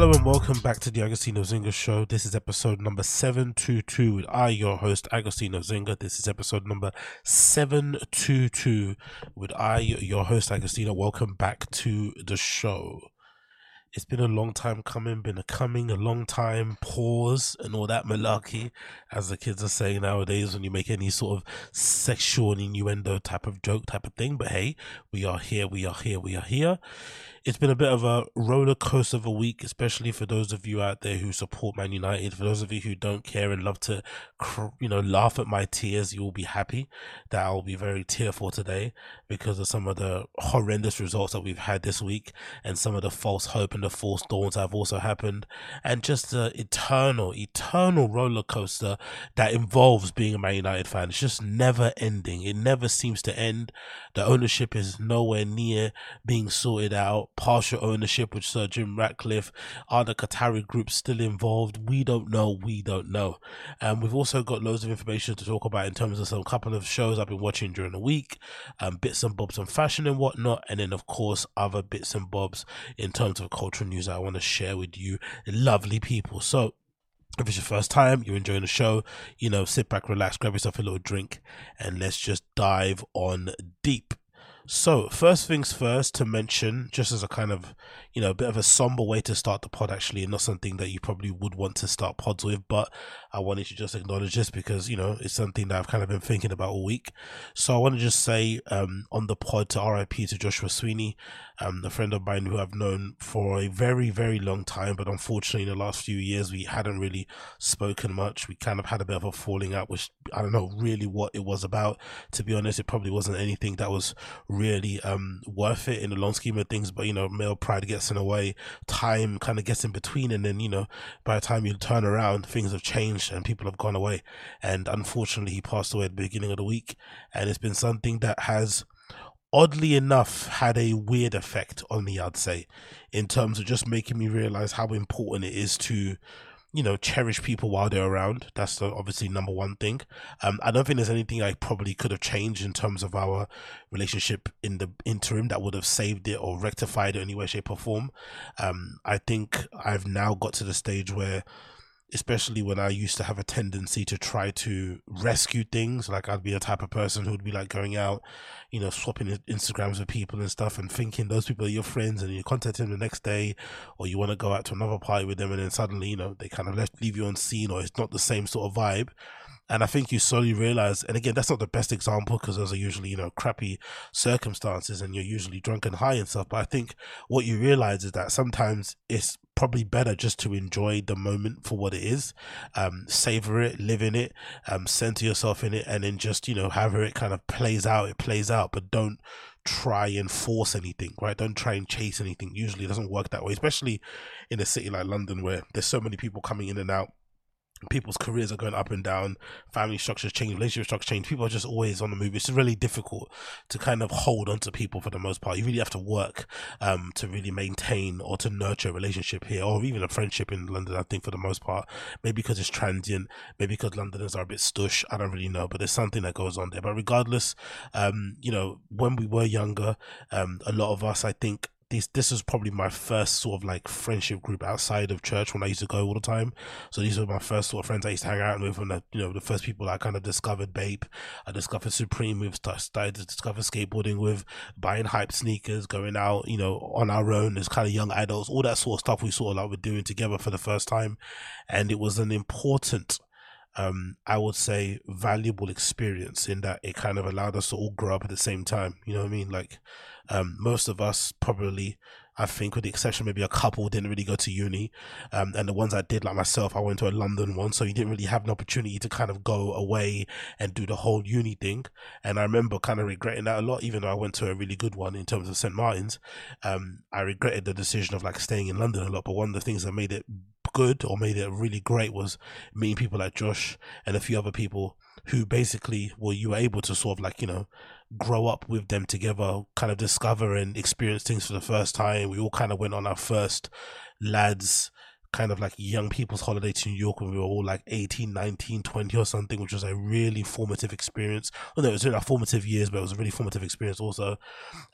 Hello and welcome back to the Agostinho Zinga Show. This is episode number 722 with I, your host, Agostinho Zinga. This is episode number 722 with I, your host, Agostinho. Welcome back to the show. It's been a long time coming, been a coming, a long time pause and all that malarkey, as the kids are saying nowadays when you make any sort of sexual innuendo type of joke type of thing. But hey, we are here, we are here, we are here it's been a bit of a roller coaster of a week, especially for those of you out there who support Man United. For those of you who don't care and love to, you know, laugh at my tears, you will be happy that I'll be very tearful today because of some of the horrendous results that we've had this week and some of the false hope and the false dawns that have also happened, and just the eternal, eternal roller coaster that involves being a Man United fan. It's just never ending. It never seems to end. The ownership is nowhere near being sorted out partial ownership with Sir Jim Ratcliffe? Are the Qatari groups still involved? We don't know. We don't know. And um, we've also got loads of information to talk about in terms of some couple of shows I've been watching during the week, um, bits and bobs on fashion and whatnot, and then of course other bits and bobs in terms of cultural news I want to share with you, lovely people. So if it's your first time, you're enjoying the show, you know, sit back, relax, grab yourself a little drink, and let's just dive on deep. So, first things first to mention, just as a kind of, you know, a bit of a somber way to start the pod, actually, and not something that you probably would want to start pods with, but I wanted to just acknowledge this because, you know, it's something that I've kind of been thinking about all week. So, I want to just say um, on the pod to RIP to Joshua Sweeney, um, a friend of mine who I've known for a very, very long time, but unfortunately, in the last few years, we hadn't really spoken much. We kind of had a bit of a falling out, which I don't know really what it was about. To be honest, it probably wasn't anything that was really um, worth it in the long scheme of things. But you know, male pride gets in the way, time kind of gets in between, and then you know, by the time you turn around, things have changed and people have gone away. And unfortunately, he passed away at the beginning of the week, and it's been something that has oddly enough had a weird effect on me i'd say in terms of just making me realize how important it is to you know, cherish people while they're around. That's the obviously number one thing. Um, I don't think there's anything I probably could have changed in terms of our relationship in the interim that would have saved it or rectified it in any way, shape, or form. Um, I think I've now got to the stage where especially when I used to have a tendency to try to rescue things. Like I'd be the type of person who would be like going out, you know, swapping Instagrams with people and stuff and thinking those people are your friends and you contact them the next day or you want to go out to another party with them and then suddenly, you know, they kind of left, leave you unseen or it's not the same sort of vibe. And I think you slowly realize, and again, that's not the best example because those are usually, you know, crappy circumstances and you're usually drunk and high and stuff. But I think what you realize is that sometimes it's probably better just to enjoy the moment for what it is, um, savor it, live in it, um, center yourself in it, and then just, you know, however it kind of plays out, it plays out, but don't try and force anything, right? Don't try and chase anything. Usually it doesn't work that way, especially in a city like London where there's so many people coming in and out people's careers are going up and down, family structures change, relationship structures change. People are just always on the move. It's really difficult to kind of hold on to people for the most part. You really have to work um, to really maintain or to nurture a relationship here, or even a friendship in London. I think for the most part, maybe because it's transient, maybe because Londoners are a bit stush. I don't really know, but there's something that goes on there. But regardless, um, you know, when we were younger, um, a lot of us, I think, this this was probably my first sort of like friendship group outside of church when I used to go all the time. So these were my first sort of friends I used to hang out with, and the, you know the first people I kind of discovered Bape, I discovered Supreme with, started to discover skateboarding with, buying hype sneakers, going out, you know, on our own as kind of young adults, all that sort of stuff we sort of like were doing together for the first time, and it was an important um, I would say valuable experience in that it kind of allowed us to all grow up at the same time. You know what I mean? Like, um, most of us probably I think, with the exception maybe a couple didn't really go to uni. Um, and the ones that did, like myself, I went to a London one, so you didn't really have an opportunity to kind of go away and do the whole uni thing. And I remember kind of regretting that a lot, even though I went to a really good one in terms of St. Martin's. Um, I regretted the decision of like staying in London a lot, but one of the things that made it good or made it really great was meeting people like Josh and a few other people who basically were you were able to sort of like you know grow up with them together kind of discover and experience things for the first time. We all kind of went on our first lads kind of like young people's holiday to New York when we were all like 18, 19, 20 or something, which was a really formative experience. Well, no, it was our formative years, but it was a really formative experience also.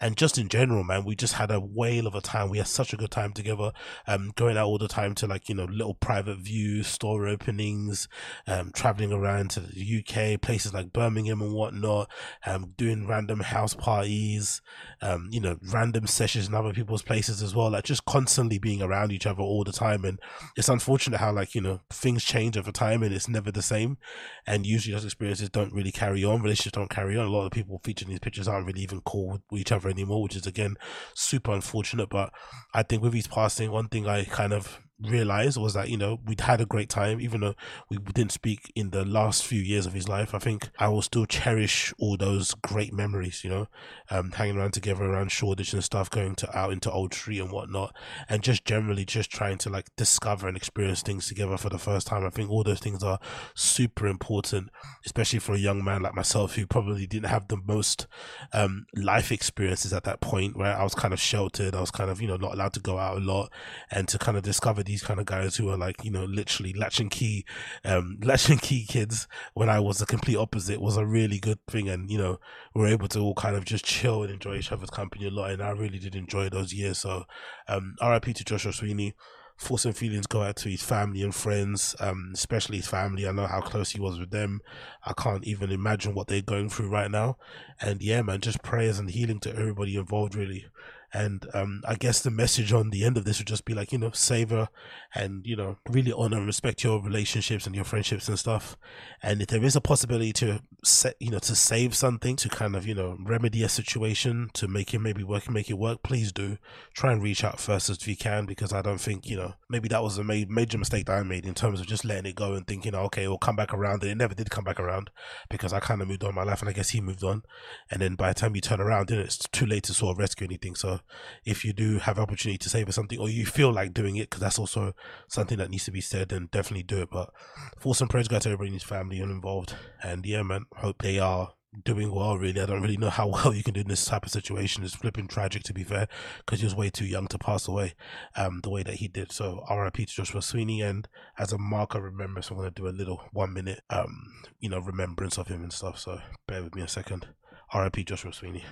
And just in general, man, we just had a whale of a time. We had such a good time together, um, going out all the time to like, you know, little private views, store openings, um, traveling around to the UK, places like Birmingham and whatnot, um, doing random house parties, um, you know, random sessions in other people's places as well, like just constantly being around each other all the time. And it's unfortunate how like you know things change over time and it's never the same. And usually those experiences don't really carry on relationships don't carry on. A lot of people featured in these pictures aren't really even cool with each other anymore which is again super unfortunate. But i think with his passing one thing i kind of realized was that you know we'd had a great time even though we didn't speak in the last few years of his life i think i will still cherish all those great memories you know um hanging around together around shoreditch and stuff going to out into old street and whatnot and just generally just trying to like discover and experience things together for the first time. I think all those things are super important especially for a young man like myself who probably didn't have the most um life experiences at that point where i was kind of sheltered i was kind of you know not allowed to go out a lot and to kind of discover these kind of guys who are like, you know, literally latch and key, um, latch and key kids when I was the complete opposite was a really good thing. And, you know, we are able to all kind of just chill and enjoy each other's company a lot. And I really did enjoy those years. So, um, RIP to Joshua Sweeney thoughts and feelings go out to his family and friends, um, especially his family. I know how close he was with them. I can't even imagine what they're going through right now. And yeah, man, just prayers and healing to everybody involved, really. And um, I guess the message on the end of this would just be like, you know, savor and, you know, really honor and respect your relationships and your friendships and stuff. And if there is a possibility to set, you know, to save something, to kind of, you know, remedy a situation, to make it maybe work make it work, please do. Try and reach out first if you can, because I don't think, you know, maybe that was a major mistake that I made in terms of just letting it go and thinking, okay, it'll come back around. And it never did come back around because I kind of moved on my life and I guess he moved on. And then by the time you turn around, then it's too late to sort of rescue anything. So if you do have opportunity to save or something or you feel like doing it, because that's also something that needs to be said, then definitely do it. But for some prayers go to everybody in his family and involved. And yeah, man, hope they are doing well, really. I don't really know how well you can do in this type of situation. It's flipping tragic, to be fair, because he was way too young to pass away um, the way that he did. So RIP to Joshua Sweeney. And as a marker remembrance, I'm going to do a little one minute, um, you know, remembrance of him and stuff. So bear with me a second. RIP Joshua Sweeney.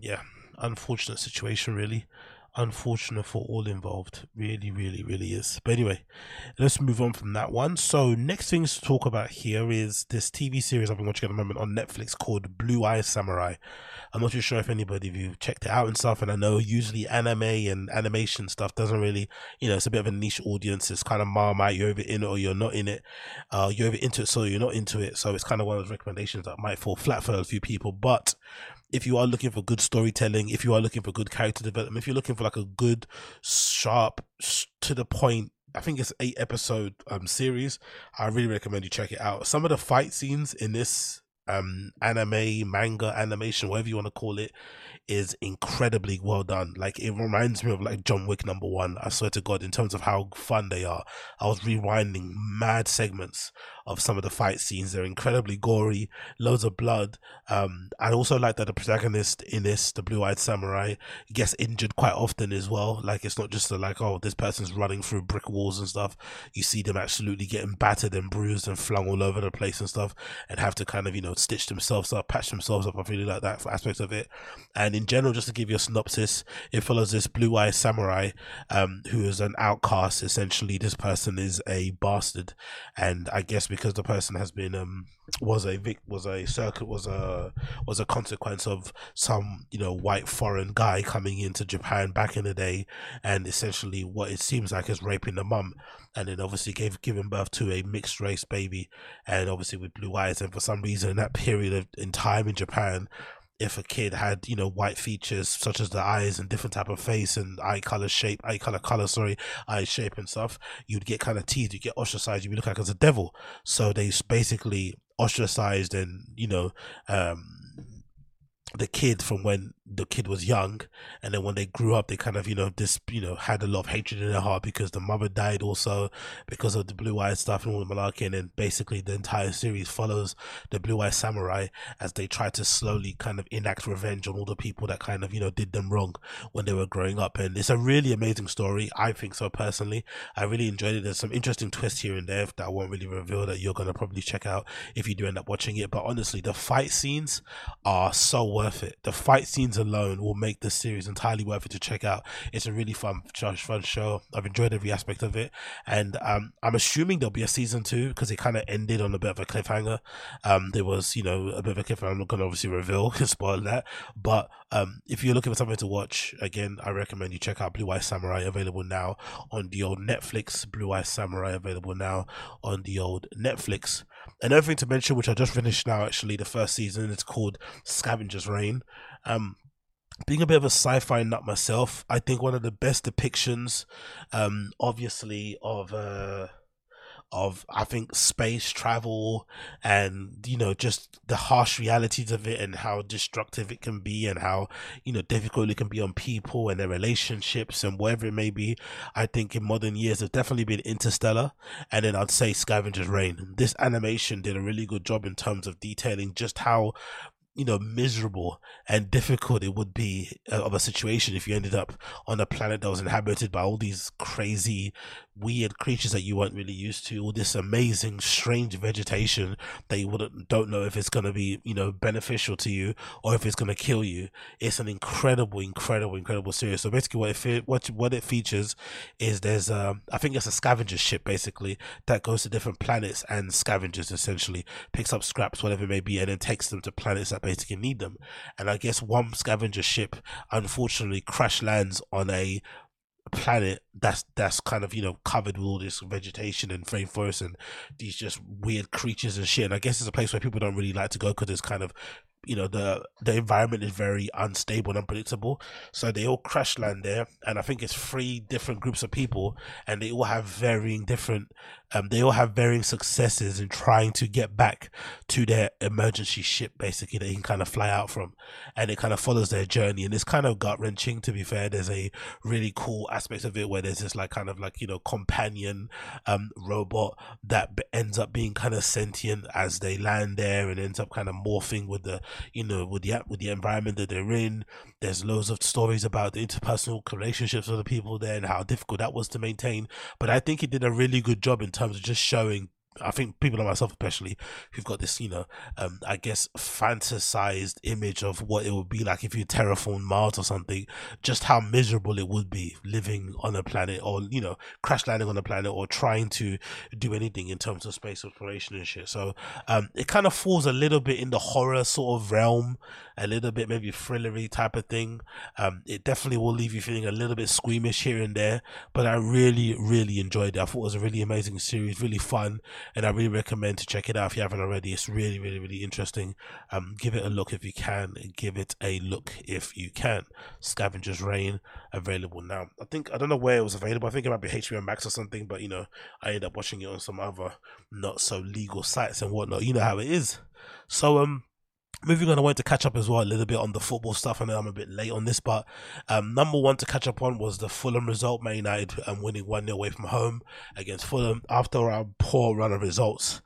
Yeah, unfortunate situation, really. Unfortunate for all involved. Really, really, really is. But anyway, let's move on from that one. So, next things to talk about here is this TV series I've been watching at the moment on Netflix called Blue Eye Samurai. I'm not too sure if anybody of you checked it out and stuff. And I know usually anime and animation stuff doesn't really, you know, it's a bit of a niche audience. It's kind of marmite. You're either in it or you're not in it. Uh, you're either into it, so you're not into it. So it's kind of one of those recommendations that might fall flat for a few people. But if you are looking for good storytelling, if you are looking for good character development, if you're looking for like a good, sharp, to the point, I think it's eight episode um series. I really recommend you check it out. Some of the fight scenes in this um anime, manga, animation, whatever you want to call it, is incredibly well done. Like it reminds me of like John Wick number one. I swear to God, in terms of how fun they are. I was rewinding mad segments of some of the fight scenes. They're incredibly gory, loads of blood. Um, I also like that the protagonist in this, the Blue Eyed Samurai, gets injured quite often as well. Like it's not just a, like oh this person's running through brick walls and stuff. You see them absolutely getting battered and bruised and flung all over the place and stuff, and have to kind of you know stitch themselves up, patch themselves up. I really like that aspect of it. And in general, just to give you a synopsis, it follows this Blue Eyed Samurai, um, who is an outcast. Essentially, this person is a bastard, and I guess because the person has been um was a vic was a circuit was a was a consequence of some you know white foreign guy coming into Japan back in the day and essentially what it seems like is raping the mum and then obviously gave giving birth to a mixed race baby and obviously with blue eyes and for some reason in that period of in time in Japan if a kid had you know white features such as the eyes and different type of face and eye color shape eye color color sorry eye shape and stuff you'd get kind of teased you get ostracized you'd look like as a devil. So they basically ostracized and you know um the kid from when the kid was young and then when they grew up they kind of you know this you know had a lot of hatred in their heart because the mother died also because of the blue eyed stuff and all the malarkey. And then basically the entire series follows the blue eyed samurai as they try to slowly kind of enact revenge on all the people that kind of you know did them wrong when they were growing up. And it's a really amazing story. I think so personally. I really enjoyed it. There's some interesting twists here and there that i won't really reveal that you're going to probably check out if you do end up watching it. But honestly the fight scenes are so worth it. The fight scenes alone will make this series entirely worth it to check out. It's a really fun, fun show. I've enjoyed every aspect of it, and um, I'm assuming there'll be a season two because it kind of ended on a bit of a cliffhanger. Um, there was, you know, a bit of a cliffhanger. I'm not going to obviously reveal spoil that, but um, if you're looking for something to watch, again, I recommend you check out Blue Eye Samurai, available now on the old Netflix. Blue Eye Samurai, available now on the old Netflix. Another thing to mention, which I just finished now, actually, the first season, it's called Scavenger's Reign. Um, being a bit of a sci-fi nut myself, I think one of the best depictions, um, obviously of uh, of I think space travel and you know just the harsh realities of it and how destructive it can be and how you know difficult it can be on people and their relationships and whatever it may be. I think in modern years have definitely been Interstellar and then I'd say Scavenger's Reign. This animation did a really good job in terms of detailing just how you know miserable and difficult it would be uh, of a situation if you ended up on a planet that was inhabited by all these crazy weird creatures that you weren't really used to all this amazing strange vegetation that you wouldn't don't know if it's going to be you know beneficial to you or if it's going to kill you. It's an incredible incredible incredible series. So basically what it what what it features is there's um i think it's a scavenger ship basically that goes to different planets and scavengers essentially picks up scraps whatever it may be and then takes them to planets that basically need them. And I guess one scavenger ship unfortunately crash lands on a planet that's that's kind of you know covered with all this vegetation and rainforest and these just weird creatures and shit and i guess it's a place where people don't really like to go because it's kind of you know the the environment is very unstable and unpredictable so they all crash land there and i think it's three different groups of people and they all have varying different um, they all have varying successes in trying to get back to their emergency ship basically they can kind of fly out from. And it kind of follows their journey. And it's kind of gut wrenching to be fair. There's a really cool aspect of it where there's this like kind of like you know companion um robot that ends up being kind of sentient as they land there and ends up kind of morphing with the you know with the with the environment that they're in there's loads of stories about the interpersonal relationships of the people there and how difficult that was to maintain but i think he did a really good job in terms of just showing I think people like myself, especially, who've got this, you know, um, I guess, fantasized image of what it would be like if you terraform Mars or something, just how miserable it would be living on a planet or, you know, crash landing on a planet or trying to do anything in terms of space exploration and shit. So, um, it kind of falls a little bit in the horror sort of realm, a little bit maybe thrillery type of thing. Um, it definitely will leave you feeling a little bit squeamish here and there, but I really, really enjoyed it. I thought it was a really amazing series, really fun and I really recommend to check it out if you haven't already. It's really, really, really interesting. Um, give it a look if you can. Give it a look if you can. Scavenger's Reign available now. I think I don't know where it was available. I think it might be HBO Max or something, but you know, I ended up watching it on some other not so legal sites and whatnot. You know how it is. So um moving on, I wanted to catch up as well a little bit on the football stuff. I know I'm a bit late on this, but um, number one to catch up on was the Fulham result. Man United um, winning 1 0 away from home against Fulham after our poor run of results.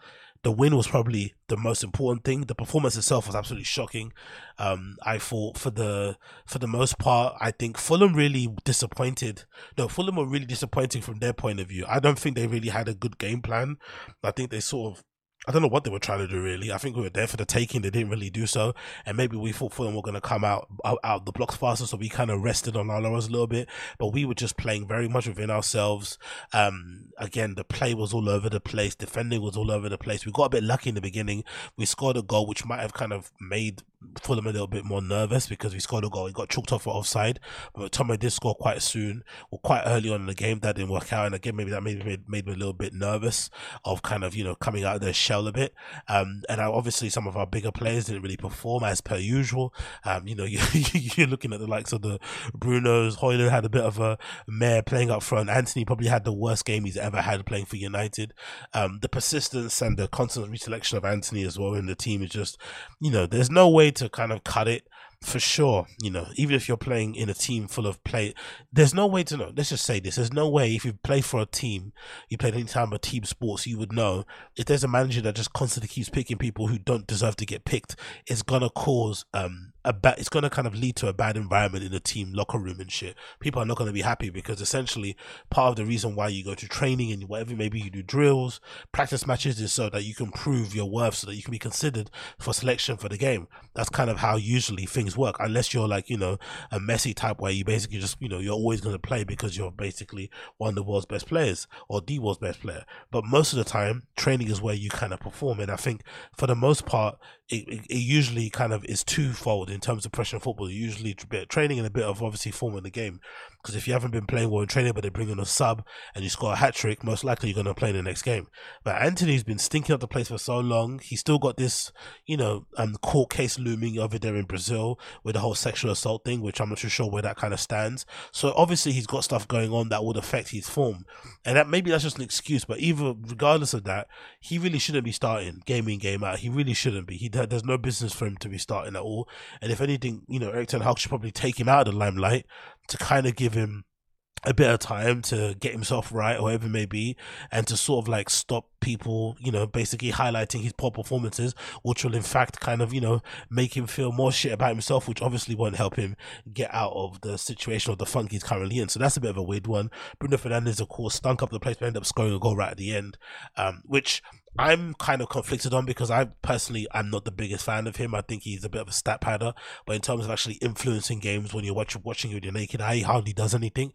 The win was probably the most important thing. The performance itself was absolutely shocking. Um, I thought for the for the most part, I think Fulham really disappointed. No, Fulham were really disappointing from their point of view. I don't think they really had a good game plan. I think they sort of I don't know what they were trying to do really. I think we were there for the taking. They didn't really do so, and maybe we thought Fulham were going to come out, out out the blocks faster, so we kind of rested on our laurels a little bit. But we were just playing very much within ourselves. Um, again, the play was all over the place. Defending was all over the place. We got a bit lucky in the beginning. We scored a goal, which might have kind of made Fulham a little bit more nervous because we scored a goal. He got chalked off for offside, but Tomo did score quite soon or quite early on in the game. That didn't work out, and again, maybe that made made, me a little bit nervous of kind of you know coming out of their shell a bit. Um, and obviously some of our bigger players didn't really perform as per usual. Um, you know, you, you're looking at the likes of the Brunos. Højlund had a bit of a mare playing up front. Antony probably had the worst game he's ever had playing for United. Um, the persistence and the constant reselection of Antony as well in the team is just, you know, there's no way to kind of cut it for sure, you know, even if you're playing in a team full of play, there's no way to know. Let's just say this: there's no way if you play for a team, you play any time of team sports, you would know if there's a manager that just constantly keeps picking people who don't deserve to get picked, it's gonna cause um a bad. It's gonna kind of lead to a bad environment in the team locker room and shit. People are not gonna be happy because essentially part of the reason why you go to training and whatever maybe you do drills, practice matches is so that you can prove your worth, so that you can be considered for selection for the game. That's kind of how usually things work unless you're like you know a Messi type where you basically just you know you're always going to play because you're basically one of the world's best players or the world's best player but most of the time training is where you kind of perform and i think for the most part it, it, usually kind of is twofold in terms of pressure professional football. Usually a bit of training and a bit of obviously forming the game because if you haven't been playing well in training but they bring in a sub and you score a hat trick most likely you're going to play in the next game but Antony's been stinking up the place for so long he's still got this you know um court case looming over there in brazil with the whole sexual assault thing, which I'm not too sure where that kind of stands. So obviously he's got stuff going on that would affect his form, and that maybe that's just an excuse. But even regardless of that, he really shouldn't be starting game in game out. He really shouldn't be. He there's no business for him to be starting at all. And if anything, you know, Erik ten Hag should probably take him out of the limelight to kind of give him a bit of time to get himself right or whatever it may be and to sort of like stop people you know basically highlighting his poor performances which will in fact kind of you know make him feel more shit about himself which obviously won't help him get out of the situation or the funk he's currently in. So that's a bit of a weird one. Bruno Fernandes of course stunk up the place but ended up scoring a goal right at the end um, which I'm kind of conflicted on because I personally I'm not the biggest fan of him. I think he's a bit of a stat padder, but in terms of actually influencing games when you're watching watching with your naked eye, he hardly does anything.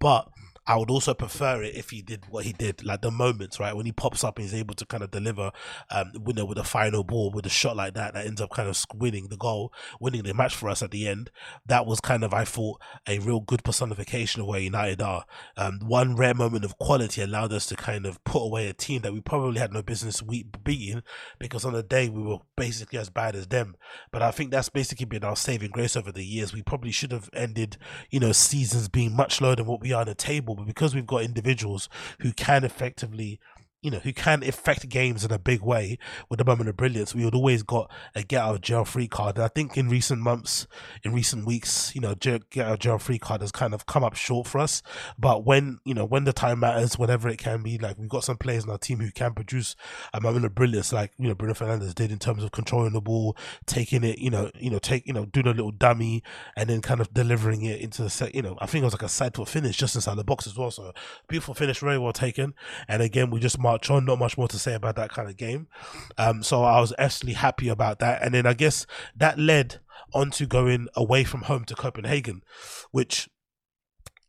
But I would also prefer it if he did what he did, like the moments, right? When he pops up and he's able to kind of deliver, um, winner with a final ball with a shot like that, that ends up kind of winning the goal, winning the match for us at the end. That was kind of, I thought, a real good personification of where United are. Um, one rare moment of quality allowed us to kind of put away a team that we probably had no business beating because on the day we were basically as bad as them. But I think that's basically been our saving grace over the years. We probably should have ended, you know, seasons being much lower than what we are on the table but because we've got individuals who can effectively you know, who can affect games in a big way with a moment of brilliance, we would always got a get out of jail free card. And I think in recent months, in recent weeks, you know, get out of jail free card has kind of come up short for us. But when, you know, when the time matters, whenever it can be, like we've got some players in our team who can produce a moment of brilliance, like, you know, Bruno Fernandes did in terms of controlling the ball, taking it, you know, you know, take, you know, doing a little dummy and then kind of delivering it into the set, you know, I think it was like a side foot finish just inside the box as well. So beautiful finish, very well taken. And again, we just marked march on. Not much more to say about that kind of game. Um, so I was actually happy about that. And then I guess that led on to going away from home to Copenhagen, which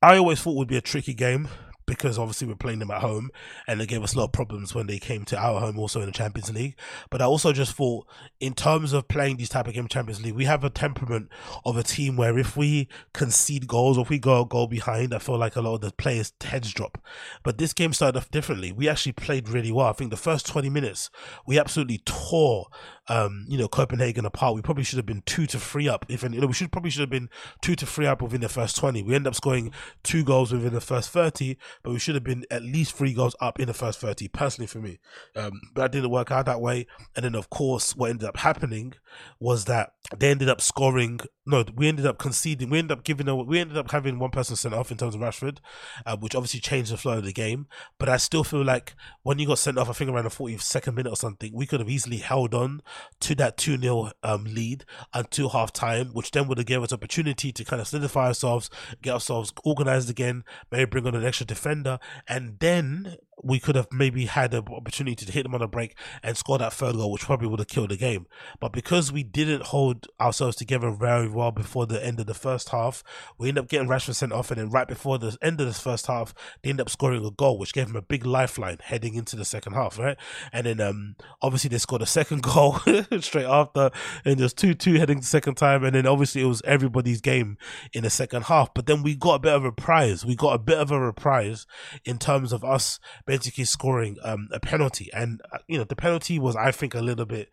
I always thought would be a tricky game because obviously we're playing them at home and they gave us a lot of problems when they came to our home also in the Champions League. But I also just thought in terms of playing these type of games Champions League, we have a temperament of a team where if we concede goals or if we go a goal behind, I feel like a lot of the players heads drop. But this game started off differently. We actually played really well. I think the first 20 minutes we absolutely tore um, you know, Copenhagen apart. We probably should have been two to three up. If you know, we should probably should have been two to three up within the first twenty. We end up scoring two goals within the first thirty, but we should have been at least three goals up in the first thirty. Personally, for me, um, but that didn't work out that way. And then, of course, what ended up happening was that they ended up scoring. No, we ended up conceding. We ended up giving. A, we ended up having one person sent off in terms of Rashford, uh, which obviously changed the flow of the game. But I still feel like when you got sent off, I think around the 42nd minute or something, we could have easily held on to that 2 0 um, lead until half time, which then would have given us opportunity to kind of solidify ourselves, get ourselves organized again, maybe bring on an extra defender, and then we could have maybe had an opportunity to hit them on a break and score that third goal, which probably would have killed the game. But because we didn't hold ourselves together very well before the end of the first half, we ended up getting Rashford sent off, and then right before the end of the first half, they ended up scoring a goal, which gave them a big lifeline heading into the second half, right? And then um, obviously they scored a second goal straight after, and there's two two heading the second time, and then obviously it was everybody's game in the second half. But then we got a bit of a prize. We got a bit of a reprise in terms of us basically scoring um, a penalty. And, uh, you know, the penalty was, I think, a little bit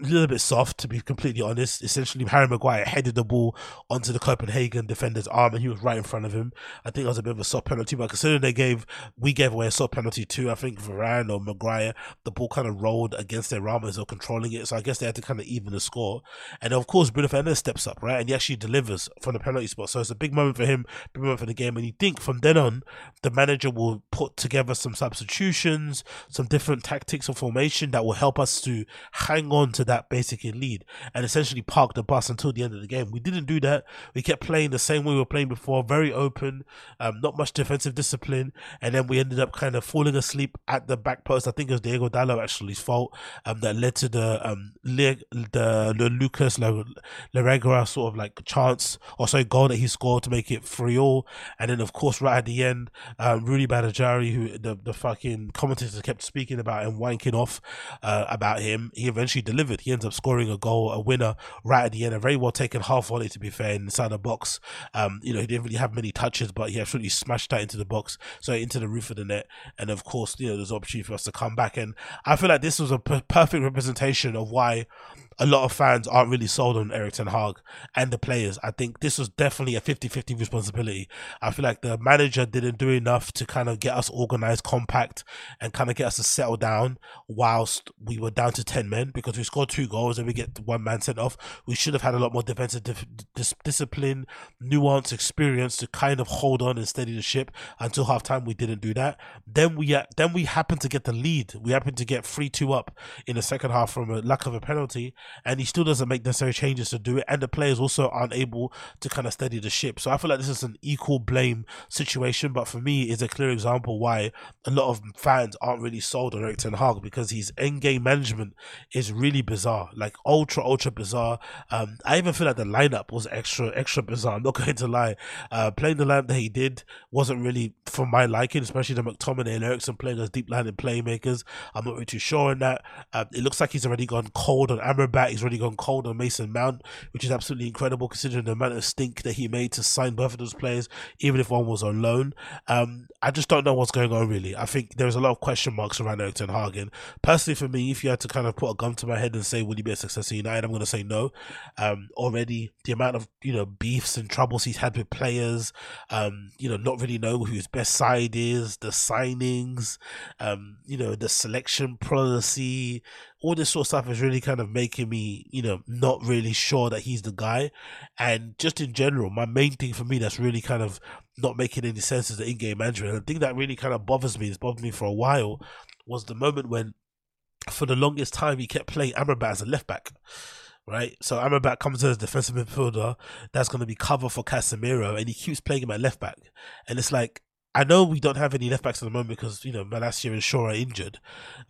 a little bit soft, to be completely honest. Essentially, Harry Maguire headed the ball onto the Copenhagen defender's arm, and he was right in front of him. I think that was a bit of a soft penalty, but considering they gave, we gave away a soft penalty too. I think Varane or Maguire, the ball kind of rolled against their arm as they were controlling it, so I guess they had to kind of even the score. And of course, Bruno Fernandes steps up, right, and he actually delivers from the penalty spot. So it's a big moment for him, big moment for the game. And you think from then on, the manager will put together some substitutions, some different tactics or formation that will help us to hang on to that that basically lead and essentially park the bus until the end of the game. We didn't do that. We kept playing the same way we were playing before, very open, um, not much defensive discipline, and then we ended up kind of falling asleep at the back post. I think it was Diogo Dalot actually's fault um, that led to the um Le, the, the Lukas Lerager sort of like chance or sorry goal that he scored to make it three all, and then of course right at the end, um, Roony Bardghji, who the the fucking commentators kept speaking about and wanking off uh, about him, he eventually delivered he ends up scoring a goal, a winner right at the end. A very well taken half volley, to be fair, inside the box. Um, you know, he didn't really have many touches, but he absolutely smashed that into the box, so into the roof of the net. And of course, you know, there's opportunity for us to come back. And I feel like this was a p- perfect representation of why a lot of fans aren't really sold on Erik Ten Hag and the players. I think this was definitely a 50-50 responsibility. I feel like the manager didn't do enough to kind of get us organized, compact, and kind of get us to settle down whilst we were down to 10 men because we scored two goals and we get one man sent off. We should have had a lot more defensive dis- discipline, nuance, experience to kind of hold on and steady the ship until halftime. We didn't do that. Then we then we happened to get the lead. We happened to get 3-2 up in the second half from a lack of a penalty and he still doesn't make necessary changes to do it. And the players also aren't able to kind of steady the ship. So I feel like this is an equal blame situation. But for me, it's a clear example why a lot of fans aren't really sold on Erik Ten Hag because his end game management is really bizarre, like ultra ultra bizarre. Um, I even feel like the lineup was extra extra bizarre. I'm not going to lie. Uh, playing the lineup that he did wasn't really for my liking, especially the McTominay and Eriksen playing as deep line playmakers. I'm not really too sure on that. Um, it looks like he's already gone cold on Amrabat He's already gone cold on Mason Mount, which is absolutely incredible considering the amount of stink that he made to sign both of those players, even if one was on loan. Um, I just don't know what's going on really. I think there's a lot of question marks around Erik Ten Hag. Personally, for me, if you had to kind of put a gun to my head and say, "Would he be a success at United?" I'm going to say no. Um, already the amount of you know beefs and troubles he's had with players, um, you know, not really know who his best side is, the signings, um, you know, the selection policy, all this sort of stuff is really kind of making me, you know, not really sure that he's the guy. And just in general, my main thing for me that's really kind of not making any sense is the in-game management. And the thing that really kind of bothers me, has bothered me for a while, was the moment when, for the longest time, he kept playing Amrabat as a left back right? So Amrabat comes as a defensive midfielder that's going to be cover for Casemiro, and he keeps playing him at left back, and it's like I know we don't have any left backs at the moment because you know Malacia and Shaw are injured,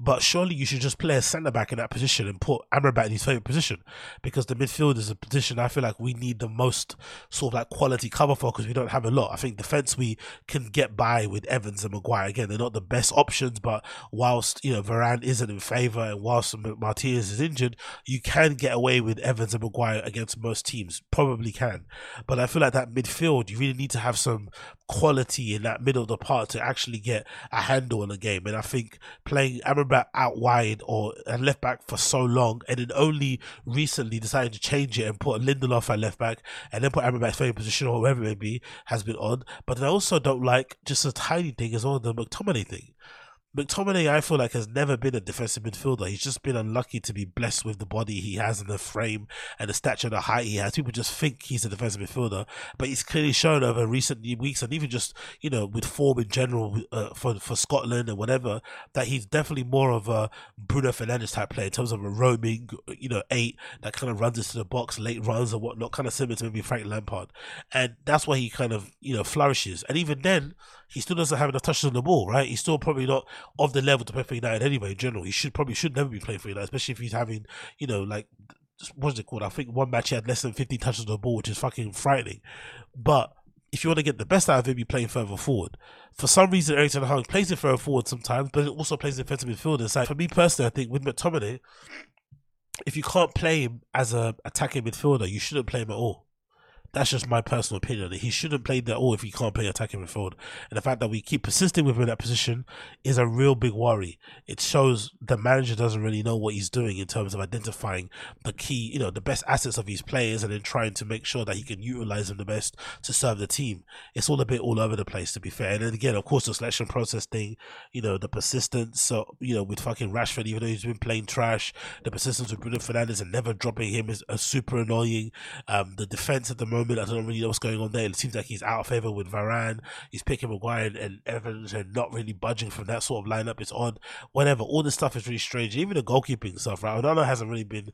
but surely you should just play a centre back in that position and put Amrabat in his favourite position because the midfield is a position I feel like we need the most sort of like quality cover for because we don't have a lot. I think defence we can get by with Evans and Maguire again. They're not the best options, but whilst you know Varane isn't in favour and whilst Martinez is injured, you can get away with Evans and Maguire against most teams. Probably can, but I feel like that midfield you really need to have some quality in that middle of the park to actually get a handle on the game. And I think playing Amrabat out wide or left back for so long and then only recently decided to change it and put Lindelof at left back and then put Amrabat in position or whatever it may be has been odd. But I also don't like just a tiny thing as well, the McTominay thing. McTominay, I feel like, has never been a defensive midfielder. He's just been unlucky to be blessed with the body he has and the frame and the stature and the height he has. People just think he's a defensive midfielder, but he's clearly shown over recent weeks and even just, you know, with form in general uh, for, for Scotland and whatever, that he's definitely more of a Bruno Fernandes type player in terms of a roaming, you know, eight that kind of runs into the box, late runs and whatnot, kind of similar to maybe Frank Lampard. And that's why he kind of, you know, flourishes. And even then, he still doesn't have enough touches on the ball, right? He's still probably not of the level to play for United anyway. In general, he should probably should never be playing for United, especially if he's having, you know, like what's it called? I think one match he had less than 50 touches on the ball, which is fucking frightening. But if you want to get the best out of him, you playing further forward. For some reason, Erik Ten Hag plays it further forward sometimes, but it also plays defensive midfielder. So for me personally, I think with McTominay, if you can't play him as a attacking midfielder, you shouldn't play him at all. That's just my personal opinion. He shouldn't play that all if he can't play attacking midfield. And the fact that we keep persisting with him in that position is a real big worry. It shows the manager doesn't really know what he's doing in terms of identifying the key, you know, the best assets of his players and then trying to make sure that he can utilize them the best to serve the team. It's all a bit all over the place, to be fair. And then again, of course, the selection process thing, you know, the persistence, so, you know, with fucking Rashford, even though he's been playing trash, the persistence with Bruno Fernandes and never dropping him is a super annoying. Um, the defense at the moment moment. I don't really know what's going on there. It seems like he's out of favour with Varane. He's picking Maguire and, and Evans and not really budging from that sort of lineup. It's odd. Whatever. All this stuff is really strange. Even the goalkeeping stuff, right? Onana hasn't really been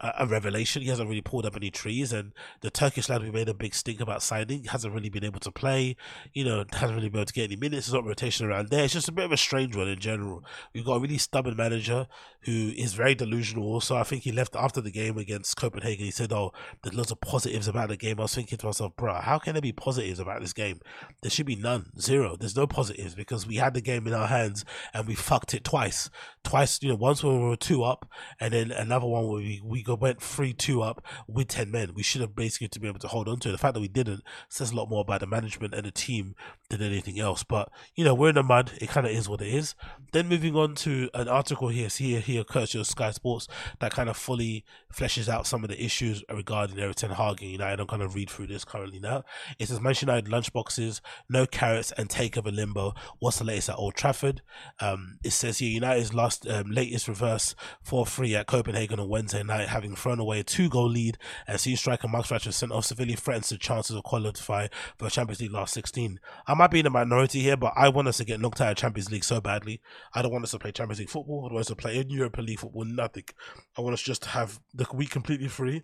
a, revelation. He hasn't really pulled up any trees. And the Turkish lad we made a big stink about signing hasn't really been able to play. You know, hasn't really been able to get any minutes. There's not rotation around there. It's just a bit of a strange one in general. We've got a really stubborn manager who is very delusional also. I think he left after the game against Copenhagen. He said, Oh, there's lots of positives about the game. I was thinking to myself, bro, how can there be positives about this game? There should be none, zero. There's no positives because we had the game in our hands and we fucked it twice. Twice, you know, once when we were two up, and then another one where we, we went three two up with ten men. We should have basically to be able to hold on to it. The fact that we didn't says a lot more about the management and the team than anything else. But you know, we're in the mud. It kind of is what it is. Then moving on to an article here, here, here, courtesy of Sky Sports, that kind of fully fleshes out some of the issues regarding Erik Ten Hag and United. I'm going to read through this currently now. It says Manchester United lunchboxes, no carrots, and take takeover limbo. What's the latest at Old Trafford? Um, it says here United's last um, latest reverse 4-3 at Copenhagen on Wednesday night, having thrown away a two-goal lead and seen striker Marcus Rashford sent off severely threatens the chances of qualify for the Champions League last 16. I might be in the minority here, but I want us to get knocked out of Champions League so badly. I don't want us to play Champions League football. I don't want us to play in Europa League football. Nothing. I want us just to have the week completely free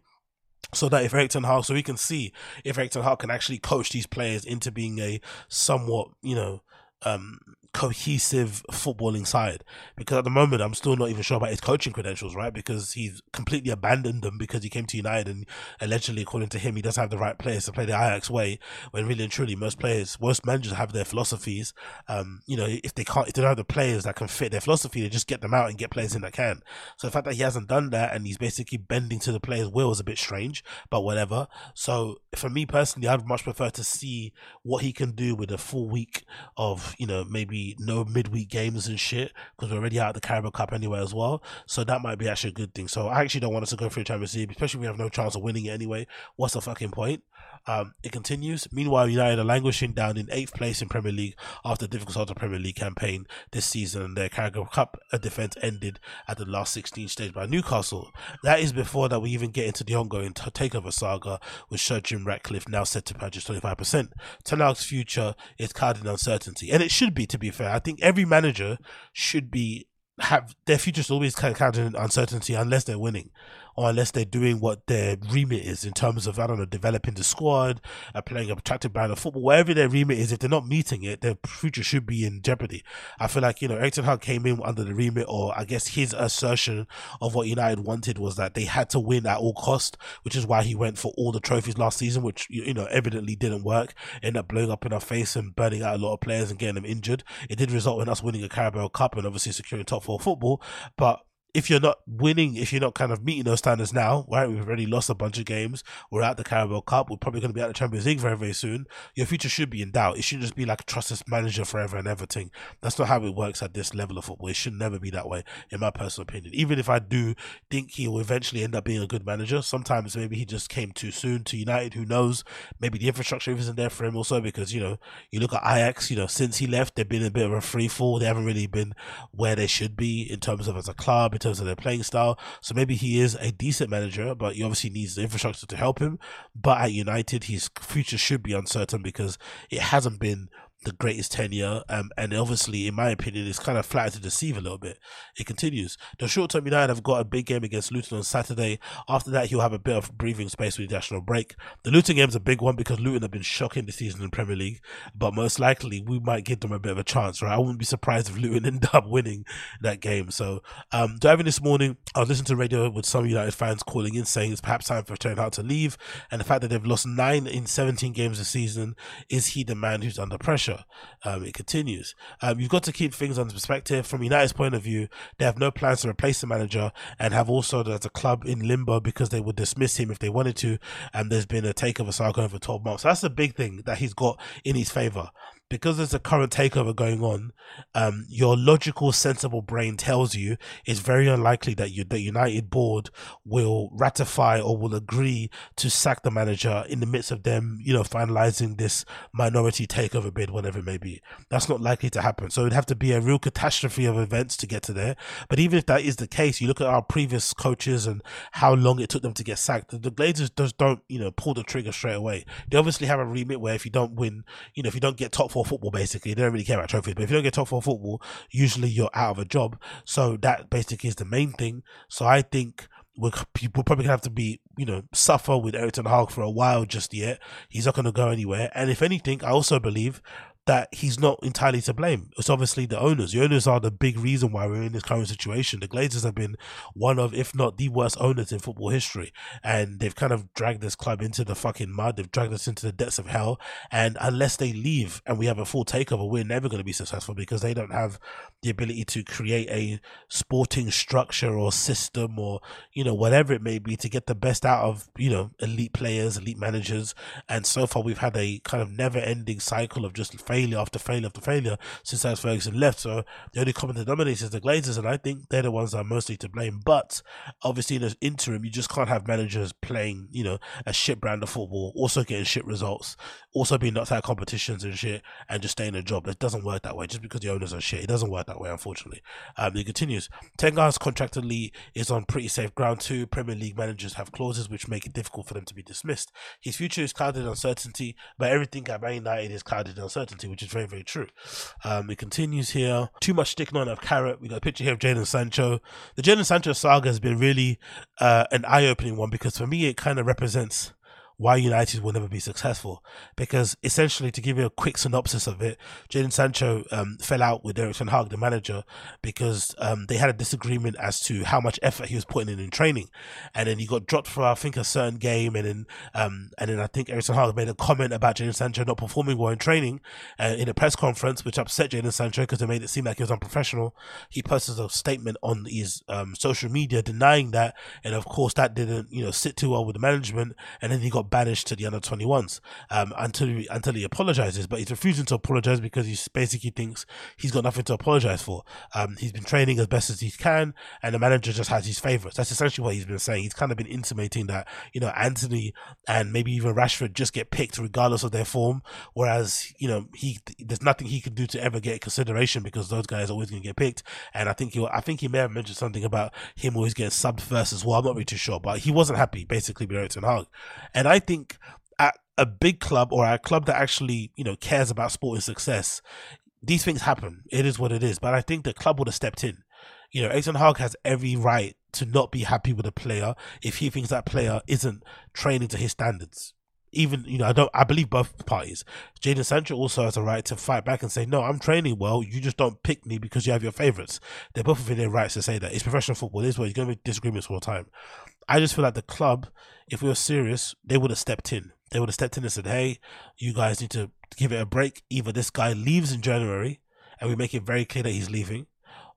so that if Erik Ten Hag, so we can see if Erik Ten Hag can actually coach these players into being a somewhat, you know, um, cohesive footballing side because at the moment I'm still not even sure about his coaching credentials, right? Because he's completely abandoned them because he came to United and allegedly, according to him, he doesn't have the right players to play the Ajax way. When really and truly, most players, most managers have their philosophies. Um, you know, if they can't, if they don't have the players that can fit their philosophy, they just get them out and get players in that can. So the fact that he hasn't done that and he's basically bending to the players' will is a bit strange, but whatever. So for me personally, I'd much prefer to see what he can do with a full week of, you know, maybe no midweek games and shit because we're already out of the Carabao Cup anyway as well. So that might be actually a good thing. So I actually don't want us to go through Champions League, especially if we have no chance of winning it anyway. What's the fucking point? Um, it continues. Meanwhile, United are languishing down in eighth place in Premier League after a difficult start to Premier League campaign this season. Their Carabao Cup defence ended at the last 16 stage by Newcastle. That is before that we even get into the ongoing t- takeover saga with Sir Jim Ratcliffe now set to purchase 25%. Ten Hag's future is clouded in uncertainty, and it should be. To be fair, I think every manager should be have their future's always kind of counted in uncertainty unless they're winning or unless they're doing what their remit is in terms of I don't know developing the squad, uh, playing a attractive brand of football, whatever their remit is. If they're not meeting it, their future should be in jeopardy. I feel like you know Erik Ten Hag came in under the remit, or I guess his assertion of what United wanted was that they had to win at all cost, which is why he went for all the trophies last season, which you know evidently didn't work. Ended up blowing up in our face and burning out a lot of players and getting them injured. It did result in us winning a Carabao Cup and obviously securing top four football, but if you're not winning, if you're not kind of meeting those standards now, right? We've already lost a bunch of games. We're out the Carabao Cup. We're probably going to be out the Champions League very, very soon. Your future should be in doubt. It shouldn't just be like a trusted manager forever and everything. That's not how it works at this level of football. It should never be that way, in my personal opinion. Even if I do think he will eventually end up being a good manager, sometimes maybe he just came too soon to United. Who knows? Maybe the infrastructure isn't there for him also because, you know, you look at Ajax, you know, since he left, they've been a bit of a free fall. They haven't really been where they should be in terms of as a club, terms of their playing style. So maybe he is a decent manager, but he obviously needs the infrastructure to help him. But at United, his future should be uncertain because it hasn't been the greatest tenure. Um, and obviously, in my opinion, it's kind of flattered to deceive a little bit. It continues. The short term United have got a big game against Luton on Saturday. After that, he'll have a bit of breathing space with the national break. The Luton game's a big one because Luton have been shocking this season in the Premier League, but most likely we might give them a bit of a chance, right? I wouldn't be surprised if Luton end up winning that game. So, um, driving this morning, I was listening to radio with some United fans calling in saying it's perhaps time for Ten to leave, and the fact that they've lost nine in 17 games this season is he the man who's under pressure? Um, it continues. Um, you've got to keep things under perspective. From United's point of view, they have no plans to replace the manager and have also as a club in limbo because they would dismiss him if they wanted to. And there's been a takeover saga over 12 months. So that's a big thing that he's got in his favor because there's a current takeover going on, um, your logical, sensible brain tells you it's very unlikely that you, the United board will ratify or will agree to sack the manager in the midst of them, you know, finalizing this minority takeover bid, whatever it may be. That's not likely to happen. So it'd have to be a real catastrophe of events to get to there. But even if that is the case, you look at our previous coaches and how long it took them to get sacked. The, the Glazers just don't, you know, pull the trigger straight away. They obviously have a remit where if you don't win, you know, if you don't get top four football, basically, they don't really care about trophies. But if you don't get top four football, usually you're out of a job. So that basically is the main thing. So I think we're people probably have to be, you know, suffer with Erik ten Hag for a while just yet. He's not to go anywhere. And if anything, I also believe that he's not entirely to blame. It's obviously the owners. The owners are the big reason why we're in this current situation. The Glazers have been one of, if not the worst owners in football history. And they've kind of dragged this club into the fucking mud. They've dragged us into the depths of hell. And unless they leave and we have a full takeover, we're never going to be successful because they don't have the ability to create a sporting structure or system or, you know, whatever it may be to get the best out of, you know, elite players, elite managers. And so far we've had a kind of never ending cycle of just failure after failure after failure since Alex Ferguson left. So the only common denominator is the Glazers, and I think they're the ones that are mostly to blame. But obviously, in the interim, you just can't have managers playing, you know, a shit brand of football, also getting shit results, also being knocked out of competitions and shit, and just staying in a job. It doesn't work that way. Just because the owners are shit, it doesn't work that way, unfortunately. Um, it continues. Ten Hag's contractually is on pretty safe ground too. Premier League managers have clauses which make it difficult for them to be dismissed. His future is clouded in uncertainty, but everything at Man United is clouded in uncertainty which is very, very true. Um, it continues here. Too much sticking on a carrot. We got a picture here of Jadon Sancho. The Jadon Sancho saga has been really uh, an eye opening one because for me, it kind of represents why United will never be successful. Because essentially, to give you a quick synopsis of it, Jadon Sancho um, fell out with Erik ten Hag, the manager, because um, they had a disagreement as to how much effort he was putting in in training, and then he got dropped for I think a certain game, and then um, and then I think Erik ten Hag made a comment about Jadon Sancho not performing well in training uh, in a press conference, which upset Jadon Sancho because it made it seem like he was unprofessional. He posted a statement on his um, social media denying that, and of course that didn't you know sit too well with the management, and then he got banished to the under 21s um, until he, until he apologizes. But he's refusing to apologize because he basically thinks he's got nothing to apologize for. Um, he's been training as best as he can, and the manager just has his favorites. That's essentially what he's been saying. He's kind of been intimating that you know Antony and maybe even Rashford just get picked regardless of their form, whereas you know he there's nothing he can do to ever get consideration because those guys are always going to get picked. And I think he I think he may have mentioned something about him always getting subbed first as well. I'm not really too sure, but he wasn't happy basically with Erik ten Hag, and I think at a big club or a club that actually you know cares about sporting success, these things happen. It is what it is. But I think the club would have stepped in. You know, Erik ten Hag has every right to not be happy with a player if he thinks that player isn't training to his standards. Even you know, I don't. I believe both parties. Jadon Sancho also has a right to fight back and say, "No, I'm training well. You just don't pick me because you have your favorites." They're both within their rights to say that. It's professional football. This is where you're going to be disagreements all the time. I just feel like the club, if we were serious, they would have stepped in. They would have stepped in and said, "Hey, you guys need to give it a break. Either this guy leaves in January, and we make it very clear that he's leaving,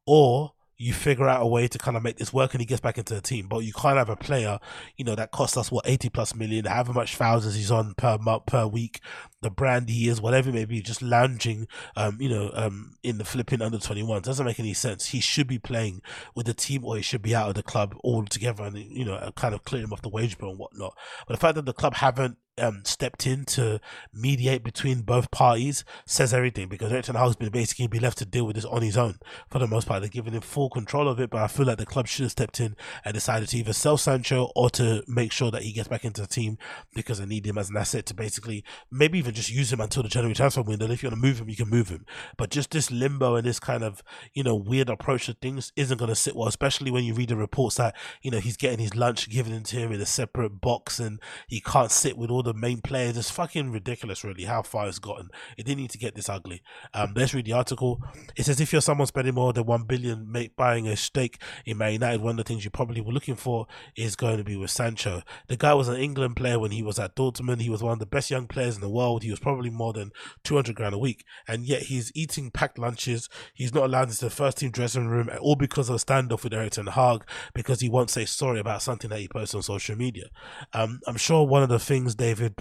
or you figure out a way to kind of make this work and he gets back into the team. But you can't have a player, you know, that costs us what eighty plus million, however much thousands he's on per month per week, the brand he is, whatever it may be, just lounging, um, you know, um, in the flipping under twenty one doesn't make any sense. He should be playing with the team, or he should be out of the club altogether, and you know, kind of clear him off the wage bill and whatnot. But the fact that the club haven't um, stepped in to mediate between both parties says everything because Erik Ten Hag's been basically be left to deal with this on his own for the most part. They're giving him full control of it, but I feel like the club should have stepped in and decided to either sell Sancho or to make sure that he gets back into the team because they need him as an asset to basically maybe even just use him until the January transfer window. If you want to move him, you can move him. But just this limbo and this kind of you know weird approach to things isn't going to sit well, especially when you read the reports that you know he's getting his lunch given to him in a separate box and he can't sit with all the main players. It's fucking ridiculous, really, how far it's gotten. It didn't need to get this ugly. Um, let's read the article. It says if you're someone spending more than one billion make, buying a stake in Man United, one of the things you probably were looking for is going to be with Sancho. The guy was an England player when he was at Dortmund. He was one of the best young players in the world. He was probably more than 200 grand a week, and yet he's eating packed lunches. He's not allowed into the first team dressing room, all because of a standoff with Erik Ten Hag because he won't say sorry about something that he posts on social media. Um, I'm sure one of the things David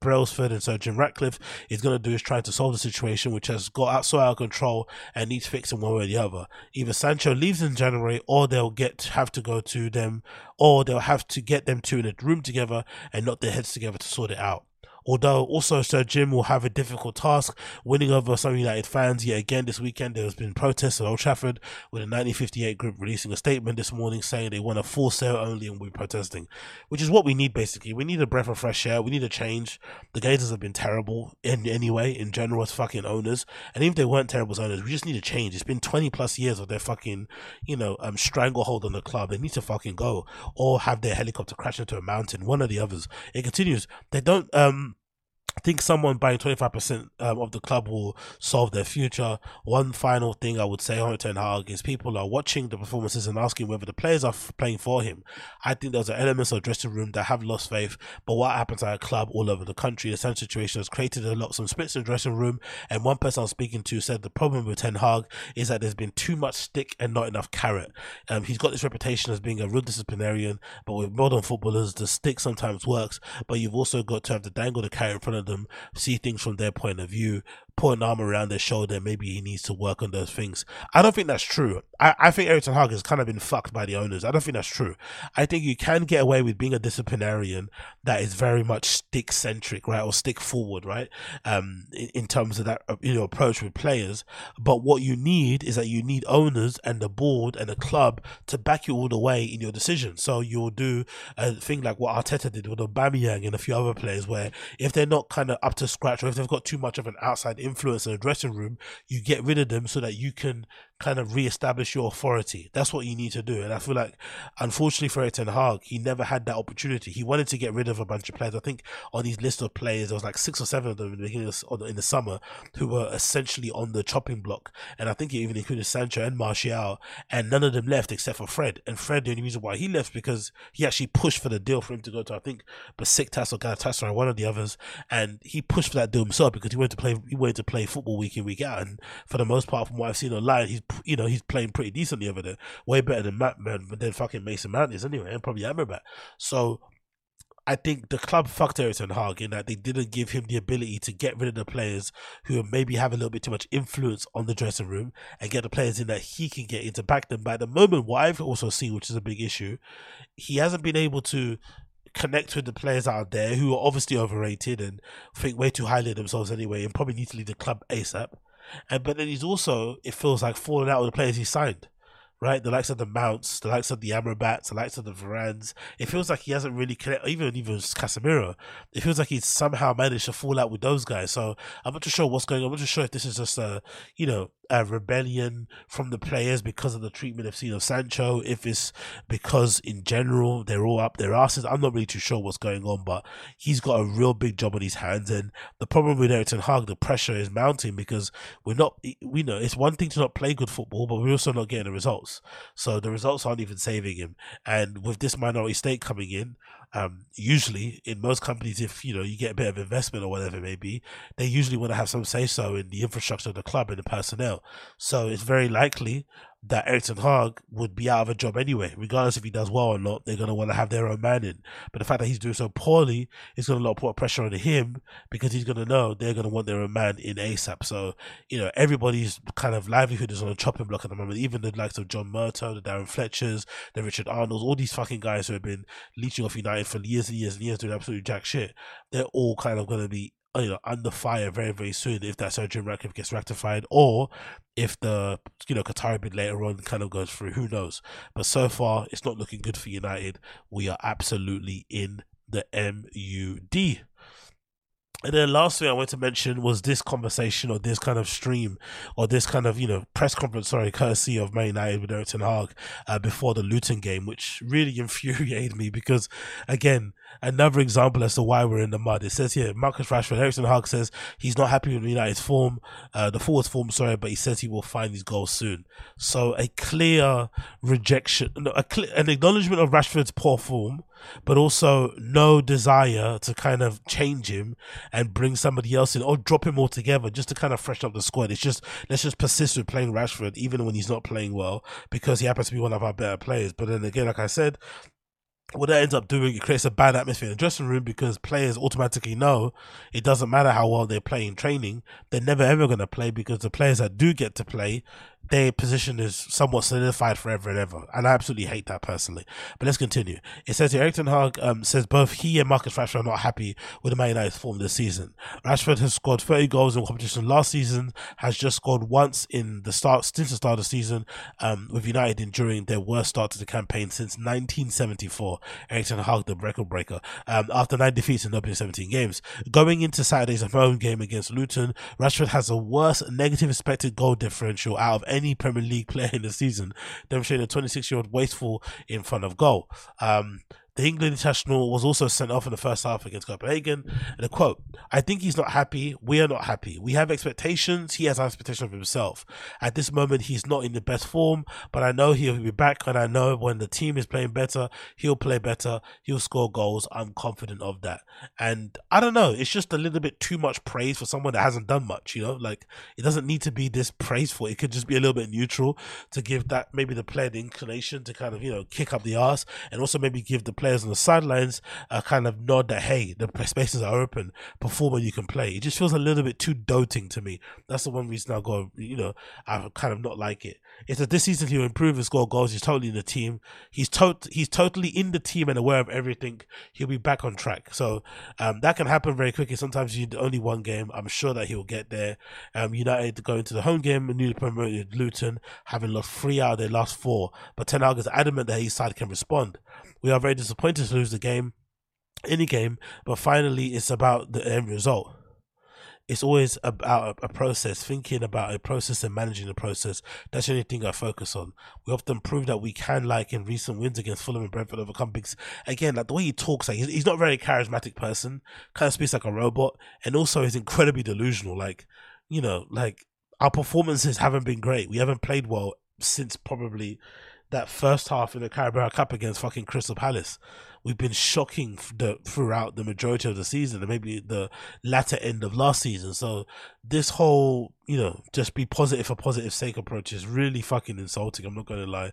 Brailsford and Sir Jim Ratcliffe is going to do is try to solve the situation, which has got out so out of control and needs fixing one way or the other. Either Sancho leaves in January, or they'll get have to go to them, or they'll have to get them two in a room together and knock their heads together to sort it out. Although also Sir Jim will have a difficult task winning over some United fans yet again this weekend. There has been protests at Old Trafford with a 1958 group releasing a statement this morning saying they want a full sale only and we're protesting, which is what we need basically. We need a breath of fresh air. We need a change. The Glazers have been terrible in anyway in general as fucking owners, and even if they weren't terrible as owners, we just need a change. It's been 20 plus years of their fucking you know um stranglehold on the club. They need to fucking go or have their helicopter crash into a mountain. One or the others. It continues. They don't um I think someone buying 25% um, of the club will solve their future. One final thing I would say on Ten Hag is people are watching the performances and asking whether the players are playing for him. I think there's elements of dressing room that have lost faith, but what happens at a club all over the country, the same situation has created a lot some splits in the dressing room. And one person I'm speaking to said the problem with Ten Hag is that there's been too much stick and not enough carrot. Um, he's got this reputation as being a real disciplinarian, but with modern footballers, the stick sometimes works, but you've also got to have the dangle the carrot in front of them, see things from their point of view, put an arm around their shoulder, maybe he needs to work on those things. I don't think that's true. I, I think Erik Ten Hag has kind of been fucked by the owners. I don't think that's true. I think you can get away with being a disciplinarian that is very much stick centric, right, or stick forward, right, um, in, in terms of that uh, you know approach with players. But what you need is that you need owners and the board and the club to back you all the way in your decision. So you'll do a thing like what Arteta did with Aubameyang and a few other players, where if they're not kind of up to scratch or if they've got too much of an outside influence in the dressing room, you get rid of them so that you can kind of re-establish your authority. That's what you need to do. And I feel like, unfortunately for Ten Hag, he never had that opportunity. He wanted to get rid of a bunch of players. I think on his list of players, there was like six or seven of them in the beginning of, in the summer who were essentially on the chopping block. And I think he even included Sancho and Martial, and none of them left except for Fred. And Fred, the only reason why he left because he actually pushed for the deal for him to go to, I think, Besiktas or Galatasaray, one of the others, and he pushed for that deal himself because he wanted to play. He wanted to play football week in week out, and for the most part, from what I've seen online, he's you know he's playing pretty decently over there, way better than Matt Man, than fucking Mason Mount is anyway, and probably Amrabat. So I think the club fucked Erik Ten Hag in that they didn't give him the ability to get rid of the players who maybe have a little bit too much influence on the dressing room and get the players in that he can get in to back them. But at the moment, what I've also seen, which is a big issue, he hasn't been able to connect with the players out there who are obviously overrated and think way too highly of themselves anyway and probably need to leave the club ASAP. And but then he's also it feels like falling out with the players he signed. Right, the likes of the Mounts, the likes of the Amrabats, the likes of the Varans. It feels like he hasn't really connected, even even Casemiro. It feels like he's somehow managed to fall out with those guys. So I'm not too sure what's going on. I'm not too sure if this is just a, you know, a rebellion from the players because of the treatment they've seen of Sancho, if it's because in general they're all up their asses. I'm not really too sure what's going on, but he's got a real big job on his hands. And the problem with Erik Ten Hag, the pressure is mounting because we're not, we know it's one thing to not play good football, but we're also not getting the results. So the results aren't even saving him. And with this minority stake coming in, um, usually in most companies, if you know you get a bit of investment or whatever it may be, they usually want to have some say so in the infrastructure of the club and the personnel. So it's very likely that Erik Ten would be out of a job anyway, regardless if he does well or not. They're going to want to have their own man in. But the fact that he's doing so poorly is going to lot put pressure on him because he's going to know they're going to want their own man in ASAP. So you know everybody's kind of livelihood is on a chopping block at the moment. Even the likes of John Murtough, the Darren Fletchers, the Richard Arnolds, all these fucking guys who have been leeching off United for years and years and years doing absolutely jack shit. They're all kind of going to be you know under fire very very soon if that Jim Ratcliffe gets rectified or if the you know Qatari bid later on kind of goes through. Who knows? But so far it's not looking good for United. We are absolutely in the MUD and then last thing I want to mention was this conversation or this kind of stream or this kind of, you know, press conference, sorry, courtesy of Man United with Erik Ten Hag uh, before the Luton game, which really infuriated me because, again, another example as to why we're in the mud. It says here, Marcus Rashford, Erik Ten Hag says he's not happy with United's form, uh, the forward's form, sorry, but he says he will find his goals soon. So a clear rejection, a clear, an acknowledgement of Rashford's poor form, but also no desire to kind of change him and bring somebody else in or drop him altogether just to kind of freshen up the squad. It's just let's just persist with playing Rashford even when he's not playing well because he happens to be one of our better players. But then again, like I said, what that ends up doing, it creates a bad atmosphere in the dressing room because players automatically know it doesn't matter how well they play in training, they're never ever going to play because the players that do get to play their position is somewhat solidified forever and ever. And I absolutely hate that personally. But let's continue. It says here, Erik Ten Hag um, says both he and Marcus Rashford are not happy with the Man United form this season. Rashford has scored 30 goals in competition last season, has just scored once in the start, since the start of the season, um, with United enduring their worst start to the campaign since 1974. Erik Ten Hag, the record breaker, um, after nine defeats in opening 17 games. Going into Saturday's home game against Luton, Rashford has the worst negative expected goal differential out of any Premier League player in the season, demonstrating a 26 year old wasteful in front of goal. Um, the England international was also sent off in the first half against Copenhagen. And a quote, I think he's not happy. We are not happy. We have expectations. He has expectations of himself. At this moment, he's not in the best form, but I know he'll be back. And I know when the team is playing better, he'll play better. He'll score goals. I'm confident of that. And I don't know. It's just a little bit too much praise for someone that hasn't done much, you know? Like, it doesn't need to be this praiseful. It could just be a little bit neutral to give that maybe the player the inclination to kind of, you know, kick up the ass and also maybe give the players on the sidelines a kind of nod that hey, the spaces are open, perform when you can play. It just feels a little bit too doting to me. That's the one reason I go, you know, I kind of not like it. It's that this season he'll improve and score goals. He's totally in the team. He's to- he's totally in the team and aware of everything. He'll be back on track. So um, that can happen very quickly. Sometimes you only one game. I'm sure that he'll get there. Um, United going to the home game, newly promoted Luton, having lost three out of their last four. But Ten is adamant that his side can respond. We are very disappointed to lose the game, any game, but finally it's about the end result. It's always about a, process, thinking about a process and managing the process. That's the only thing I focus on. We often prove that we can, like in recent wins against Fulham and Brentford, overcome big. Again, like the way he talks, like he's, he's not a very charismatic person. Kind of speaks like a robot, and also is incredibly delusional. Like, you know, like our performances haven't been great. We haven't played well since probably that first half in the Carabao Cup against fucking Crystal Palace. We've been shocking the, throughout the majority of the season and maybe the latter end of last season. So this whole, you know, just be positive for positive sake approach is really fucking insulting. I'm not going to lie.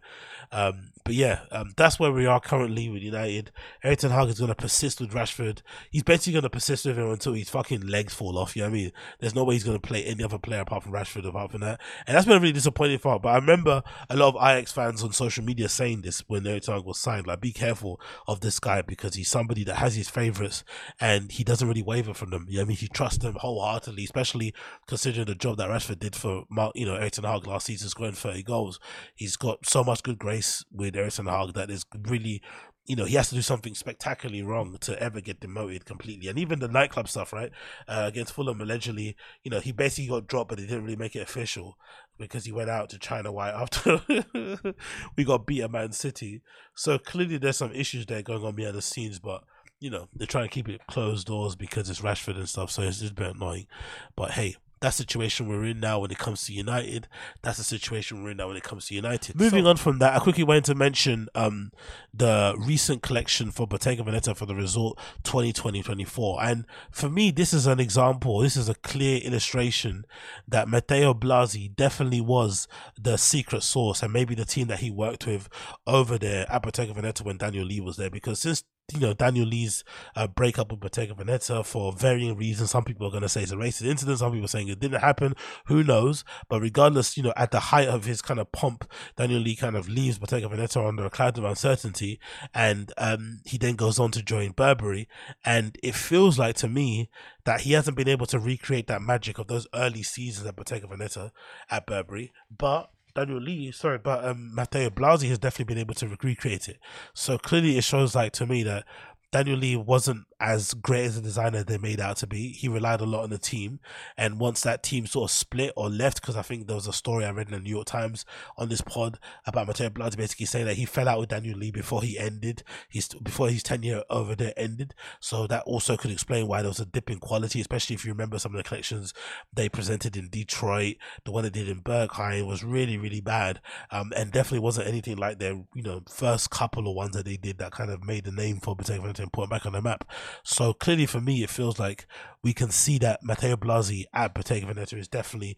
Um, but yeah, um, that's where we are currently with United. Erik Ten Hag is going to persist with Rashford. He's basically going to persist with him until his fucking legs fall off. You know what I mean? There's no way he's going to play any other player apart from Rashford apart from that. And that's been a really disappointing part. But I remember a lot of Ajax fans on social media saying this when Erik Ten Hag was signed. Like, be careful of this guy because he's somebody that has his favourites and he doesn't really waver from them. You know what I mean? He trusts them wholeheartedly, especially considering the job that Rashford did for, you know, Erik Hag last season, scoring 30 goals. He's got so much good grace with Erik Ten Hag that is really you know, he has to do something spectacularly wrong to ever get demoted completely. And even the nightclub stuff, right? Uh, against Fulham, allegedly, you know, he basically got dropped, but they didn't really make it official because he went out to China White after we got beat at Man City. So clearly there's some issues there going on behind the scenes, but you know, they're trying to keep it closed doors because it's Rashford and stuff, so it's just a bit annoying. But hey, That's the situation we're in now when it comes to United. That's the situation we're in now when it comes to United. Moving so, on from that, I quickly wanted to mention um, the recent collection for Bottega Veneta for the Resort 2020-24. And for me, this is an example. This is a clear illustration that Matteo Blazy definitely was the secret source and maybe the team that he worked with over there at Bottega Veneta when Daniel Lee was there. Because since you know Daniel Lee's uh, breakup with Bottega Veneta for varying reasons. Some people are going to say it's a racist incident. Some people are saying it didn't happen. Who knows? But regardless, you know, at the height of his kind of pomp, Daniel Lee kind of leaves Bottega Veneta under a cloud of uncertainty, and um, he then goes on to join Burberry. And it feels like to me that he hasn't been able to recreate that magic of those early seasons at Bottega Veneta at Burberry, but Daniel Lee, sorry, but um, Matteo Blazy has definitely been able to recreate it. So clearly, it shows like to me that Daniel Lee wasn't as great as a designer they made out to be. He relied a lot on the team. And once that team sort of split or left, because I think there was a story I read in the New York Times on this pod about Matteo Blazy basically saying that he fell out with Daniel Lee before he ended, his, before his tenure over there ended. So that also could explain why there was a dip in quality, especially if you remember some of the collections they presented in Detroit. The one they did in Berghain was really, really bad. Um, and definitely wasn't anything like their, you know, first couple of ones that they did that kind of made the name for Bottega Veneta and put them back on the map. So clearly for me, it feels like we can see that Matteo Blazy at Bottega Veneta is definitely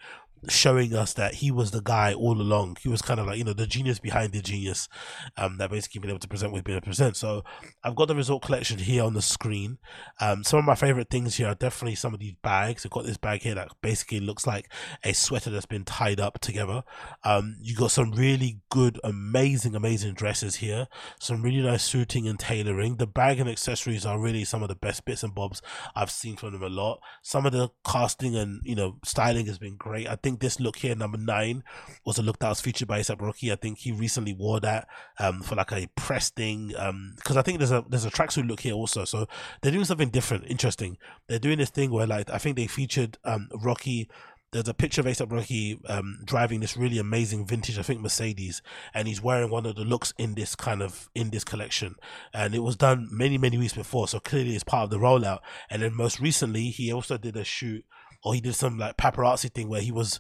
showing us that he was the guy all along. He was kind of like, you know, the genius behind the genius, um, that basically been able to present we've been able to present. So I've got the result collection here on the screen. Um, some of my favorite things here are definitely some of these bags. I've got this bag here that basically looks like a sweater that's been tied up together. Um, you got some really good, amazing, amazing dresses here. Some really nice suiting and tailoring. The bag and accessories are really some of the best bits and bobs I've seen from them a lot. Some of the casting and, you know, styling has been great. I think think this look here, number nine, was a look that was featured by ASAP Rocky. I think he recently wore that um, for like a press thing. Because um, I think there's a there's a tracksuit look here also. So they're doing something different, interesting. They're doing this thing where like I think they featured um, Rocky there's a picture of ASAP Rocky um, driving this really amazing vintage, I think Mercedes, and he's wearing one of the looks in this kind of in this collection, and it was done many many weeks before, so clearly it's part of the rollout. And then most recently, he also did a shoot or he did some like paparazzi thing where he was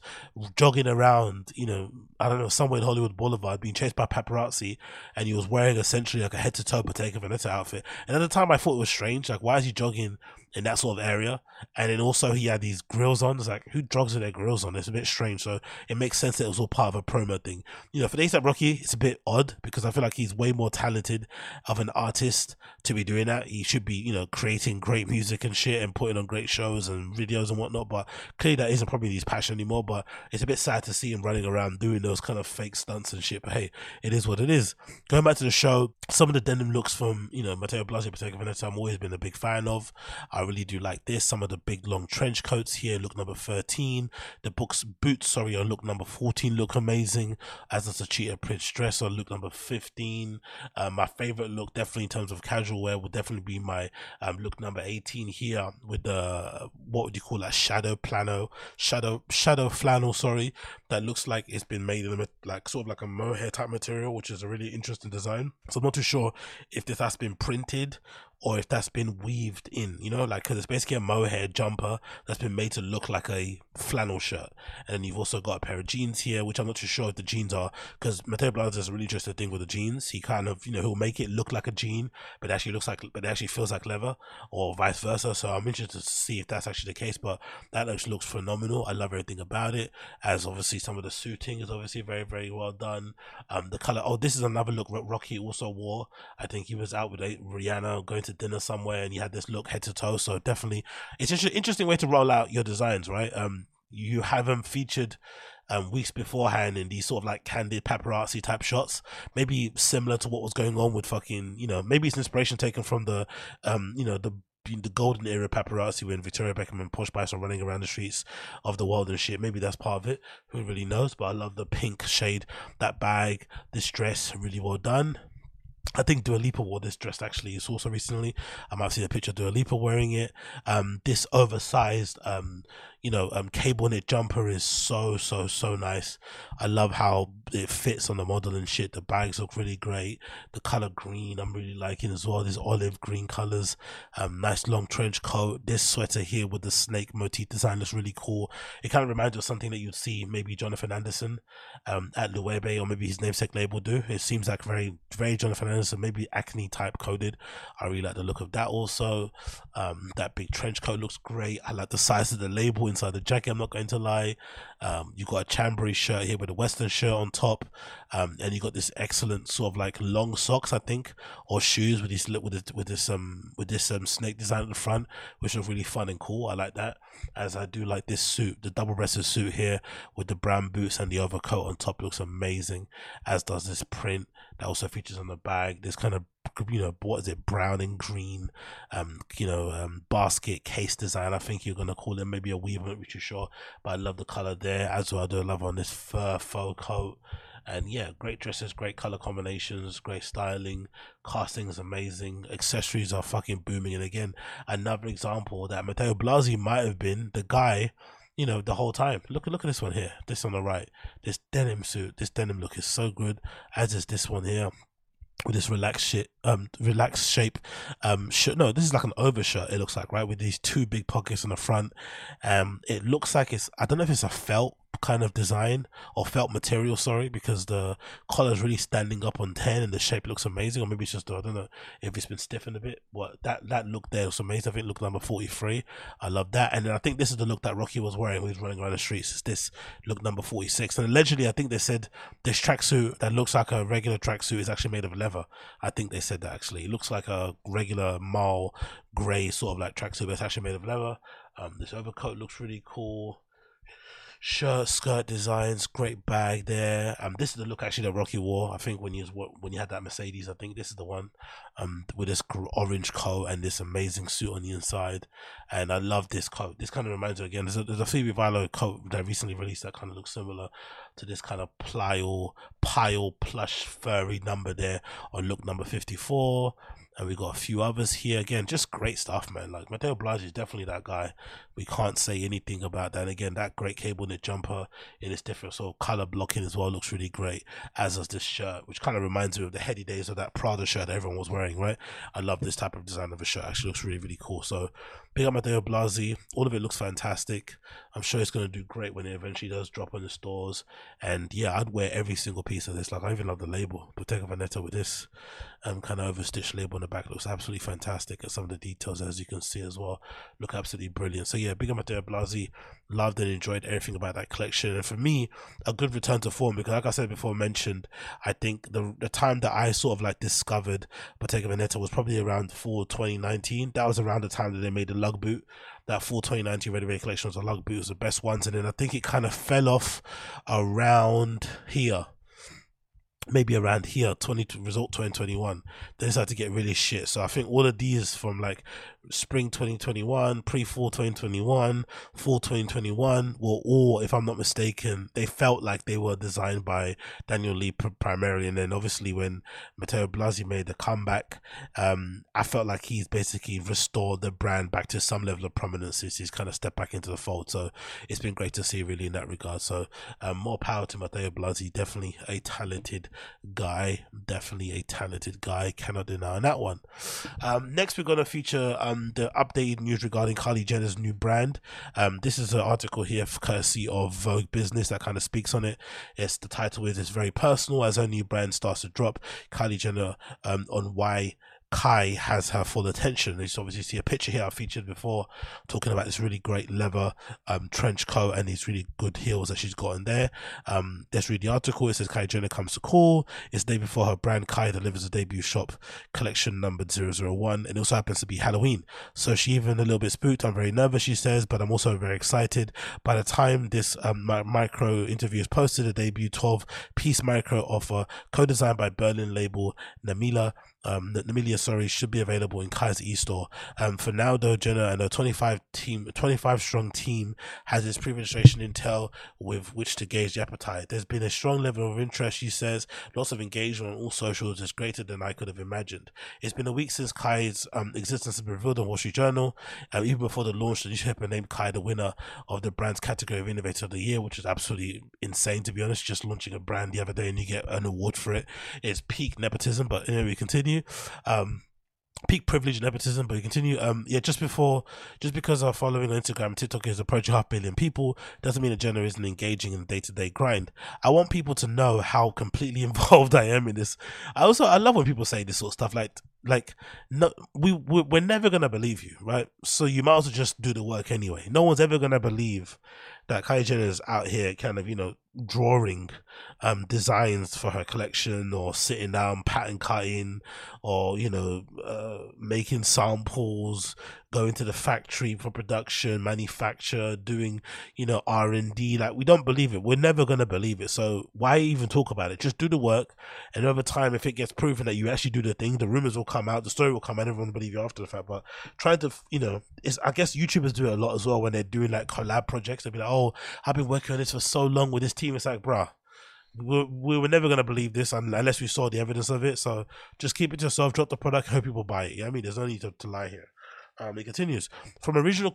jogging around, you know, I don't know, somewhere in Hollywood Boulevard being chased by paparazzi and he was wearing essentially like a head to toe Bottega Veneta outfit. And at the time I thought it was strange, like why is he jogging in that sort of area. And then also he had these grills on. It's like who drugs with their grills on? It's a bit strange. So it makes sense that it was all part of a promo thing. You know, for ASAP Rocky, it's a bit odd because I feel like he's way more talented of an artist to be doing that. He should be, you know, creating great music and shit and putting on great shows and videos and whatnot. But clearly that isn't probably his passion anymore. But it's a bit sad to see him running around doing those kind of fake stunts and shit. But hey, it is what it is. Going back to the show, some of the denim looks from, you know, Matteo Blazy, Bottega Veneta, I'm always been a big fan of. I I really do like this. Some of the big long trench coats here look number 13. The books boots, sorry, on look number 14 look amazing. As does a cheetah print dress on look number 15. Uh, my favorite look, definitely in terms of casual wear, would definitely be my um, look number 18 here with the, what would you call that? Shadow plano, shadow, shadow flannel, sorry. That looks like it's been made in a, like sort of like a mohair type material, which is a really interesting design. So I'm not too sure if this has been printed or if that's been weaved in, you know, like because it's basically a mohair jumper that's been made to look like a flannel shirt. And then you've also got a pair of jeans here, which I'm not too sure if the jeans are because Matteo a really interesting thing with the jeans. He kind of, you know, he'll make it look like a jean, but actually looks like, but actually feels like leather, or vice versa. So I'm interested to see if that's actually the case. But that looks looks phenomenal. I love everything about it. As obviously some of the suiting is obviously very very well done. Um, the color. Oh, this is another look Rocky also wore. I think he was out with Rihanna going to to dinner somewhere and you had this look head to toe. So definitely, it's just an interesting way to roll out your designs, right? Um, you have them featured um, weeks beforehand in these sort of like candid paparazzi type shots. Maybe similar to what was going on with fucking, you know, maybe it's inspiration taken from the, um, you know, the the golden era paparazzi when Victoria Beckham and Posh Spice are running around the streets of the world and shit. Maybe that's part of it. Who really knows? But I love the pink shade, that bag, this dress, really well done. I think Dua Lipa wore this dress actually. It's also recently. Um, I've seen a picture of Dua Lipa wearing it. Um, this oversized, um, you know, um, cable knit jumper is so, so, so nice. I love how it fits on the model and shit. The bags look really great. The color green, I'm really liking as well. These olive green colors. Um, nice long trench coat. This sweater here with the snake motif design looks really cool. It kind of reminds you of something that you'd see maybe Jonathan Anderson, um, at Loewe or maybe his namesake label do. It seems like very, very Jonathan Anderson, maybe acne type coded. I really like the look of that also. Um, that big trench coat looks great. I like the size of the label inside the jacket. I'm not going to lie. Um, you got a Chambray shirt here with a Western shirt on top, um, and you got this excellent sort of like long socks, I think, or shoes with this with this with this um with this um snake design at the front, which are really fun and cool. I like that. As I do like this suit, the double breasted suit here with the brown boots and the overcoat on top looks amazing. As does this print that also features on the bag. This kind of you know what is it brown and green um you know um basket case design i think you're gonna call it maybe a weave which is sure but i love the color there as well i do love on this fur faux coat and yeah great dresses great color combinations great styling casting is amazing accessories are fucking booming and again another example that matteo blazy might have been the guy you know the whole time look look at this one here this on the right this denim suit this denim look is so good as is this one here with this relaxed shit, um, relaxed shape, um, shirt. No, this is like an overshirt. It looks like right with these two big pockets on the front. Um, it looks like it's. I don't know if it's a felt kind of design or felt material, sorry, because the collar is really standing up on 10 and the shape looks amazing. Or maybe it's just, I don't know if it's been stiffened a bit. but that, that look there was amazing. I think look number 43. I love that. And then I think this is the look that Rocky was wearing when he was running around the streets. It's this look number 46. And allegedly, I think they said this tracksuit that looks like a regular tracksuit is actually made of leather. I think they said that actually. It looks like a regular mall grey sort of like tracksuit, but it's actually made of leather. Um, this overcoat looks really cool shirt, skirt designs, great bag there. Um, this is the look actually that Rocky wore. I think when you when you had that Mercedes, I think this is the one, um, with this orange coat and this amazing suit on the inside. And I love this coat. This kind of reminds me again. There's a, there's a Phoebe Philo coat that recently released that kind of looks similar to this kind of pile pile plush furry number there on look number fifty four and we got a few others here. Again just great stuff man. Like Matteo Blazy is definitely that guy. We can't say anything about that. And again that great cable knit jumper in its different sort of color blocking as well looks really great as does this shirt which kind of reminds me of the heady days of that Prada shirt that everyone was wearing right? I love this type of design of a shirt. Actually looks really really cool. So big up Matteo Blazy. All of it looks fantastic. I'm sure it's going to do great when it eventually does drop on the stores. And yeah I'd wear every single piece of this. Like I even love the label. Bottega Veneta with this um, kind of overstitched label on the back looks absolutely fantastic. And some of the details as you can see as well look absolutely brilliant. So yeah big up Matteo Blazy. Loved and enjoyed everything about that collection. And for me a good return to form because like I said before mentioned I think the the time that I sort of like discovered Bottega Veneta was probably around fall 2019 that was around the time that they made the lug boot. That fall 2019 Ready Made collection was the lug boot. Was the best ones. And then I think it kind of fell off around here. Maybe around here 20 result 2021 they decided to get really shit. So i think all of these from like spring 2021 pre-fall 2021 fall 2021 were all if i'm not mistaken they felt like they were designed by daniel lee primarily and then obviously when matteo blazy made the comeback um i felt like he's basically restored the brand back to some level of prominence since he's kind of stepped back into the fold so it's been great to see really in that regard so um, more power to matteo blazy definitely a talented guy. Definitely a talented guy. Cannot deny on that one. Um, next, we're going to feature um, the updated news regarding Kylie Jenner's new brand. Um, this is an article here, courtesy of Vogue Business, that kind of speaks on it. It's the title is it's very personal as her new brand starts to drop. Kylie Jenner um, on why Khy has her full attention. You obviously see a picture here I featured before talking about this really great leather um, trench coat and these really good heels that she's got in there. Um, let's read the article. It says Kai Jenner comes to call. It's the day before her brand Khy delivers a debut shop collection numbered 001 and it also happens to be Halloween. So she even a little bit spooked. I'm very nervous, she says, but I'm also very excited. By the time this um, micro interview is posted, a debut 12 piece micro offer co-designed by Berlin label Namila um, Namilia, sorry, should be available in Khy's e-store. Um, for now, though, Jenner and a 25 team, 25 strong team has its pre-registration intel with which to gauge the appetite. There's been a strong level of interest, she says. Lots of engagement on all socials is greater than I could have imagined. It's been a week since Khy's um, existence has been revealed on Wall Street Journal. Um, even before the launch, the newspaper named Khy the winner of the brand's category of Innovator of the Year, which is absolutely insane, to be honest. Just launching a brand the other day and you get an award for it. It's peak nepotism, but anyway, we continue continue. Um, peak privilege and nepotism, but we continue. Um, yeah, just before, just because our following on Instagram, TikTok is approaching half billion people, doesn't mean that Jenner isn't engaging in the day to day grind. I want people to know how completely involved I am in this. I also I love when people say this sort of stuff, like like no, we we're never gonna believe you, right? So you might as well just do the work anyway. No one's ever gonna believe that Kylie Jenner is out here, kind of you know drawing um designs for her collection or sitting down pattern cutting or you know uh, making samples going to the factory for production manufacture doing you know r&d like we don't believe it. We're never going to believe it. So why even talk about it? Just do the work. And over time if it gets proven that you actually do the thing the rumors will come out the story will come out everyone will believe you after the fact. But trying to you know it's i guess youtubers do it a lot as well when they're doing like collab projects. They'll be like oh i've been working on this for so long with this team. It's like, bruh, we, we were never gonna believe this unless we saw the evidence of it. So just keep it to yourself, drop the product, hope people buy it. Yeah, I mean, there's no need to, to lie here. Um, it continues from original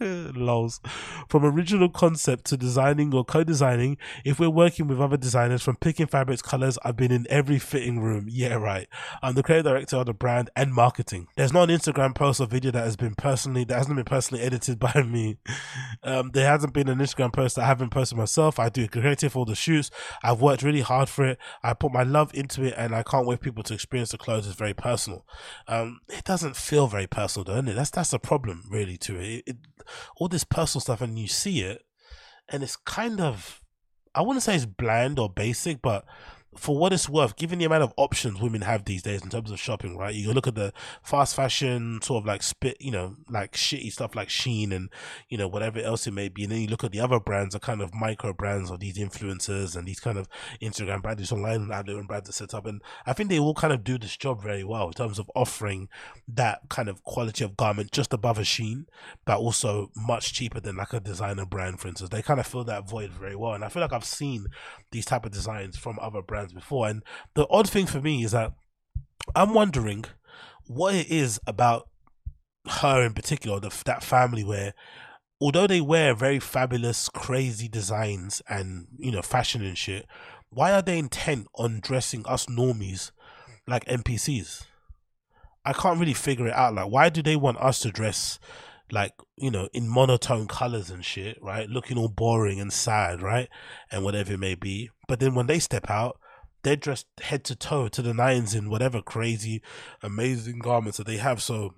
lols from original concept to designing or co-designing. If we're working with other designers, from picking fabrics, colors, I've been in every fitting room. Yeah, right. I'm the creative director of the brand and marketing. There's not an Instagram post or video that has been personally that hasn't been personally edited by me. Um, there hasn't been an Instagram post that I haven't posted myself. I do creative for the shoots. I've worked really hard for it. I put my love into it, and I can't wait for people to experience the clothes. It's very personal. Um, it doesn't feel very personal though, it? That's that's a problem really to it. It, it. All this personal stuff, and you see it, and it's kind of, I wouldn't say it's bland or basic, but for what it's worth, given the amount of options women have these days in terms of shopping, right? You look at the fast fashion sort of like spit, you know, like shitty stuff like Shein and, you know, whatever else it may be. And then you look at the other brands, the kind of micro brands of these influencers and these kind of Instagram brands, these online and other brands that set up. And I think they all kind of do this job very well in terms of offering that kind of quality of garment just above a Shein, but also much cheaper than like a designer brand, for instance. They kind of fill that void very well. And I feel like I've seen these type of designs from other brands brands before. And the odd thing for me is that I'm wondering what it is about her in particular, the, that family where although they wear very fabulous, crazy designs and you know fashion and shit, why are they intent on dressing us normies like NPCs? I can't really figure it out. Like, why do they want us to dress like you know in monotone colors and shit, right? Looking all boring and sad, right? And whatever it may be. But then when they step out, they're dressed head to toe to the nines in whatever crazy, amazing garments that they have. So,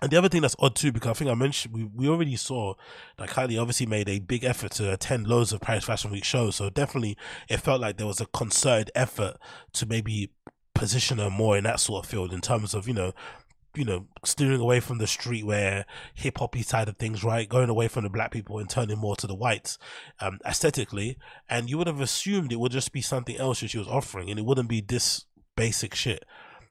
and the other thing that's odd too, because I think I mentioned we, we already saw that Kylie obviously made a big effort to attend loads of Paris Fashion Week shows. So definitely, it felt like there was a concerted effort to maybe position her more in that sort of field in terms of you know you know, steering away from the streetwear, hip hoppy side of things, right? Going away from the black people and turning more to the whites, um, aesthetically. And you would have assumed it would just be something else that she was offering, and it wouldn't be this basic shit.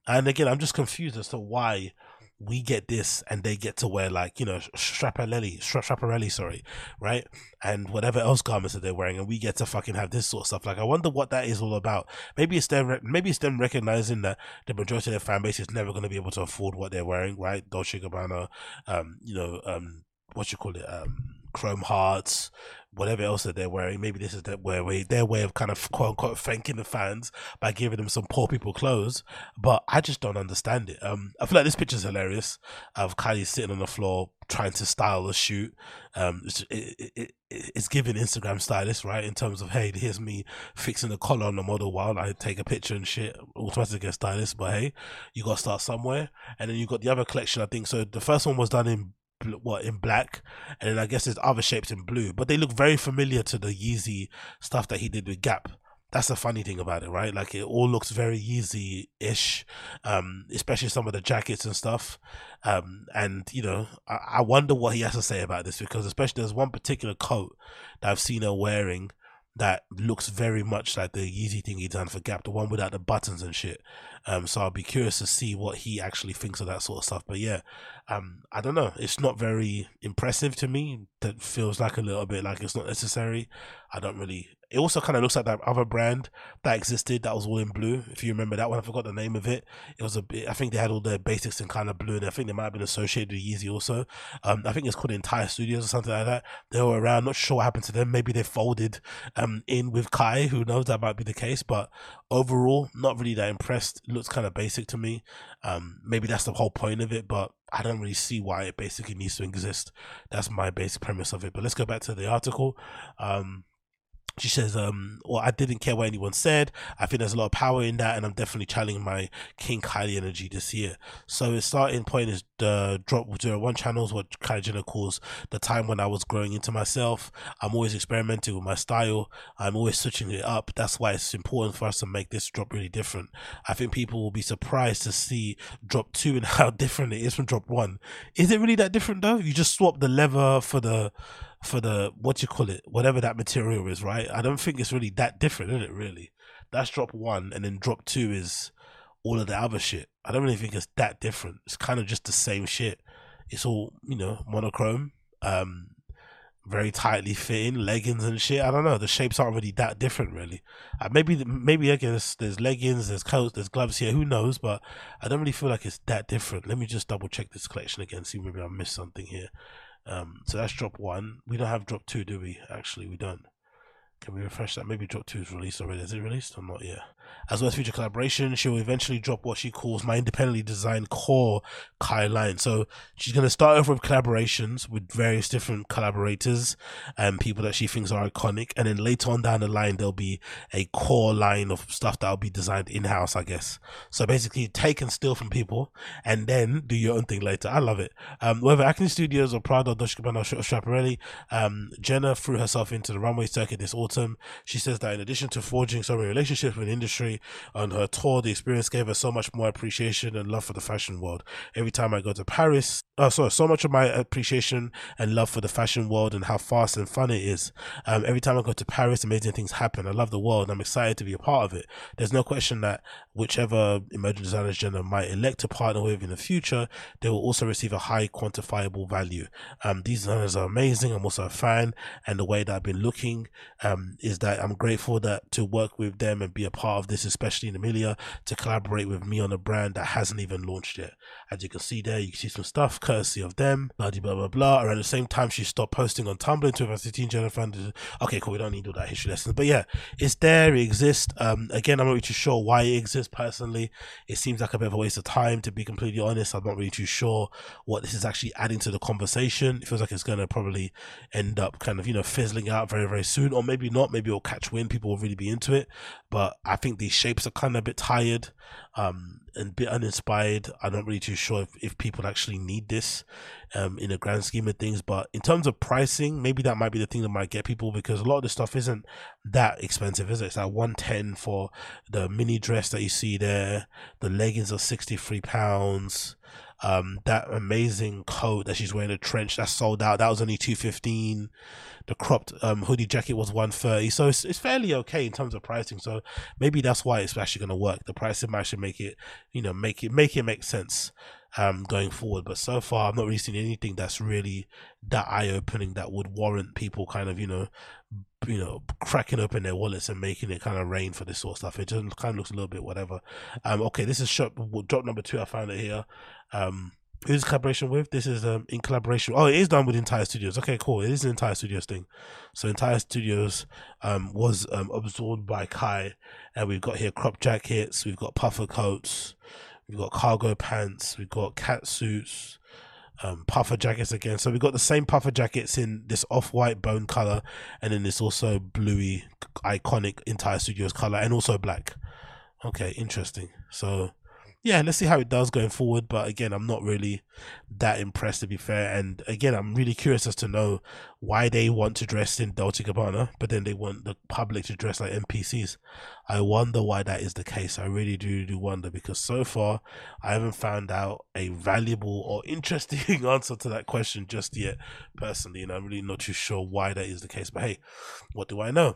And again, I'm just confused as to why we get this and they get to wear like you know straparelli straparelli sorry right? And whatever else garments that they're wearing and we get to fucking have this sort of stuff. Like i wonder what that is all about. Maybe it's them maybe it's them recognizing that the majority of their fan base is never going to be able to afford what they're wearing right? Dolce gabbana um you know um what you call it um chrome hearts whatever else that they're wearing. Maybe this is their way, their way of kind of quote unquote thanking the fans by giving them some poor people clothes. But I just don't understand it. Um, I feel like this picture is hilarious of Kylie sitting on the floor trying to style a shoot. Um, it's, it, it, it's giving Instagram stylist, right? In terms of, hey, here's me fixing the collar on the model while I take a picture and shit, automatically get stylist. But hey, you got to start somewhere. And then you got the other collection, I think. So the first one was done in what in black, and then I guess there's other shapes in blue, but they look very familiar to the Yeezy stuff that he did with Gap. That's the funny thing about it, right? Like it all looks very Yeezy ish, um, especially some of the jackets and stuff. Um, and you know, I, I wonder what he has to say about this because especially there's one particular coat that I've seen her wearing that looks very much like the Yeezy thing he done for Gap, the one without the buttons and shit. Um, so I'll be curious to see what he actually thinks of that sort of stuff. But yeah, um, I don't know. It's not very impressive to me. That feels like a little bit like it's not necessary. I don't really it also kind of looks like that other brand that existed that was all in blue. If you remember that one, I forgot the name of it. It was a bit, I think they had all their basics in kind of blue, and I think they might have been associated with Yeezy also. Um, I think it's called Entire Studios or something like that. They were around, not sure what happened to them. Maybe they folded um, in with Khy, who knows, that might be the case. But overall, not really that impressed. Looks kind of basic to me. Um, maybe that's the whole point of it, but I don't really see why it basically needs to exist. That's my basic premise of it. But let's go back to the article. Um, she says, um, well, I didn't care what anyone said. I think there's a lot of power in that, and I'm definitely channeling my King Kylie energy this year. So its starting point is the drop zero one channels, what Kylie Jenner calls the time when I was growing into myself. I'm always experimenting with my style. I'm always switching it up. That's why it's important for us to make this drop really different. I think people will be surprised to see drop two and how different it is from drop one. Is it really that different though? You just swap the leather for the for the what you call it, whatever that material is, right? I don't think it's really that different, is it? Really, that's drop one, and then drop two is all of the other shit. I don't really think it's that different. It's kind of just the same shit. It's all you know, monochrome, um, very tightly fitting leggings and shit. I don't know. The shapes aren't really that different, really. Uh, maybe, maybe again, there's, there's leggings, there's coats, there's gloves here. Who knows? But I don't really feel like it's that different. Let me just double check this collection again, see maybe I missed something here. Um, so that's drop one. We don't have drop two, do we? Actually, we don't. Can we refresh that? Maybe drop two is released already. Is it released or not yet? As well as future collaboration, she will eventually drop what she calls my independently designed core Khy line. So she's going to start off with collaborations with various different collaborators and people that she thinks are iconic. And then later on down the line, there'll be a core line of stuff that'll be designed in house, I guess. So basically, take and steal from people and then do your own thing later. I love it. Um, whether Acne Studios or Prada, Dolce Gabbana, or Schiaparelli, um, Jenner threw herself into the runway circuit this autumn. She says that in addition to forging so many relationships with the on her tour. The experience gave her so much more appreciation and love for the fashion world. Every time I go to Paris, oh, sorry, so much of my appreciation and love for the fashion world and how fast and fun it is. Um, every time I go to Paris, amazing things happen. I love the world. I'm excited to be a part of it. There's no question that whichever emerging designers Jenner might elect to partner with in the future, they will also receive a high quantifiable value. Um, these designers are amazing. I'm also a fan, and the way that I've been looking um, is that I'm grateful that to work with them and be a part of this especially in Amelia, to collaborate with me on a brand that hasn't even launched yet. As you can see there, you can see some stuff courtesy of them, blah, blah, blah, blah. Around the same time, she stopped posting on Tumblr in 2016. Jennifer, okay, cool, we don't need all that history lessons. But yeah, it's there, it exists. Um, again, I'm not really too sure why it exists personally. It seems like a bit of a waste of time, to be completely honest. I'm not really too sure what this is actually adding to the conversation. It feels like it's going to probably end up kind of, you know, fizzling out very, very soon, or maybe not. Maybe it'll catch wind. People will really be into it. But I think these shapes are kind of a bit tired um, and a bit uninspired. I'm not really too sure if, if people actually need this um, in the grand scheme of things. But in terms of pricing, maybe that might be the thing that might get people because a lot of this stuff isn't that expensive, is it? It's like 110 for the mini dress that you see there. The leggings are 63 pounds um that amazing coat that she's wearing a trench that sold out that was only 215 the cropped um, hoodie jacket was 130 so it's, it's fairly okay in terms of pricing. So maybe that's why it's actually going to work. The pricing might should make it you know make it make it make sense um, going forward. But so far i've not really seen anything that's really that eye-opening that would warrant people kind of you know you know cracking open their wallets and making it kind of rain for this sort of stuff it just kind of looks a little bit whatever um okay this is shop drop number two i found it here um Who's collaboration with? This is um in collaboration. Oh, it is done with Entire Studios. Okay, cool. It is an Entire Studios thing. So Entire Studios um was um absorbed by Khy, and we've got here crop jackets, we've got puffer coats, we've got cargo pants, we've got cat suits, um puffer jackets again. So we've got the same puffer jackets in this off-white bone color, and then this also bluey iconic Entire Studios color, and also black. Okay, interesting. So yeah, let's see how it does going forward. But again, I'm not really that impressed to be fair. And again, I'm really curious as to know why they want to dress in Dolce Gabbana, but then they want the public to dress like NPCs. I wonder why that is the case. I really do do wonder because so far I haven't found out a valuable or interesting answer to that question just yet, personally, and I'm really not too sure why that is the case. But hey, what do I know?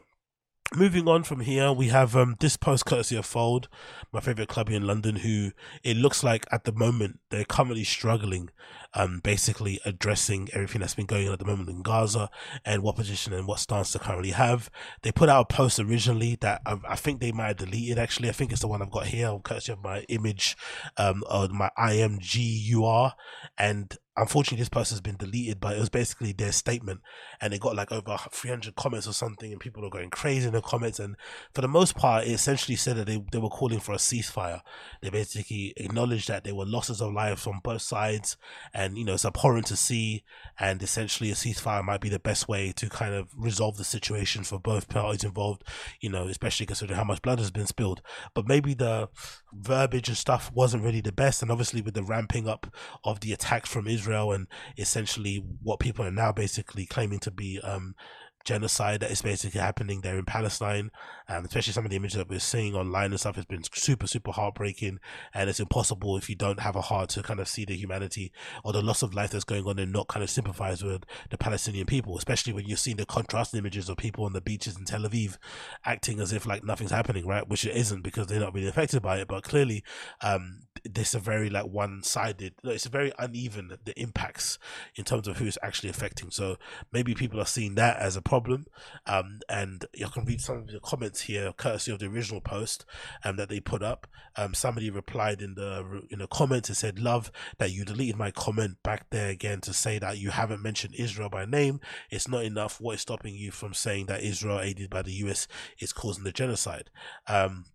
Moving on from here, we have um, this post courtesy of Fold, my favorite club in London, who it looks like at the moment they're currently struggling, um, basically addressing everything that's been going on at the moment in Gaza and what position and what stance they currently have. They put out a post originally that I, I think they might have deleted actually. I think it's the one I've got here, courtesy of my image, um, of my IMGUR. And unfortunately this post has been deleted but it was basically their statement and it got like over 300 comments or something and people are going crazy in the comments and for the most part it essentially said that they, they were calling for a ceasefire. They basically acknowledged that there were losses of lives on both sides and you know it's abhorrent to see and essentially a ceasefire might be the best way to kind of resolve the situation for both parties involved you know especially considering how much blood has been spilled. But maybe the verbiage and stuff wasn't really the best. And obviously with the ramping up of the attacks from Israel and essentially what people are now basically claiming to be um, genocide that is basically happening there in Palestine. and especially some of the images that we're seeing online and stuff has been super, super heartbreaking. And it's impossible if you don't have a heart to kind of see the humanity or the loss of life that's going on and not kind of sympathize with the Palestinian people, especially when you're seeing the contrasting images of people on the beaches in Tel Aviv acting as if like nothing's happening, right? Which it isn't because they're not really affected by it. But clearly, um, this a very like one-sided it's very uneven the impacts in terms of who it's actually affecting. So maybe people are seeing that as a problem um and you can read some of the comments here courtesy of the original post um that they put up. Um somebody replied in the in the comments and said love that you deleted my comment back there again to say that you haven't mentioned israel by name. It's not enough. What is stopping you from saying that israel aided by the us is causing the genocide? Um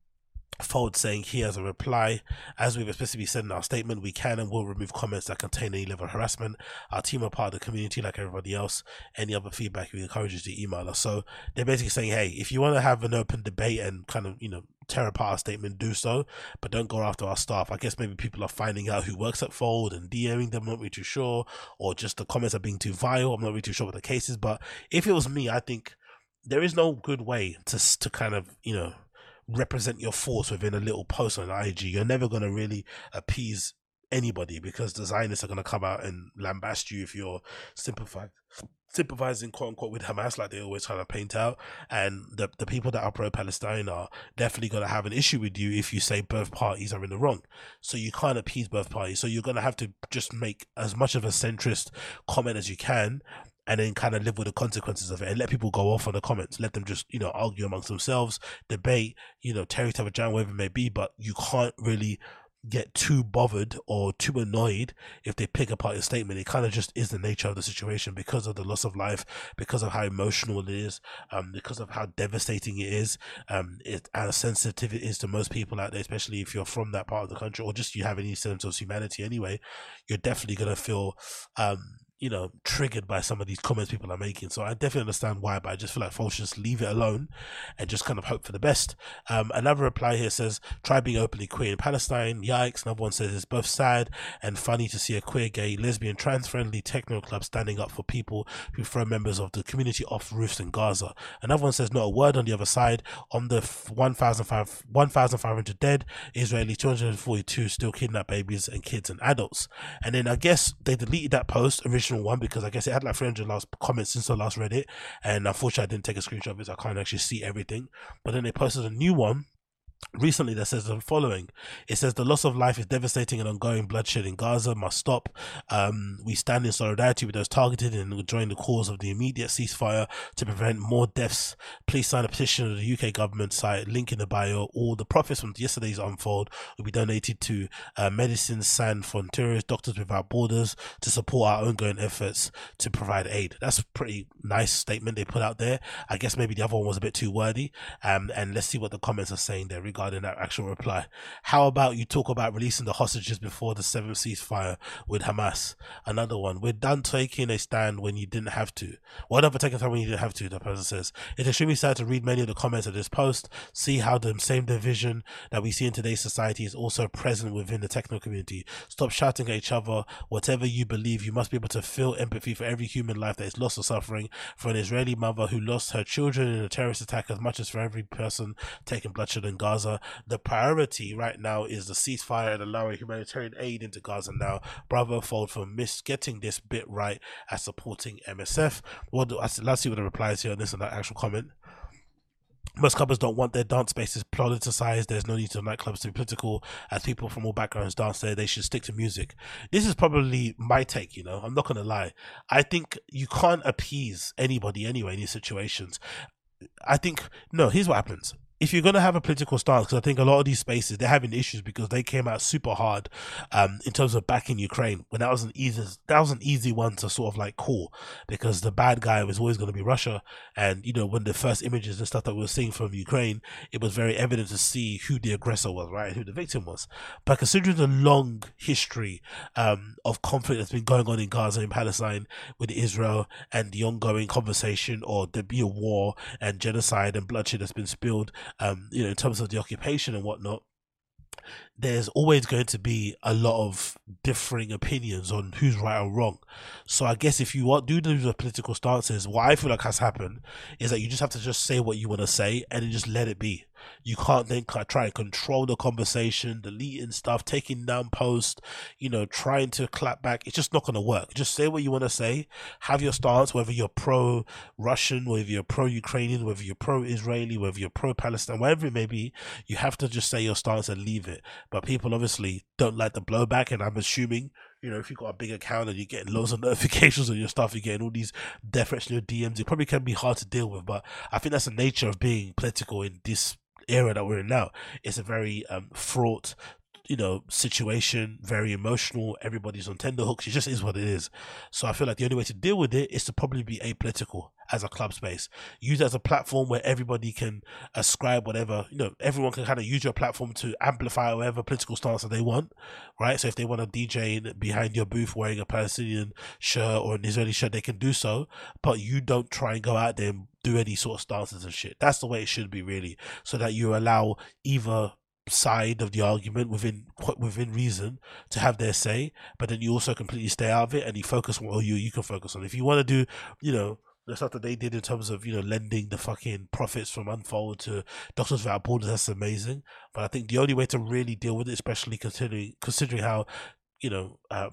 Fold saying here as a reply, as we've explicitly said in our statement, we can and will remove comments that contain any level of harassment. Our team are part of the community like everybody else. Any other feedback, we encourage you to email us. So they're basically saying, hey, if you want to have an open debate and kind of, you know, tear apart our statement, do so, but don't go after our staff. I guess maybe people are finding out who works at Fold and DMing them, I'm not really too sure, or just the comments are being too vile. I'm not really too sure what the case is, but if it was me, I think there is no good way to, to kind of, you know, represent your force within a little post on IG. You're never going to really appease anybody because the Zionists are going to come out and lambast you if you're sympathizing sympathizing quote unquote with Hamas like they always try to paint out and the the people that are pro Palestine are definitely gonna have an issue with you if you say both parties are in the wrong. So you can't appease both parties. So you're gonna have to just make as much of a centrist comment as you can and then kind of live with the consequences of it and let people go off on the comments. Let them just, you know, argue amongst themselves, debate, you know, tear each other down, whatever it may be, but you can't really get too bothered or too annoyed if they pick apart your statement. It kind of just is the nature of the situation because of the loss of life, because of how emotional it is, um, because of how devastating it is, um, it, how sensitive it is to most people out there, especially if you're from that part of the country or just you have any sense of humanity anyway, you're definitely going to feel, um, you know, triggered by some of these comments people are making. So I definitely understand why, but I just feel like folks just leave it alone and just kind of hope for the best. Um, another reply here says, try being openly queer in Palestine. Yikes. Another one says, it's both sad and funny to see a queer, gay, lesbian, trans friendly techno club standing up for people who throw members of the community off roofs in Gaza. Another one says, not a word on the other side. On the 1,500 dead, Israeli 242 still kidnap babies and kids and adults. And then I guess they deleted that post originally original one because I guess it had like 300 last comments since I last read it, and unfortunately I didn't take a screenshot of it, so I can't actually see everything. But then they posted a new one recently that says the following. It says the loss of life is devastating and ongoing bloodshed in gaza must stop. Um, we stand in solidarity with those targeted and join the cause of the immediate ceasefire to prevent more deaths. Please sign a petition to the uk government site link in the bio. All the profits from yesterday's unfold will be donated to uh, Médecins Sans Frontières doctors without borders to support our ongoing efforts to provide aid. That's a pretty nice statement they put out there. I guess maybe the other one was a bit too wordy. Um, and let's see what the comments are saying there regarding that actual reply. How about you talk about releasing the hostages before the seventh ceasefire with Hamas? Another one. We're done taking a stand when you didn't have to. Well, taking a stand when you didn't have to? The person says it's extremely sad to read many of the comments of this post. See how the same division that we see in today's society is also present within the techno community. Stop shouting at each other. Whatever you believe, you must be able to feel empathy for every human life that is lost or suffering. For an Israeli mother who lost her children in a terrorist attack, as much as for every person taking bloodshed in Gaza Gaza. The priority right now is the ceasefire and allowing humanitarian aid into Gaza now. Bravo Fold for miss getting this bit right as supporting MSF. What let's see what the replies here on this and that actual comment. most clubbers don't want their dance spaces politicized. There's no need for nightclubs to be political. As people from all backgrounds dance there, they should stick to music. This is probably my take, you know. I'm not going to lie. I think you can't appease anybody anyway in these situations. I think, no, here's what happens if you're going to have a political stance, because I think a lot of these spaces they're having issues because they came out super hard um, in terms of backing Ukraine when that was an easy that was an easy one to sort of like call because the bad guy was always going to be Russia, and you know when the first images and stuff that we were seeing from Ukraine, it was very evident to see who the aggressor was, right, who the victim was. But considering the long history um, of conflict that's been going on in Gaza and Palestine with Israel and the ongoing conversation or there be a war and genocide and bloodshed that's been spilled um, you know, in terms of the occupation and whatnot, there's always going to be a lot of differing opinions on who's right or wrong. So I guess if you do those political stances, what I feel like has happened is that you just have to just say what you want to say and then just let it be. You can't then try and control the conversation, deleting stuff, taking down posts, you know, trying to clap back. It's just not going to work. Just say what you want to say. Have your stance, whether you're pro Russian, whether you're pro Ukrainian, whether you're pro Israeli, whether you're pro Palestine, whatever it may be. You have to just say your stance and leave it. But people obviously don't like the blowback, and I'm assuming you know, if you've got a big account and you're getting loads of notifications on your stuff, you're getting all these death threats in your DMs, it probably can be hard to deal with. But I think that's the nature of being political in this era that we're in now. It's a very um, fraught you know situation very emotional everybody's on tender hooks it just is what it is. So i feel like the only way to deal with it is to probably be apolitical as a club space. Use it as a platform where everybody can ascribe whatever you know everyone can kind of use your platform to amplify whatever political stance that they want right? So if they want to dj behind your booth wearing a palestinian shirt or an israeli shirt they can do so but you don't try and go out there and do any sort of stances and shit. That's the way it should be, really, so that you allow either side of the argument within within reason to have their say, but then you also completely stay out of it and you focus on what you you can focus on. If you want to do, you know, the stuff that they did in terms of you know lending the fucking profits from Unfold to Doctors Without Borders, that's amazing. But I think the only way to really deal with it, especially considering considering how you know um,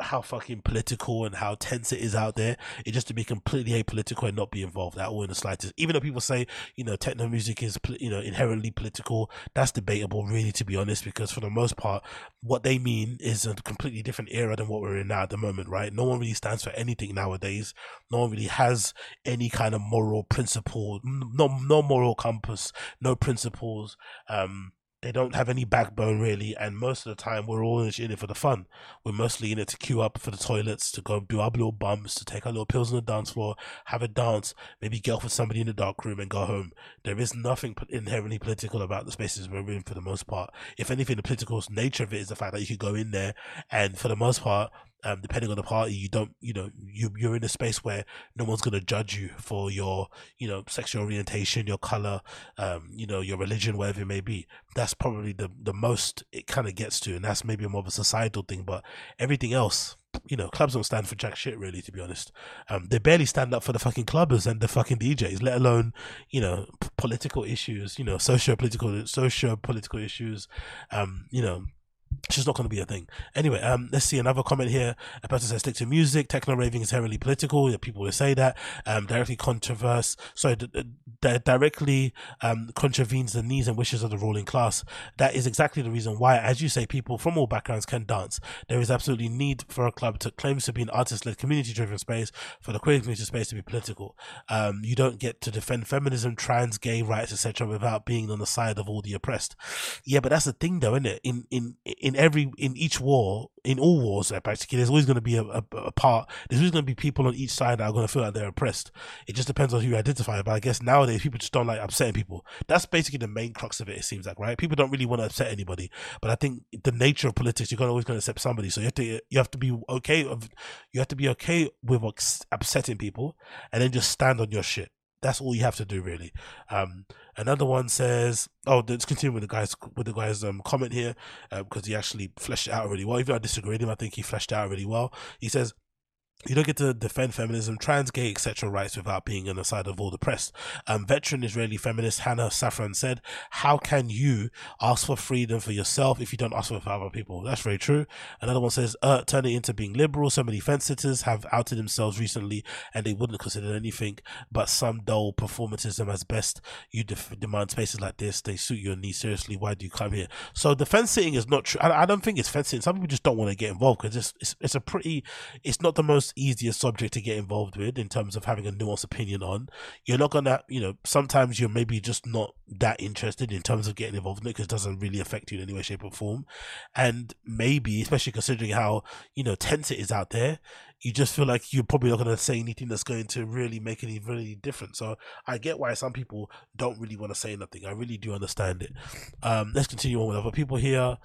how fucking political and how tense it is out there. It's just to be completely apolitical and not be involved at all in the slightest. Even though people say, you know, techno music is, you know, inherently political, that's debatable, really, to be honest, because for the most part, what they mean is a completely different era than what we're in now at the moment, right? No one really stands for anything nowadays. No one really has any kind of moral principle, no, no moral compass, no principles. Um, they don't have any backbone really, and most of the time we're all in it for the fun. We're mostly in it to queue up for the toilets, to go do our little bumps, to take our little pills on the dance floor, have a dance, maybe get off with somebody in the dark room and go home. There is nothing inherently political about the spaces we're in for the most part. If anything, the political nature of it is the fact that you could go in there and for the most part um, depending on the party, you don't, you know, you you're in a space where no one's gonna judge you for your, you know, sexual orientation, your color, um, you know, your religion, whatever it may be. That's probably the the most it kind of gets to, and that's maybe more of a societal thing. But everything else, you know, clubs don't stand for jack shit, really, to be honest. Um, they barely stand up for the fucking clubbers and the fucking DJs, let alone, you know, p- political issues, you know, socio political, socio political issues, um, you know, it's just not going to be a thing. Anyway, um, let's see another comment here. A person says, stick to music. Techno raving is heavily political. Yeah, people will say that. Um, directly controverse. Sorry, d- d- directly um, contravenes the needs and wishes of the ruling class. That is exactly the reason why, as you say, people from all backgrounds can dance. There is absolutely need for a club to claims to be an artist-led, community-driven space for the queer community space to be political. Um, you don't get to defend feminism, trans, gay rights, etc., without being on the side of all the oppressed. Yeah, but that's the thing, though, isn't it? In in in every in each war, in all wars, eh, basically, there's always going to be a, a, a, part. There's always going to be people on each side that are going to feel like they're oppressed. It just depends on who you identify. But I guess nowadays people just don't like upsetting people. That's basically the main crux of it. It seems like right. People don't really want to upset anybody. But I think the nature of politics, you're always going to upset somebody. So you have to you have to be okay. of You have to be okay with upsetting people, and then just stand on your shit. That's all you have to do, really. Um, another one says, "Oh, let's continue with the guys with the guys' um, comment here because uh, he actually fleshed it out really well. Even though I disagree with him, I think he fleshed it out really well. He says." You don't get to defend feminism, trans, gay, etc. rights without being on the side of all the press. Um, veteran Israeli feminist Hannah Safran said, How can you ask for freedom for yourself if you don't ask for it for other people? That's very true. Another one says, uh, turn it into being liberal. So many fence sitters have outed themselves recently and they wouldn't consider anything but some dull performatism as best. You def- demand spaces like this, they suit your needs seriously. Why do you come here? So the fence sitting is not true. I, I don't think it's fence sitting. Some people just don't want to get involved because it's, it's, it's a pretty, it's not the most easier subject to get involved with in terms of having a nuanced opinion on. You're not gonna, you know, sometimes you're maybe just not that interested in terms of getting involved in it because it doesn't really affect you in any way, shape, or form. And maybe, especially considering how you know tense it is out there, you just feel like you're probably not going to say anything that's going to really make any really difference. So I get why some people don't really want to say nothing. I really do understand it. Um, let's continue on with other people here.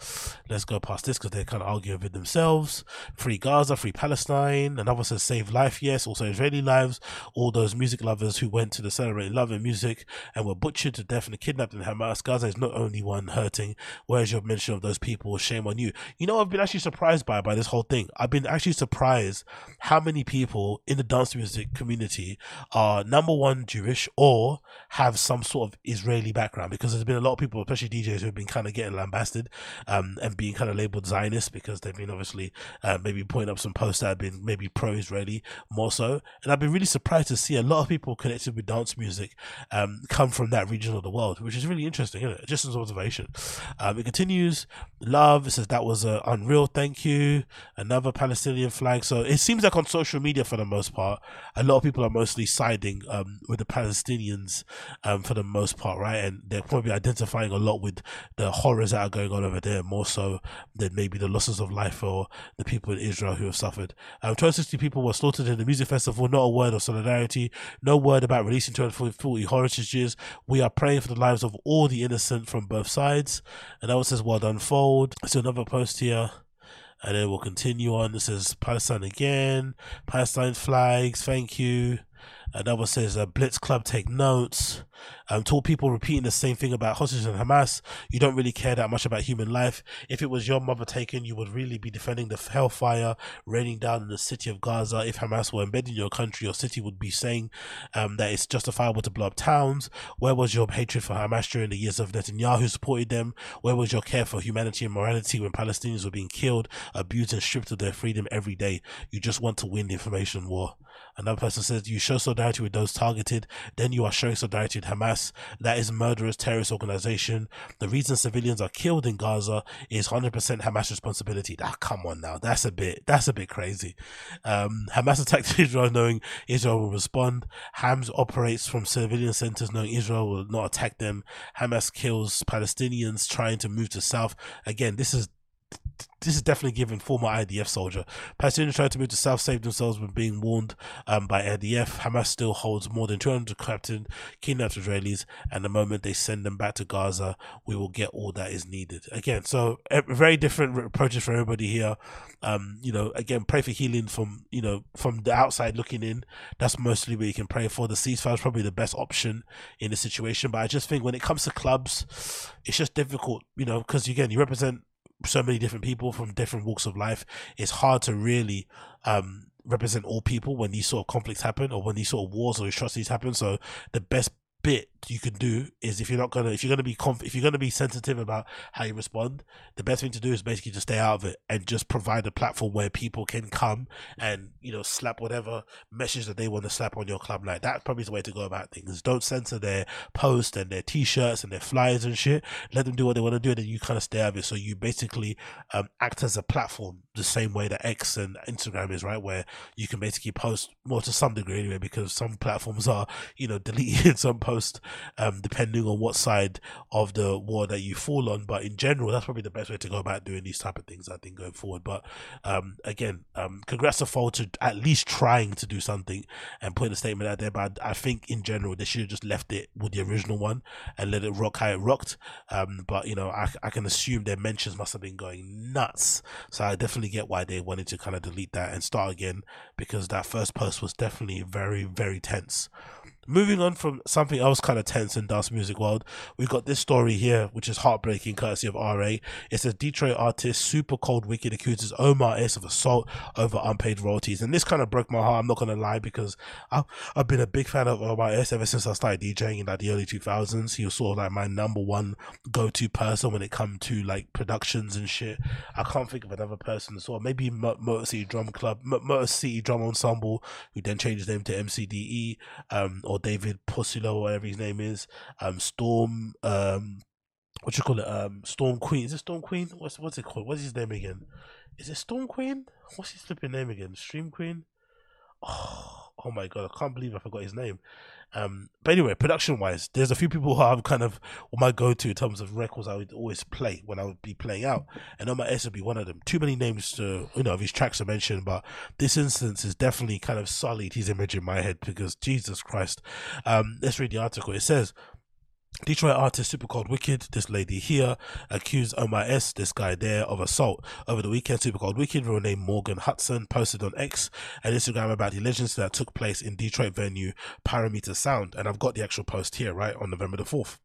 Let's go past this because they're kind of arguing with themselves. Free Gaza, free Palestine. Another says save life, yes. Also Israeli lives. All those music lovers who went to the celebrating love and music and were butchered to death and kidnapped in Hamas. Gaza is not only one hurting. Where's your mention of those people? Shame on you. You know, I've been actually surprised by by this whole thing. I've been actually surprised how many people in the dance music community are number one Jewish or have some sort of Israeli background because there's been a lot of people, especially DJs, who have been kind of getting lambasted um, and being kind of labeled Zionist because they've been obviously uh, maybe putting up some posts that have been maybe pro Israeli more so. And I've been really surprised to see a lot of people connected with dance music um, come from that region of the world, which is really interesting, isn't it? Just as observation. Um, it continues. Love it says that was uh, unreal. Thank you. Another Palestinian flag. So it seems like on social media for the most part, a lot of people are mostly siding um, with the Palestinians um, for the most part, right? And they're probably identifying a lot with the horrors that are going on over there, more so than maybe the losses of life for the people in Israel who have suffered. Um, 260 people were slaughtered in the music festival. Not a word of solidarity. No word about releasing 240 hostages. We are praying for the lives of all the innocent from both sides. And that one says, "Well done, Fold." So another post here and then we'll continue on. This is Palestine again. Palestine flags. Thank you. Another says, uh, Blitz Club take notes. Um, tall people repeating the same thing about hostages and Hamas. You don't really care that much about human life. If it was your mother taken, you would really be defending the hellfire raining down in the city of Gaza. If Hamas were embedded in your country, your city would be saying um, that it's justifiable to blow up towns. Where was your hatred for Hamas during the years of Netanyahu supported them? Where was your care for humanity and morality when Palestinians were being killed, abused, and stripped of their freedom every day? You just want to win the information war. Another person says, You show solidarity with those targeted, then you are showing solidarity with Hamas. That is murderous terrorist organization. The reason civilians are killed in Gaza is 100% Hamas responsibility. Ah, come on now. That's a bit, that's a bit crazy. Um, Hamas attacked Israel knowing Israel will respond. Hamas operates from civilian centers knowing Israel will not attack them. Hamas kills Palestinians trying to move to south. Again, this is this is definitely given former IDF soldier. Palestinians tried to move to south, save themselves when being warned um, by IDF. Hamas still holds more than 200 captain kidnapped Israelis, and the moment they send them back to Gaza, we will get all that is needed. Again, so very different approaches for everybody here. Um, you know, again, pray for healing from you know from the outside looking in. That's mostly what you can pray for. The ceasefire is probably the best option in the situation, but I just think when it comes to clubs, it's just difficult, you know, because again, you represent so many different people from different walks of life, it's hard to really um, represent all people when these sort of conflicts happen or when these sort of wars or atrocities happen. So the best bit you can do is if you're not gonna if you're gonna be conf- if you're gonna be sensitive about how you respond the best thing to do is basically just stay out of it and just provide a platform where people can come and you know slap whatever message that they want to slap on your club. Like that's probably the way to go about things. Don't censor their posts and their t-shirts and their flyers and shit. Let them do what they want to do and then you kind of stay out of it. So you basically um, act as a platform the same way that X and Instagram is right where you can basically post more to some degree anyway because some platforms are you know deleting some posts um, depending on what side of the war that you fall on. But in general, that's probably the best way to go about doing these type of things. I think going forward. But um, again, um, congrats to Fold to at least trying to do something and putting a statement out there. But I think in general they should have just left it with the original one and let it rock how it rocked. Um, but you know, I, I can assume their mentions must have been going nuts. So I definitely get why they wanted to kind of delete that and start again because that first post was definitely very very tense. Moving on from something else kind of tense in dance music world, we've got this story here, which is heartbreaking, courtesy of RA. It's a Detroit artist, Supercoolwicked, accuses Omar S of assault over unpaid royalties, and this kind of broke my heart. I'm not gonna lie because I've, I've been a big fan of Omar S ever since I started DJing in like the early 2000s. He was sort of like my number one go-to person when it come to like productions and shit. I can't think of another person well. Maybe Motor City Drum Club, Motor City Drum Ensemble, who then changed his name to MCDE, um, or David Pussilo, whatever his name is. Um, Storm, um, what you call it? Um, Storm Queen. Is it Storm Queen? What's what's it called? What's his name again? Is it Storm Queen? What's his flipping name again? Stream Queen. Oh, oh my god, I can't believe I forgot his name. Um, but anyway, production wise, there's a few people who have kind of my go to in terms of records I would always play when I would be playing out, and Omar S would be one of them. Too many names to you know his tracks to mention, but this instance is definitely kind of solid his image in my head because Jesus Christ. Um, let's read the article. It says Detroit artist Supercoolwicked, this lady here, accused Omar S, this guy there, of assault. Over the weekend, Supercoolwicked, real name Morgan Hudson, posted on X and Instagram about the legends that took place in Detroit venue Parameter Sound. And I've got the actual post here, right, on November the 4th.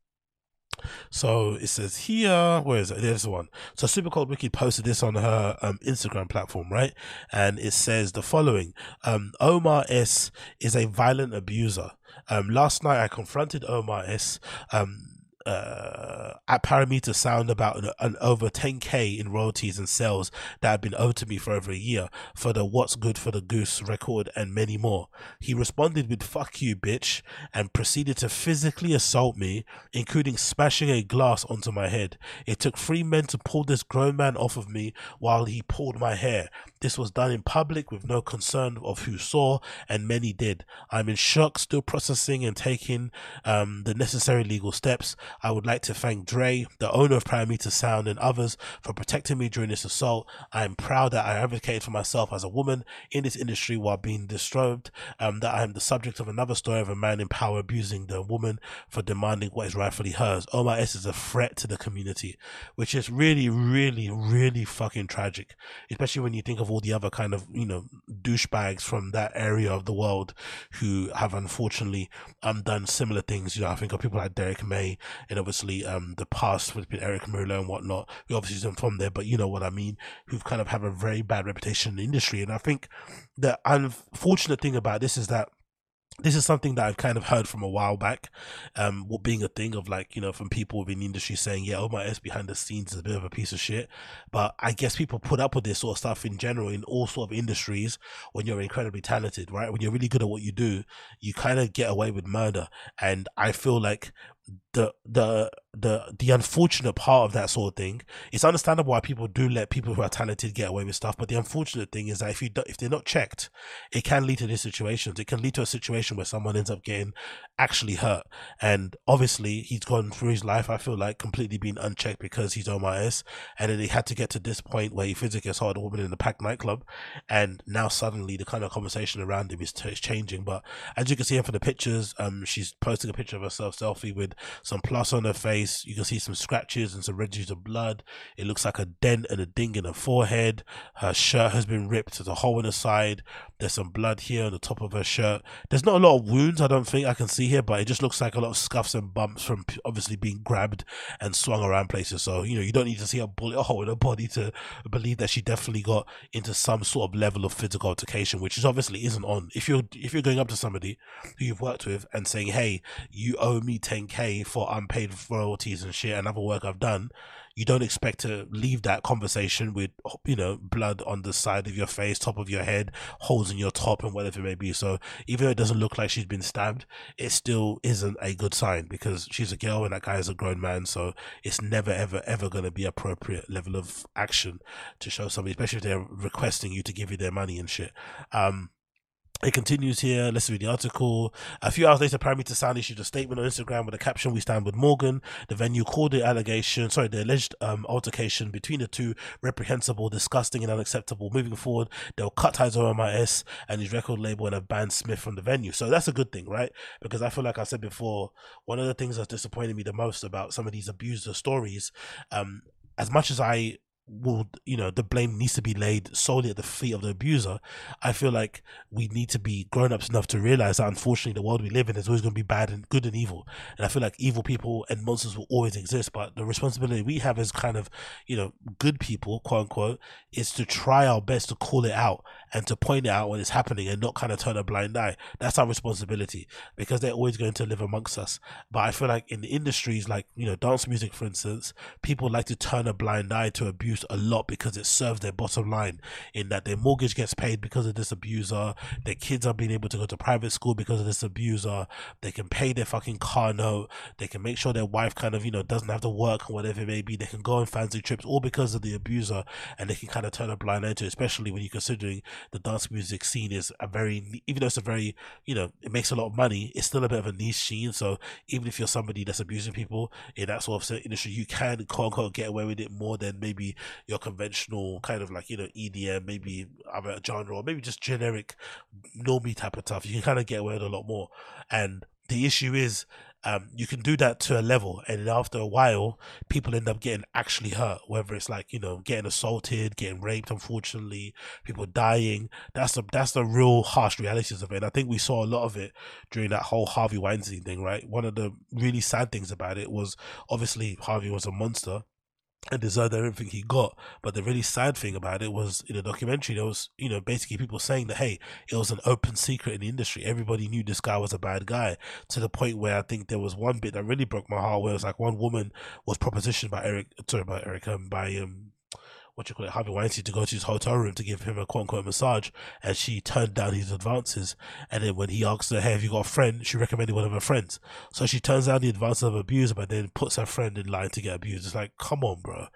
So it says here, where is it? There's one. So Supercoolwicked posted this on her um, Instagram platform, right? And it says the following um, Omar S is a violent abuser. Um, last night I confronted Omar S. Um, uh, at Parameter Sound about an, an, over 10k in royalties and sales that had been owed to me for over a year for the What's Good for the Goose record and many more. He responded with fuck you bitch and proceeded to physically assault me, including smashing a glass onto my head. It took three men to pull this grown man off of me while he pulled my hair. This was done in public with no concern of who saw, and many did. I'm in shock, still processing and taking um, the necessary legal steps. I would like to thank Dre, the owner of Parameter Sound, and others for protecting me during this assault. I am proud that I advocated for myself as a woman in this industry while being disturbed, um, that I am the subject of another story of a man in power abusing the woman for demanding what is rightfully hers. Omar S is a threat to the community, which is really, really, really fucking tragic, especially when you think of all the other kind of, you know, douchebags from that area of the world who have unfortunately um, done similar things. You know, I think of people like Derrick May and obviously um, the past with Erick Morillo and whatnot, who obviously isn't from there, but you know what I mean, who've kind of have a very bad reputation in the industry. And I think the unfortunate thing about this is that this is something that I've kind of heard from a while back, um, what being a thing of like, you know, from people within the industry saying, yeah, oh, my S behind the scenes is a bit of a piece of shit. But I guess people put up with this sort of stuff in general in all sort of industries when you're incredibly talented, right? When you're really good at what you do, you kind of get away with murder. And I feel like the the the the unfortunate part of that sort of thing it's understandable why people do let people who are talented get away with stuff but the unfortunate thing is that if you do, if they're not checked it can lead to these situations. It can lead to a situation where someone ends up getting actually hurt. And obviously he's gone through his life i feel like completely being unchecked because he's ass and then he had to get to this point where he physically assaulted a woman in the packed nightclub. And now suddenly the kind of conversation around him is, t- is changing. But as you can see from the pictures um she's posting a picture of herself selfie with some plus on her face. You can see some scratches and some residues of blood. It looks like a dent and a ding in her forehead. Her shirt has been ripped. There's a hole in the side. There's some blood here on the top of her shirt. There's not a lot of wounds, I don't think I can see here, but it just looks like a lot of scuffs and bumps from obviously being grabbed and swung around places. So, you know, you don't need to see a bullet hole in her body to believe that she definitely got into some sort of level of physical altercation, which is obviously isn't on. If you're if you're going up to somebody who you've worked with and saying, Hey, you owe me 10k for unpaid royalties and shit and other work I've done, you don't expect to leave that conversation with you know blood on the side of your face, top of your head, holes in your top, and whatever it may be. So even though it doesn't look like she's been stabbed, it still isn't a good sign because she's a girl and that guy is a grown man. So it's never ever ever going to be appropriate level of action to show somebody, especially if they're requesting you to give you their money and shit. Um, it continues here. Let's read the article. A few hours later, Parameter Sound issued a statement on Instagram with a caption, We stand with Morgan. The venue called the allegation, sorry, the alleged um, altercation between the two reprehensible, disgusting, and unacceptable. Moving forward, they'll cut ties with MIS and his record label and have banned Smith from the venue. So that's a good thing, right? Because I feel like I said before, one of the things that's disappointed me the most about some of these abuser stories, um, as much as I will you know the blame needs to be laid solely at the feet of the abuser. I feel like we need to be grown-ups enough to realize that unfortunately the world we live in is always going to be bad and good and evil. And i feel like evil people and monsters will always exist but the responsibility we have as kind of you know good people quote unquote is to try our best to call it out and to point it out when it's happening and not kind of turn a blind eye. That's our responsibility because they're always going to live amongst us. But i feel like in the industries like you know dance music for instance people like to turn a blind eye to abuse abused a lot because it serves their bottom line in that their mortgage gets paid because of this abuser, their kids are being able to go to private school because of this abuser, they can pay their fucking car note, they can make sure their wife kind of, you know, doesn't have to work or whatever it may be, they can go on fancy trips all because of the abuser and they can kind of turn a blind eye to it, especially when you're considering the dance music scene is a very, even though it's a very, you know, it makes a lot of money, it's still a bit of a niche scene. So even if you're somebody that's abusing people in that sort of industry, you can quote unquote get away with it more than maybe your conventional kind of like you know EDM, maybe other genre, or maybe just generic normie type of stuff. You can kind of get away with a lot more. And the issue is, um, you can do that to a level, and after a while, people end up getting actually hurt. Whether it's like you know getting assaulted, getting raped, unfortunately, people dying. That's the that's the real harsh realities of it. And I think we saw a lot of it during that whole Harvey Weinstein thing. Right, one of the really sad things about it was obviously Harvey was a monster and deserved everything he got. But the really sad thing about it was in the documentary, there was, you know, basically people saying that, hey, it was an open secret in the industry. Everybody knew this guy was a bad guy to the point where I think there was one bit that really broke my heart where it was like one woman was propositioned by Eric, sorry, by Eric, um, by, um, what you call it, Harvey Weinstein to go to his hotel room to give him a quote unquote massage, and she turned down his advances. And then when he asked her, "Hey, have you got a friend?" she recommended one of her friends. So she turns down the advances of abuse, but then puts her friend in line to get abused. It's like, come on, bro.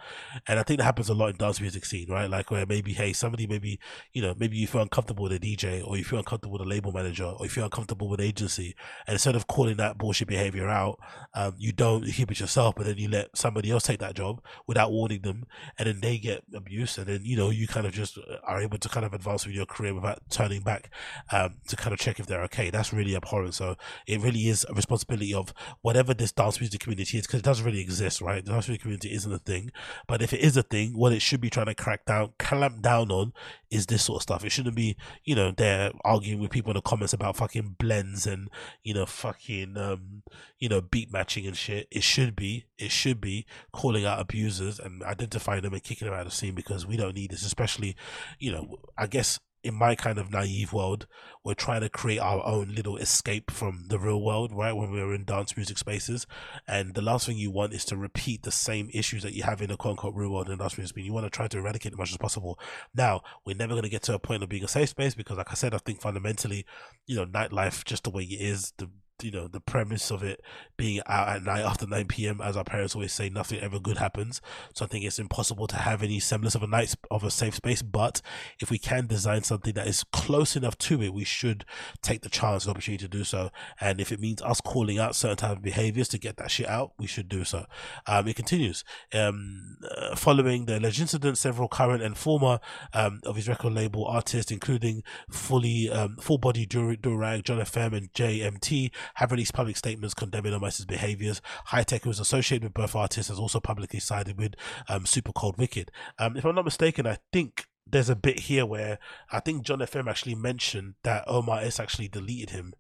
And I think that happens a lot in dance music scene, right? Like where maybe, hey, somebody maybe, you know, maybe you feel uncomfortable with a DJ, or you feel uncomfortable with a label manager, or you feel uncomfortable with agency, and instead of calling that bullshit behavior out, um, you don't keep it yourself, but then you let somebody else take that job without warning them, and then they get abuse and then you know you kind of just uh, are able to kind of advance with your career without turning back um, to kind of check if they're okay. That's really abhorrent. So it really is a responsibility of whatever this dance music community is because it doesn't really exist right? The dance music community isn't a thing. But if it is a thing what it should be trying to crack down clamp down on is this sort of stuff. It shouldn't be you know they're arguing with people in the comments about fucking blends and you know fucking um you know beat matching and shit it should be it should be calling out abusers and identifying them and kicking them out of the scene because we don't need this, especially, you know, I guess in my kind of naive world, we're trying to create our own little escape from the real world, right? When we're in dance music spaces. And the last thing you want is to repeat the same issues that you have in the quote unquote real world in dance music. You want to try to eradicate as much as possible. Now, we're never going to get to a point of being a safe space because, like I said, I think fundamentally, you know, nightlife, just the way it is, the you know the premise of it being out at night after 9 p.m. as our parents always say nothing ever good happens. So I think it's impossible to have any semblance of a night of a safe space. But if we can design something that is close enough to it we should take the chance and opportunity to do so. And if it means us calling out certain type of behaviors to get that shit out we should do so. Um, it continues. Um, uh, following the alleged incident several current and former um, of his record label artists including fully um, full body durag john fm and jmt have released public statements condemning Omar S's behaviors. Hi-Tek, who is associated with both artists, has also publicly sided with um, Supercoolwicked. Um, if I'm not mistaken, I think there's a bit here where I think John FM actually mentioned that Omar S actually deleted him.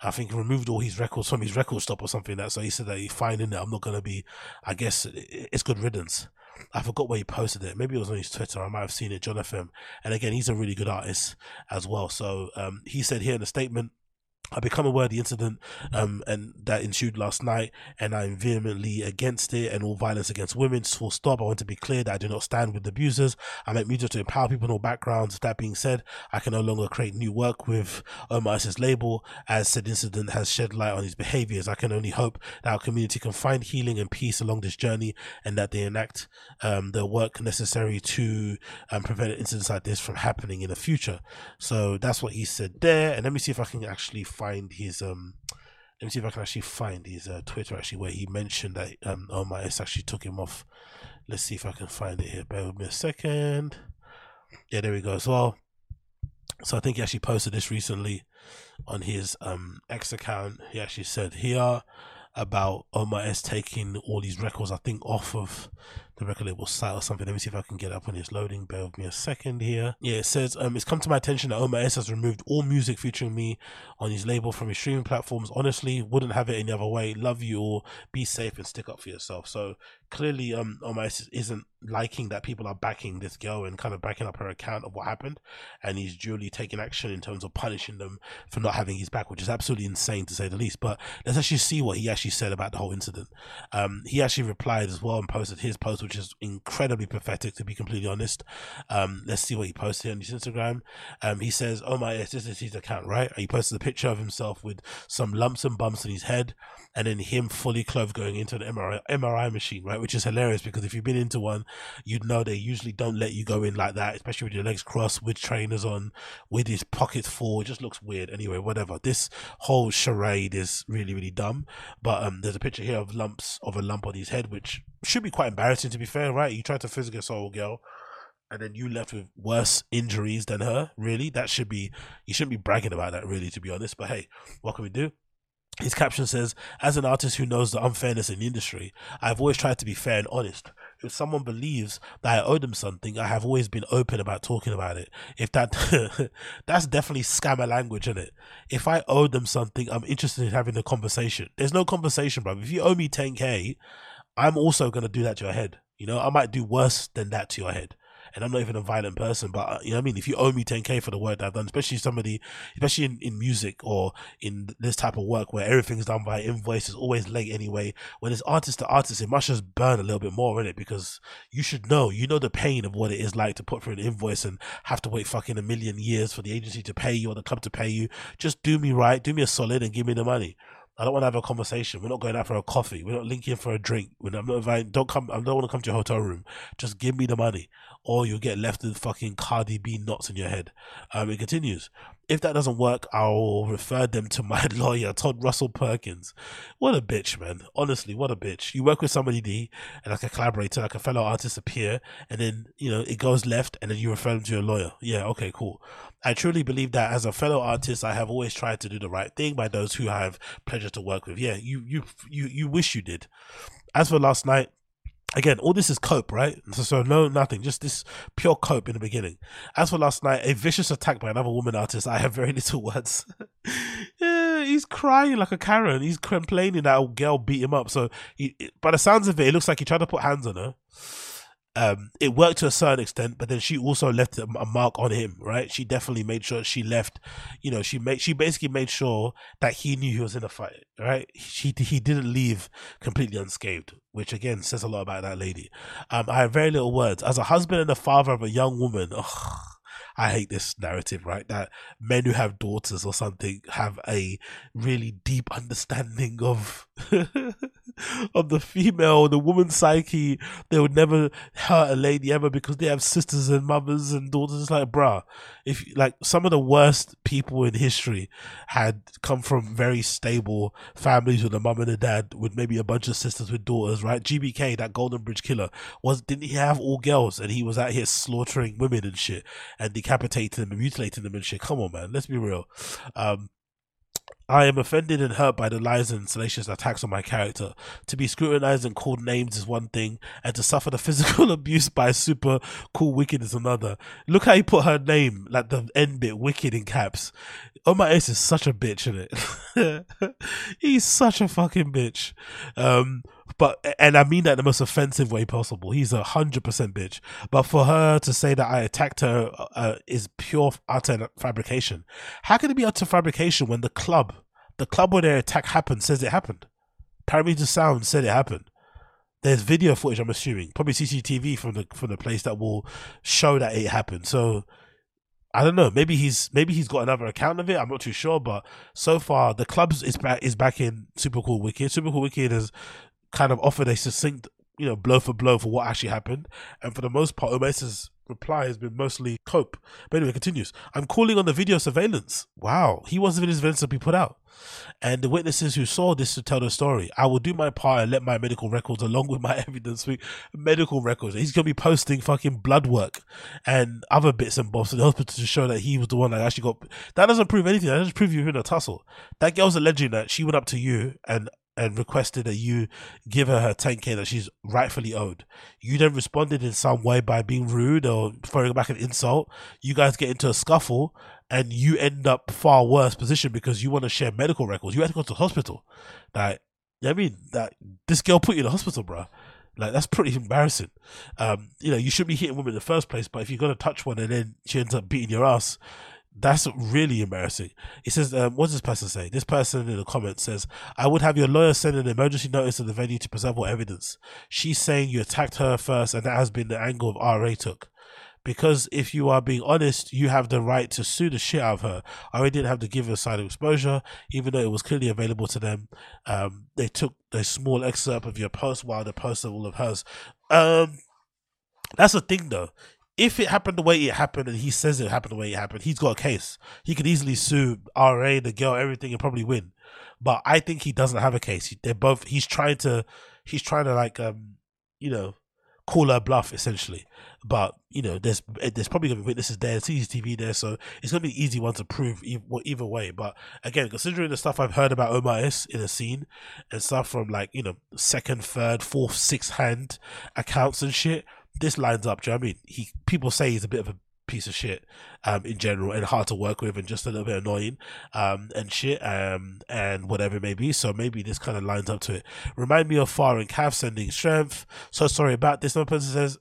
I think he removed all his records from his record stop or something like that. So he said that he's fine in it. I'm not gonna be. I guess it's good riddance. I forgot where he posted it. Maybe it was on his Twitter. I might have seen it. John FM. And again, he's a really good artist as well. So um, he said here in the statement. I become aware of the incident um, and that ensued last night, and I'm vehemently against it and all violence against women. Full stop. I want to be clear that I do not stand with abusers. I make music to empower people in all backgrounds. That being said, I can no longer create new work with Omar's label, as said incident has shed light on his behaviors. I can only hope that our community can find healing and peace along this journey, and that they enact um, the work necessary to um, prevent incidents like this from happening in the future. So that's what he said there. And let me see if I can actually find his um let me see if I can actually find his uh, Twitter actually where he mentioned that um Omar S actually took him off. Let's see if I can find it here. Bear with me a second. Yeah, there we go as well. So I think he actually posted this recently on his um X account. He actually said here about Omar S taking all these records, I think, off of the record label site or something. Let me see if I can get up when it's loading. Bear with me a second here. Yeah, it says um, it's come to my attention that Omar S has removed all music featuring me on his label from his streaming platforms. Honestly, wouldn't have it any other way. Love you all. Be safe and stick up for yourself. So clearly, um, Omar S isn't liking that people are backing this girl and kind of backing up her account of what happened, and he's duly taking action in terms of punishing them for not having his back, which is absolutely insane to say the least. But let's actually see what he actually said about the whole incident. Um, he actually replied as well and posted his post, which is incredibly pathetic to be completely honest. Um, let's see what he posted on his Instagram. Um, he says, "Oh my, this is his account, right?" He posted a picture of himself with some lumps and bumps in his head, and then him fully clothed going into an MRI, MRI machine, right? Which is hilarious because if you've been into one, you'd know they usually don't let you go in like that, especially with your legs crossed, with trainers on, with his pockets full. It just looks weird. Anyway, whatever. This whole charade is really, really dumb. But um, there's a picture here of lumps of a lump on his head, which should be quite embarrassing to be fair, right? You tried to physically assault a girl and then you left with worse injuries than her. Really, that should be you shouldn't be bragging about that. Really, to be honest. But hey, what can we do? His caption says, As an artist who knows the unfairness in the industry, I've always tried to be fair and honest. If someone believes that I owe them something, I have always been open about talking about it. If that, that's definitely scammer language, isn't it? If I owe them something, I'm interested in having a conversation. There's no conversation, bro. If you owe me 10K, I'm also to do that to your head. You know, I might do worse than that to your head and I'm not even a violent person, but uh, you know what I mean? If you owe me 10k for the work that I've done, especially somebody, especially in, in music or in this type of work where everything's done by invoice, is always late anyway. When it's artist to artist, it must just burn a little bit more in it because you should know, you know the pain of what it is like to put through an invoice and have to wait fucking a million years for the agency to pay you or the club to pay you. Just do me right, do me a solid and give me the money. I don't want to have a conversation. We're not going out for a coffee. We're not linking for a drink. I'm not inviting. Don't come. I don't want to come to your hotel room. Just give me the money, or you'll get left with fucking Cardi B knots in your head. Um, it continues. If that doesn't work, I'll refer them to my lawyer, Todd Russell Perkins. What a bitch, man. Honestly, what a bitch. You work with somebody D and like a collaborator, like a fellow artist appear, and then, you know, it goes left and then you refer them to your lawyer. Yeah, okay, cool. I truly believe that as a fellow artist, I have always tried to do the right thing by those who I have pleasure to work with. Yeah, you, you, you, you wish you did. As for last night, Again, all this is cope, right? So, so, no, nothing, just this pure cope in the beginning. As for last night, a vicious attack by another woman artist. I have very little words. yeah, he's crying like a Karen. He's complaining that a girl beat him up. So, he, by the sounds of it, it looks like he tried to put hands on her um, it worked to a certain extent, but then she also left a, a, mark on him, right? She definitely made sure she left, you know, she made, she basically made sure that he knew he was in a fight, right? She, he didn't leave completely unscathed, which again says a lot about that lady. Um, I have very little words. As a husband and a father of a young woman, ugh, I hate this narrative, right? That men who have daughters or something have a really deep understanding of of the female, the woman's psyche. They would never hurt a lady ever because they have sisters and mothers and daughters. It's like, bruh, if like some of the worst people in history had come from very stable families with a mum and a dad with maybe a bunch of sisters with daughters, right? GBK, that Golden Bridge killer, was didn't he have all girls and he was out here slaughtering women and shit and decapitating them and mutilating them and shit. Come on, man. Let's be real. Um, I am offended and hurt by the lies and salacious attacks on my character. To be scrutinized and called names is one thing, and to suffer the physical abuse by super cool wicked is another. Look how he put her name, like the end bit, wicked in caps. Oh my ace is such a bitch, isn't it? He's such a fucking bitch. Um, but and I mean that in the most offensive way possible. He's a hundred percent bitch. But for her to say that I attacked her uh, is pure utter fabrication. How can it be utter fabrication when the club, the club where the attack happened, says it happened? Parameter Sound said it happened. There's video footage. I'm assuming probably CCTV from the from the place that will show that it happened. So I don't know. Maybe he's maybe he's got another account of it. I'm not too sure, but so far the clubs is back is back in Supercoolwicked. Super Cool Wicked has kind of offered a succinct, you know, blow for blow for what actually happened. And for the most part, Omar S's reply has been mostly cope. But anyway, continues. I'm calling on the video surveillance. Wow. He wants the video surveillance to be put out. And the witnesses who saw this to tell the story. I will do my part and let my medical records along with my evidence medical records. He's gonna be posting fucking blood work and other bits and bobs to the hospital to show that he was the one that actually got that doesn't prove anything. That doesn't prove you're in a tussle. That girl's alleging that she went up to you and and requested that you give her her 10k that she's rightfully owed. You then responded in some way by being rude or throwing back an insult. You guys get into a scuffle and you end up far worse position because you want to share medical records. You have to go to the hospital. Like, I mean, that this girl put you in the hospital, bro. Like that's pretty embarrassing. Um, you know, you shouldn't be hitting women in the first place, but if you're gonna touch one and then she ends up beating your ass, that's really embarrassing. He says, um, what does this person say? This person in the comments says, I would have your lawyer send an emergency notice to the venue to preserve all evidence. She's saying you attacked her first, and that has been the angle of RA took. Because if you are being honest, you have the right to sue the shit out of her. RA didn't have to give her a side of exposure, even though it was clearly available to them. Um, they took a small excerpt of your post while they of all of hers. Um, that's the thing though if it happened the way it happened and he says it happened the way it happened, he's got a case. He could easily sue RA, the girl, everything, and probably win. But I think he doesn't have a case. They're both. He's trying to. He's trying to like um, you know, call her bluff essentially. But you know, there's there's probably gonna be witnesses there, CCTV there, so it's gonna be an easy one to prove either, either way. But again, considering the stuff I've heard about Omar S in a scene and stuff from like you know second, third, fourth, sixth hand accounts and shit, this lines up. Do you know I mean? He people say he's a bit of a piece of shit um, in general and hard to work with and just a little bit annoying um, and shit um, and whatever it may be. So maybe this kind of lines up to it. Remind me of Far and Calf sending strength. So sorry about this. Another person says,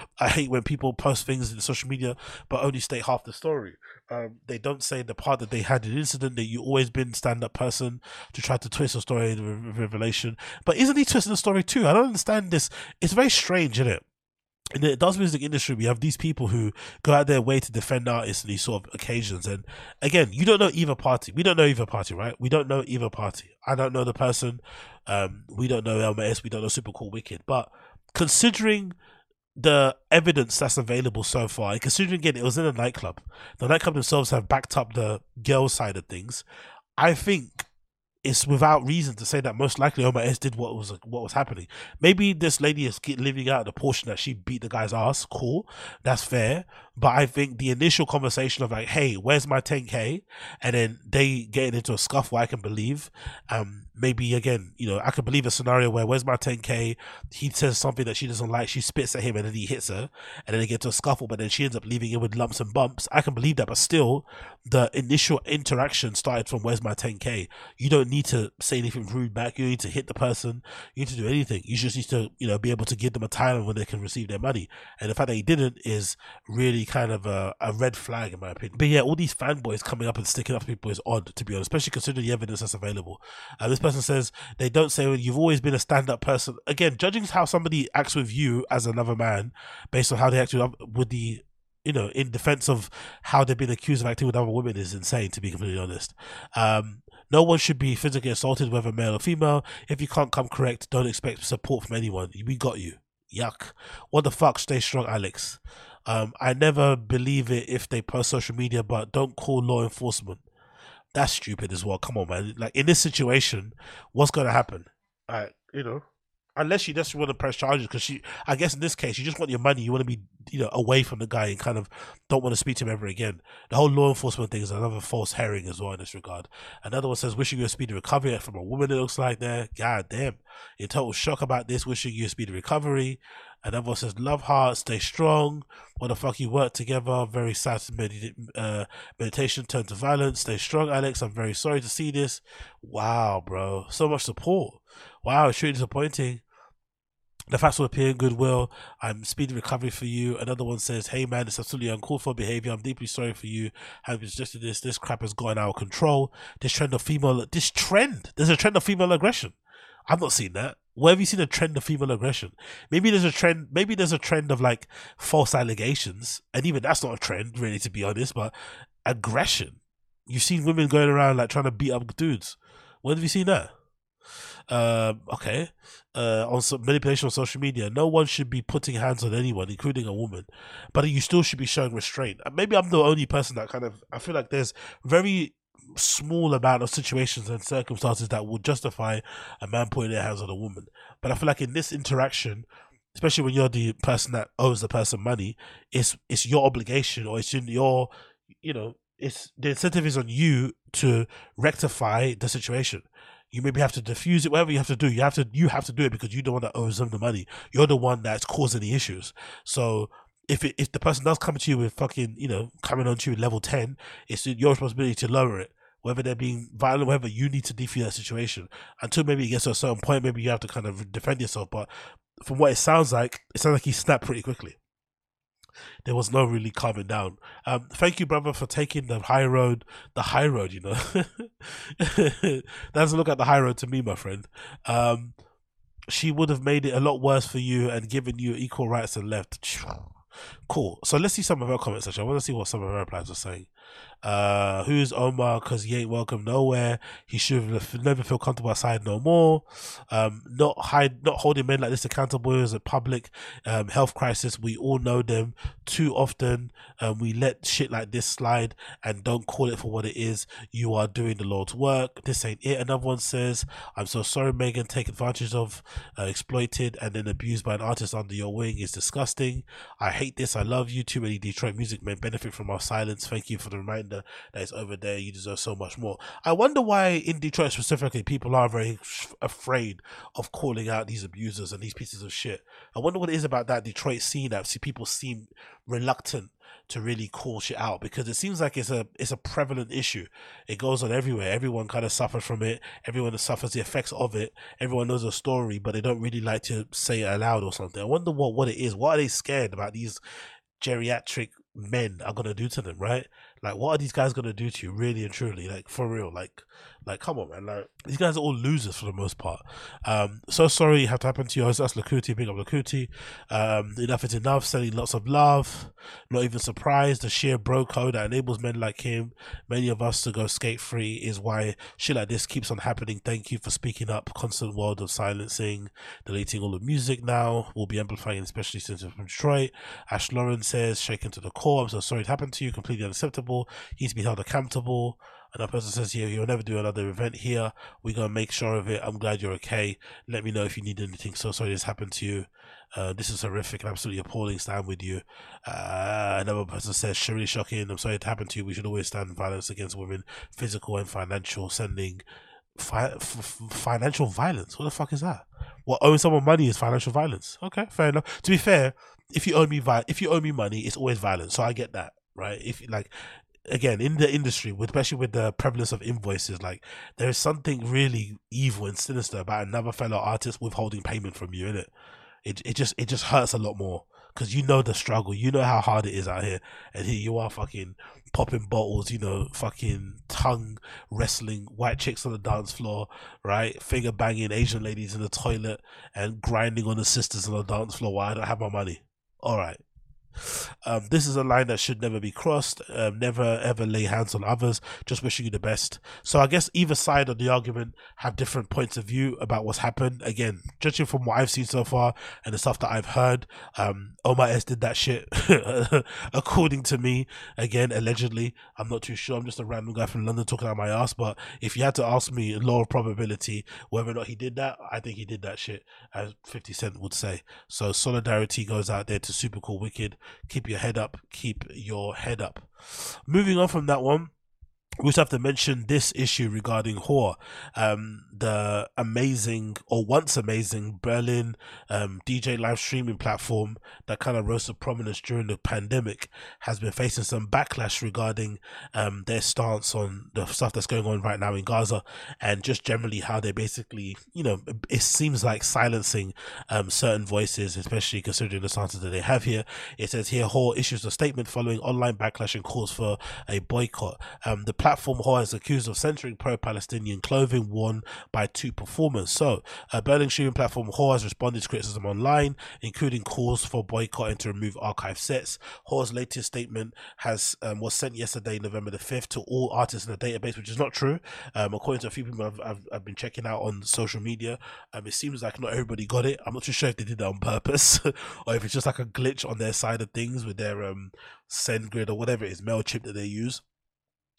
I hate when people post things in social media but only state half the story. Um, they don't say the part that they had an incident that you always been stand up person to try to twist a story in revelation. But isn't he twisting the story too? I don't understand this. It's very strange, isn't it? In the dance music industry, we have these people who go out their way to defend artists in these sort of occasions. And again, you don't know either party. We don't know either party, right? We don't know either party. I don't know the person. Um, we don't know LMS. We don't know Supercoolwicked. But considering the evidence that's available so far, and considering again it was in a nightclub, the nightclub themselves have backed up the girl side of things. I think it's without reason to say that most likely Omar S did what was what was happening. Maybe this lady is living out the portion that she beat the guy's ass. Cool, that's fair. But I think the initial conversation of like, "Hey, where's my 10k?" and then they getting into a scuffle, I can believe. Um, maybe again, you know, I can believe a scenario where where's my 10k? He says something that she doesn't like, she spits at him, and then he hits her, and then they get to a scuffle, but then she ends up leaving him with lumps and bumps. I can believe that, but still, the initial interaction started from where's my 10k? You don't need to say anything rude back. You need to hit the person. You need to do anything. You just need to, you know, be able to give them a time when they can receive their money. And the fact that he didn't is really kind of a, a red flag in my opinion. But yeah, all these fanboys coming up and sticking up people is odd, to be honest, especially considering the evidence that's available. Uh, this person says they don't say well, you've always been a stand-up person. Again, judging how somebody acts with you as another man based on how they act with, with the you know, in defense of how they've been accused of acting with other women is insane, to be completely honest. Um, no one should be physically assaulted, whether male or female. If you can't come correct, don't expect support from anyone. We got you. Yuck. What the fuck? Stay strong, Alex. Um, I never believe it if they post social media, but don't call law enforcement. That's stupid as well. Come on, man. Like in this situation, what's going to happen? Uh, you know, unless you just want to press charges because she i guess in this case you just want your money you want to be you know away from the guy and kind of don't want to speak to him ever again the whole law enforcement thing is another false herring as well in this regard another one says wishing you a speedy recovery from a woman it looks like there god damn in total shock about this wishing you a speedy recovery another one says love heart stay strong what the fuck you work together very sad med- uh, meditation turn to violence stay strong alex i'm very sorry to see this wow bro so much support wow, it's really disappointing. The facts will appear in goodwill. I'm speedy recovery for you. Another one says, Hey man, it's absolutely uncalled for behavior. I'm deeply sorry for you. Having suggested this, this crap has gotten out of control. This trend of female, this trend, there's a trend of female aggression. I've not seen that. Where have you seen a trend of female aggression? Maybe there's a trend, maybe there's a trend of like false allegations. And even that's not a trend, really, to be honest, but aggression. You've seen women going around like trying to beat up dudes. When have you seen that? uh, okay, uh, on some manipulation on social media, no one should be putting hands on anyone, including a woman, but you still should be showing restraint. Maybe I'm the only person that kind of I feel like there's very small amount of situations and circumstances that would justify a man putting their hands on a woman. But I feel like in this interaction, especially when you're the person that owes the person money, it's it's your obligation or it's in your you know it's the incentive is on you to rectify the situation You maybe have to diffuse it, whatever you have to do. You have to you have to do it because you're the one that owes them the money. You're the one that's causing the issues. So if it, if the person does come to you with fucking you know coming on to you level ten, it's your responsibility to lower it. Whether they're being violent, whatever you need to defuse that situation until maybe it gets to a certain point. Maybe you have to kind of defend yourself. But from what it sounds like, it sounds like he snapped pretty quickly there was no really calming down. Um, thank you, brother, for taking the high road. The high road, you know, that doesn't look at the high road to me, my friend. Um, she would have made it a lot worse for you and given you equal rights and left. Cool. So let's see some of her comments. Actually, I want to see what some of her replies are saying. Uh, who's Omar? Because he ain't welcome nowhere. He should never feel comfortable outside no more. Um, not hide, not holding men like this accountable is a public um, health crisis. We all know them too often. Um, we let shit like this slide and don't call it for what it is. You are doing the Lord's work. This ain't it. Another one says, "I'm so sorry, Megan. Take advantage of, uh, exploited, and then abused by an artist under your wing is disgusting. I hate this. I love you. Too many Detroit music men benefit from our silence. Thank you for the reminder." that it's over there. You deserve so much more. I wonder why in Detroit specifically people are very afraid of calling out these abusers and these pieces of shit. I wonder what it is about that Detroit scene that see people seem reluctant to really call shit out because it seems like it's a it's a prevalent issue. It goes on everywhere. Everyone kind of suffers from it. Everyone suffers the effects of it. Everyone knows a story, but they don't really like to say it aloud or something. I wonder what what it is. What are they scared about these geriatric men are gonna do to them, right? Like, what are these guys gonna do to you, really and truly? Like, for real? Like, like, come on, man. Like, these guys are all losers for the most part. Um, so sorry it had to happen to you. That's Lakuti, big up Lakuti. Um, enough is enough. Sending lots of love. Not even surprised. The sheer bro code that enables men like him, many of us, to go skate free is why shit like this keeps on happening. Thank you for speaking up. Constant world of silencing, deleting all the music now. We'll be amplifying, especially since it's from Detroit. Ash Lauren says, shaken to the core. I'm so sorry it happened to you. Completely unacceptable. He needs to be held accountable. And person says, Yeah, you'll never do another event here. We're going to make sure of it. I'm glad you're okay. Let me know if you need anything. So sorry this happened to you. Uh, this is horrific and absolutely appalling. Stand with you. Uh, another person says, really shocking. I'm sorry it happened to you. We should always stand violence against women, physical and financial, sending fi- f- financial violence. What the fuck is that? What owing someone money is financial violence. Okay, fair enough. To be fair, if you owe me vi- if you owe me money, it's always violence. So I get that, right? If like again in the industry, especially with the prevalence of invoices, like there is something really evil and sinister about another fellow artist withholding payment from you, innit? It it just it just hurts a lot more because you know the struggle, you know how hard it is out here, and here you are fucking popping bottles, you know, fucking tongue wrestling white chicks on the dance floor, right? Finger banging Asian ladies in the toilet and grinding on the sisters on the dance floor while I don't have my money. All right, um, this is a line that should never be crossed. Um, never ever lay hands on others. Just wishing you the best. So I guess either side of the argument have different points of view about what's happened. Again, judging from what I've seen so far and the stuff that I've heard, um, Omar S did that shit. According to me, again, allegedly. I'm not too sure. I'm just a random guy from London talking out my ass. But if you had to ask me, law of probability, whether or not he did that, I think he did that shit, as 50 Cent would say. So solidarity goes out there to Supercoolwicked keep your head up, keep your head up. Moving on from that one, we also have to mention this issue regarding HÖR, um, the amazing or once amazing Berlin um, DJ live streaming platform that kind of rose to prominence during the pandemic has been facing some backlash regarding um, their stance on the stuff that's going on right now in Gaza and just generally how they basically, you know, it seems like silencing um, certain voices, especially considering the stances that they have here. It says here, HÖR issues a statement following online backlash and calls for a boycott. Um, the platform HÖR is accused of censoring pro-Palestinian clothing worn by two performers. So, uh, Berlin streaming platform HÖR has responded to criticism online, including calls for boycotting to remove archive sets. HÖR's latest statement has um, was sent yesterday, November the fifth, to all artists in the database, which is not true. Um, according to a few people I've, I've, I've, been checking out on social media, um, it seems like not everybody got it. I'm not too sure if they did that on purpose or if it's just like a glitch on their side of things with their um, SendGrid or whatever it is, Mailchimp that they use.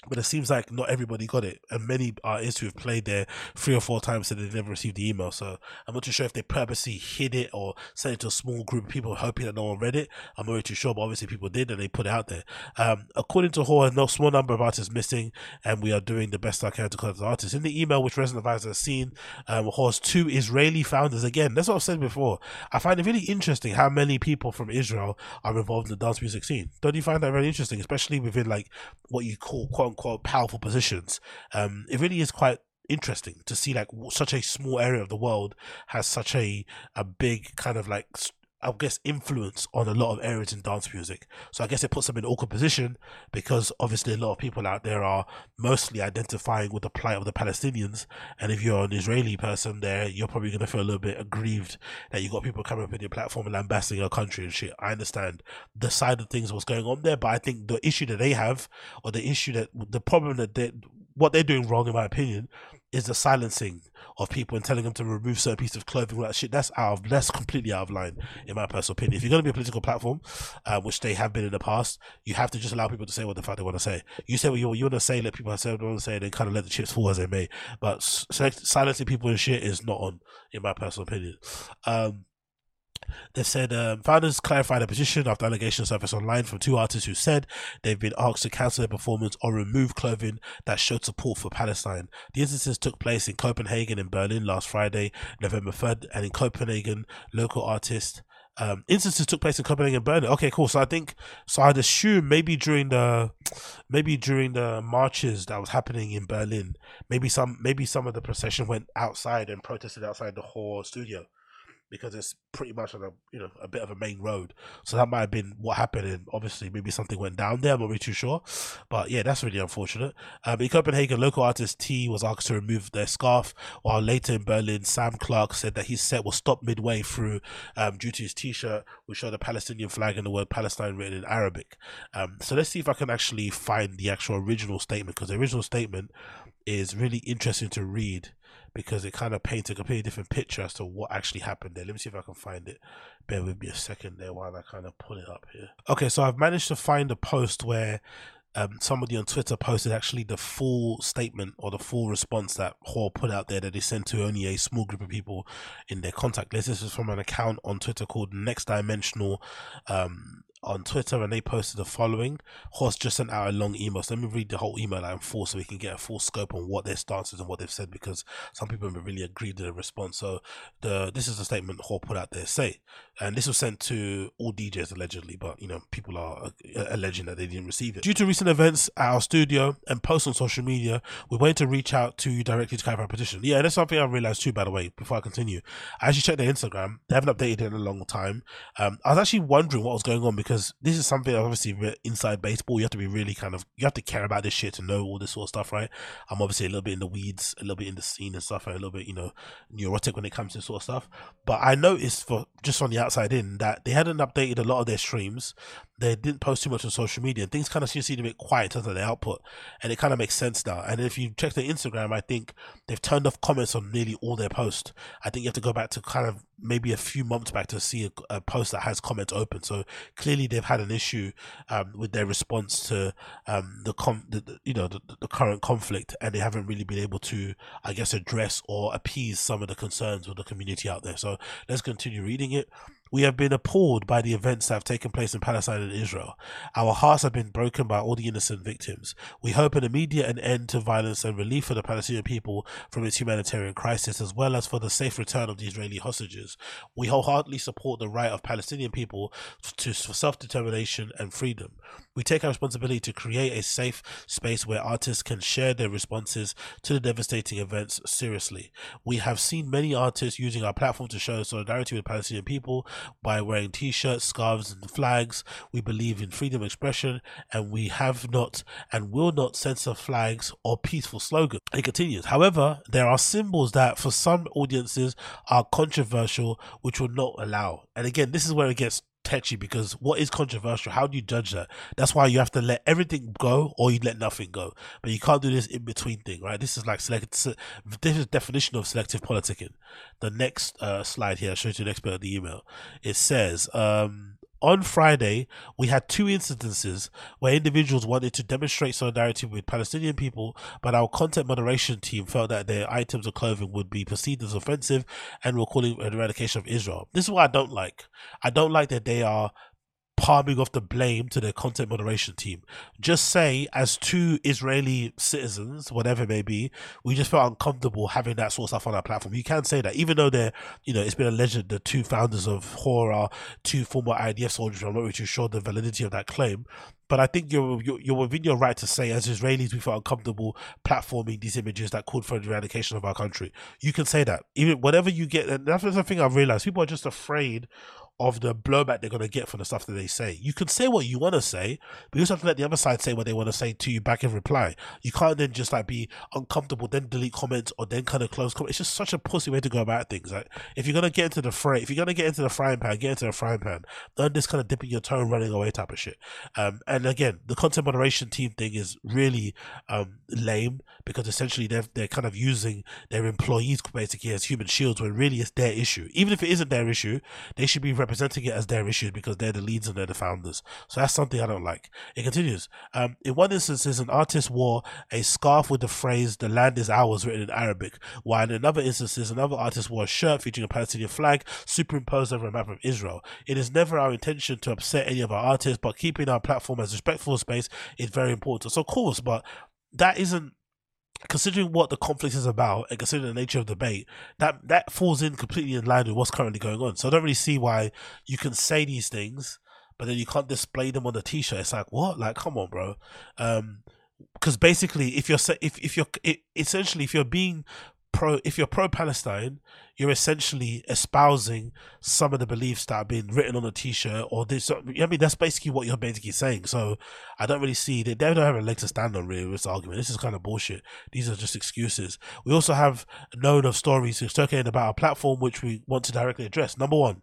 But it seems like not everybody got it, and many artists who have played there three or four times said they never received the email. So I'm not too sure if they purposely hid it or sent it to a small group of people hoping that no one read it. I'm not really too sure, but obviously people did and they put it out there. Um, according to HÖR, no small number of artists missing, and we are doing the best I can to contact artists. In the email, which Resident Advisor has seen, um, HÖR's two Israeli founders again. That's what I've said before. I find it really interesting how many people from Israel are involved in the dance music scene. Don't you find that very interesting, especially within like what you call quote unquote powerful positions? Um, it really is quite interesting to see like such a small area of the world has such a a big kind of like I guess influence on a lot of areas in dance music. So I guess it puts them in an awkward position because obviously a lot of people out there are mostly identifying with the plight of the Palestinians. And if you're an Israeli person there, you're probably going to feel a little bit aggrieved that you got people coming up in your platform and lambasting your country and shit. I understand the side of things what's going on there, but I think the issue that they have or the issue that the problem that they what they're doing wrong, in my opinion, is the silencing of people and telling them to remove certain pieces of clothing, all that shit. That's out of that's completely out of line, in my personal opinion. If you're going to be a political platform, uh, which they have been in the past, you have to just allow people to say what the fuck they want to say. You say what you, you want to say, let people say what they want to say, and then kind of let the chips fall as they may. But silencing people and shit is not on, in my personal opinion. Um, they said um, founders clarified their position after allegations surfaced online from two artists who said they've been asked to cancel their performance or remove clothing that showed support for Palestine. The instances took place in Copenhagen and Berlin last Friday, November 3rd, and in Copenhagen, local artists. Um, instances took place in Copenhagen and Berlin. Okay, cool. So I think, so I'd assume maybe during the, maybe during the marches that was happening in Berlin, maybe some, maybe some of the procession went outside and protested outside the HÖR studio because it's pretty much on a you know a bit of a main road. So that might have been what happened, and obviously maybe something went down there. I'm not really too sure, but yeah, that's really unfortunate. Um, in Copenhagen, local artist T was asked to remove their scarf, while later in Berlin, Sam Clark said that his set was stopped midway through um, due to his T-shirt, which showed a Palestinian flag and the word Palestine written in Arabic. Um, so let's see if I can actually find the actual original statement because the original statement is really interesting to read because it kind of paints a completely different picture as to what actually happened there. Let me see if I can find it. Bear with me a second there while I kind of pull it up here. Okay, so I've managed to find a post where um, somebody on Twitter posted actually the full statement or the full response that HÖR put out there that they sent to only a small group of people in their contact list. This is from an account on Twitter called Next Dimensional um, on Twitter and they posted the following. Horst just sent out a long email. So let me read the whole email out in full so we can get a full scope on what their stance is and what they've said because some people have really agreed to the response. So the this is the statement HÖR put out there. Say, and this was sent to all DJs allegedly, but you know people are uh, alleging that they didn't receive it. Due to recent events at our studio and posts on social media, we're going to reach out to you directly to clarify our position. Yeah, that's something I realized too. By the way, before I continue, I actually checked their Instagram. They haven't updated it in a long time. Um, I was actually wondering what was going on because this is something obviously inside baseball. You have to be really kind of you have to care about this shit to know all this sort of stuff, right? I'm obviously a little bit in the weeds, a little bit in the scene and stuff, and a little bit you know neurotic when it comes to sort of stuff. But I noticed for just on the outside in that they hadn't updated a lot of their streams they didn't post too much on social media. Things kind of seem to be quiet in terms of their output, and it kind of makes sense now. And if you check their Instagram, I think they've turned off comments on nearly all their posts. I think you have to go back to kind of maybe a few months back to see a, a post that has comments open. So clearly they've had an issue um, with their response to um, the, com- the, the, you know the, the current conflict, and they haven't really been able to, I guess, address or appease some of the concerns of the community out there. So let's continue reading it. We have been appalled by the events that have taken place in Palestine and Israel. Our hearts have been broken by all the innocent victims. We hope an immediate end to violence and relief for the Palestinian people from its humanitarian crisis, as well as for the safe return of the Israeli hostages. We wholeheartedly support the right of Palestinian people to self determination and freedom. We take our responsibility to create a safe space where artists can share their responses to the devastating events seriously. We have seen many artists using our platform to show solidarity with Palestinian people by wearing t-shirts, scarves, and flags. We believe in freedom of expression, and we have not and will not censor flags or peaceful slogans. It continues. However, there are symbols that for some audiences are controversial, which will not allow. And again, this is where it gets touchy because what is controversial? How do you judge that? That's why you have to let everything go or you let nothing go. But you can't do this in between thing, right? This is like select. This is definition of selective politicking. The next uh, slide here, I showed you the next bit of the email. It says, um, on Friday, we had two instances where individuals wanted to demonstrate solidarity with Palestinian people, but our content moderation team felt that their items of clothing would be perceived as offensive and were calling an eradication of Israel. This is what I don't like. I don't like that they are palming off the blame to the content moderation team. Just say, as two Israeli citizens, whatever it may be, we just felt uncomfortable having that sort of stuff on our platform. You can say that, even though they're, you know, it's been alleged the two founders of HÖR, two former IDF soldiers. I'm not really sure the validity of that claim. But I think you're, you're, you're within your right to say, as Israelis, we felt uncomfortable platforming these images that called for the eradication of our country. You can say that, even whatever you get. And that's the thing I've realized. People are just afraid of the blowback they're going to get from the stuff that they say. You can say what you want to say, but you also have to let the other side say what they want to say to you back in reply. You can't then just like be uncomfortable, then delete comments or then kind of close comments. It's just such a pussy way to go about things. Like if you're going to get into the fray, if you're going to get into the frying pan, get into the frying pan. Don't just kind of dipping your toe running away type of shit. Um, and again, the content moderation team thing is really um, lame because essentially they're, they're kind of using their employees basically as human shields when really it's their issue. Even if it isn't their issue, they should be representing it as their issues because they're the leads and they're the founders. So that's something I don't like. It continues. Um, in one instance, an artist wore a scarf with the phrase "The land is ours" written in Arabic, while in another instance, another artist wore a shirt featuring a Palestinian flag superimposed over a map of Israel. It is never our intention to upset any of our artists, but keeping our platform as respectful space is very important. So, of course, but that isn't considering what the conflict is about and considering the nature of the debate, that that falls in completely in line with what's currently going on. So I don't really see why you can say these things, but then you can't display them on the t-shirt. It's like what? Like, come on, bro. Um, because basically, if you're if if you're it, essentially if you're being pro if you're pro Palestine, you're essentially espousing some of the beliefs that have been written on a t-shirt or this. I mean, that's basically what you're basically saying. So I don't really see that they don't have a leg to stand on really with this argument. This is kind of bullshit. These are just excuses. We also have known of stories circulating about a platform which we want to directly address. Number one,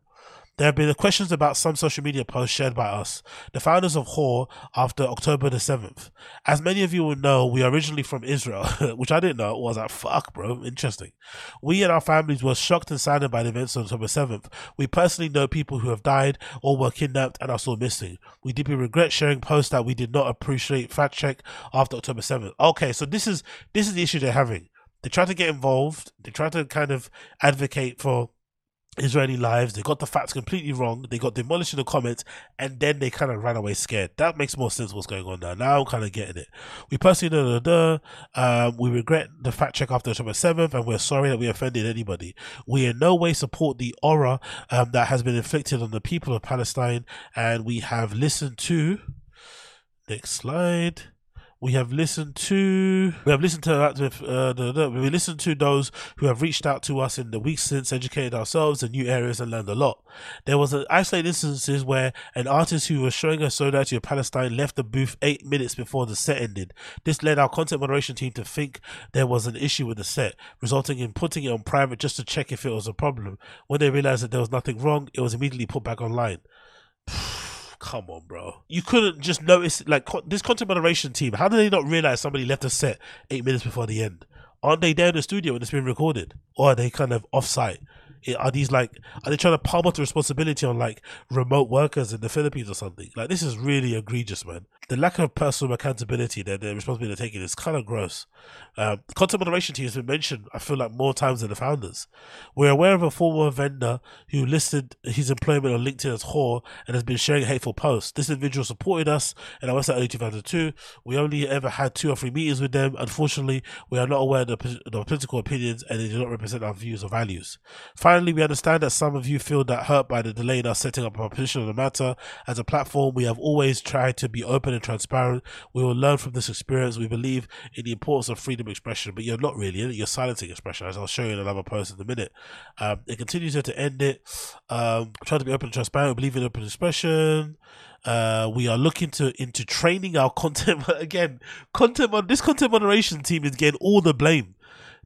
there have been questions about some social media posts shared by us, the founders of HÖR, after October the 7th. As many of you will know, we are originally from Israel, which I didn't know. was like, fuck, bro, interesting. We and our families were shocked and saddened by the events on October 7th. We personally know people who have died or were kidnapped and are still missing. We deeply regret sharing posts that we did not appreciate fact check after October 7th. Okay, so this is this is the issue they're having. They try to get involved. They try to kind of advocate for Israeli lives. They got the facts completely wrong. They got demolished in the comments, and then they kind of ran away scared. That makes more sense. What's going on now? Now I'm kind of getting it. We personally, da, um, we regret the fact check after October seventh, and we're sorry that we offended anybody. We in no way support the horror um, that has been inflicted on the people of Palestine, and we have listened to. Next slide we have listened to we have listened to that with uh, we listened to those who have reached out to us in the weeks since educated ourselves in new areas and learned a lot. There was an isolated instances where an artist who was showing us solidarity of palestine left the booth eight minutes before the set ended. This led our content moderation team to think there was an issue with the set resulting in putting it on private just to check if it was a problem. When they realized that there was nothing wrong it was immediately put back online come on, bro. You couldn't just notice, like, this content moderation team, how did they not realize somebody left the set eight minutes before the end? Aren't they there in the studio when it's been recorded? Or are they kind of offsite? Are these like, are they trying to palm off the responsibility on like remote workers in the Philippines or something? Like, this is really egregious, man. The lack of personal accountability that the responsibility they're taking is kind of gross. Um, content moderation team has been mentioned, I feel like, more times than the founders. We're aware of a former vendor who listed his employment on LinkedIn as HÖR and has been sharing hateful posts. This individual supported us in our website early 2002. We only ever had two or three meetings with them. Unfortunately, we are not aware of the, the political opinions and they do not represent our views or values. Finally, we understand that some of you feel that hurt by the delay in us setting up our position on the matter. As a platform, we have always tried to be open and transparent. We will learn from this experience. We believe in the importance of freedom of expression, but you're not really. You're silencing expression, as I'll show you in another post in a minute. Um, it continues here to end it. Um, try to be open and transparent. We believe in open expression. Uh, we are looking to into training our content again. Content on this content moderation team is getting all the blame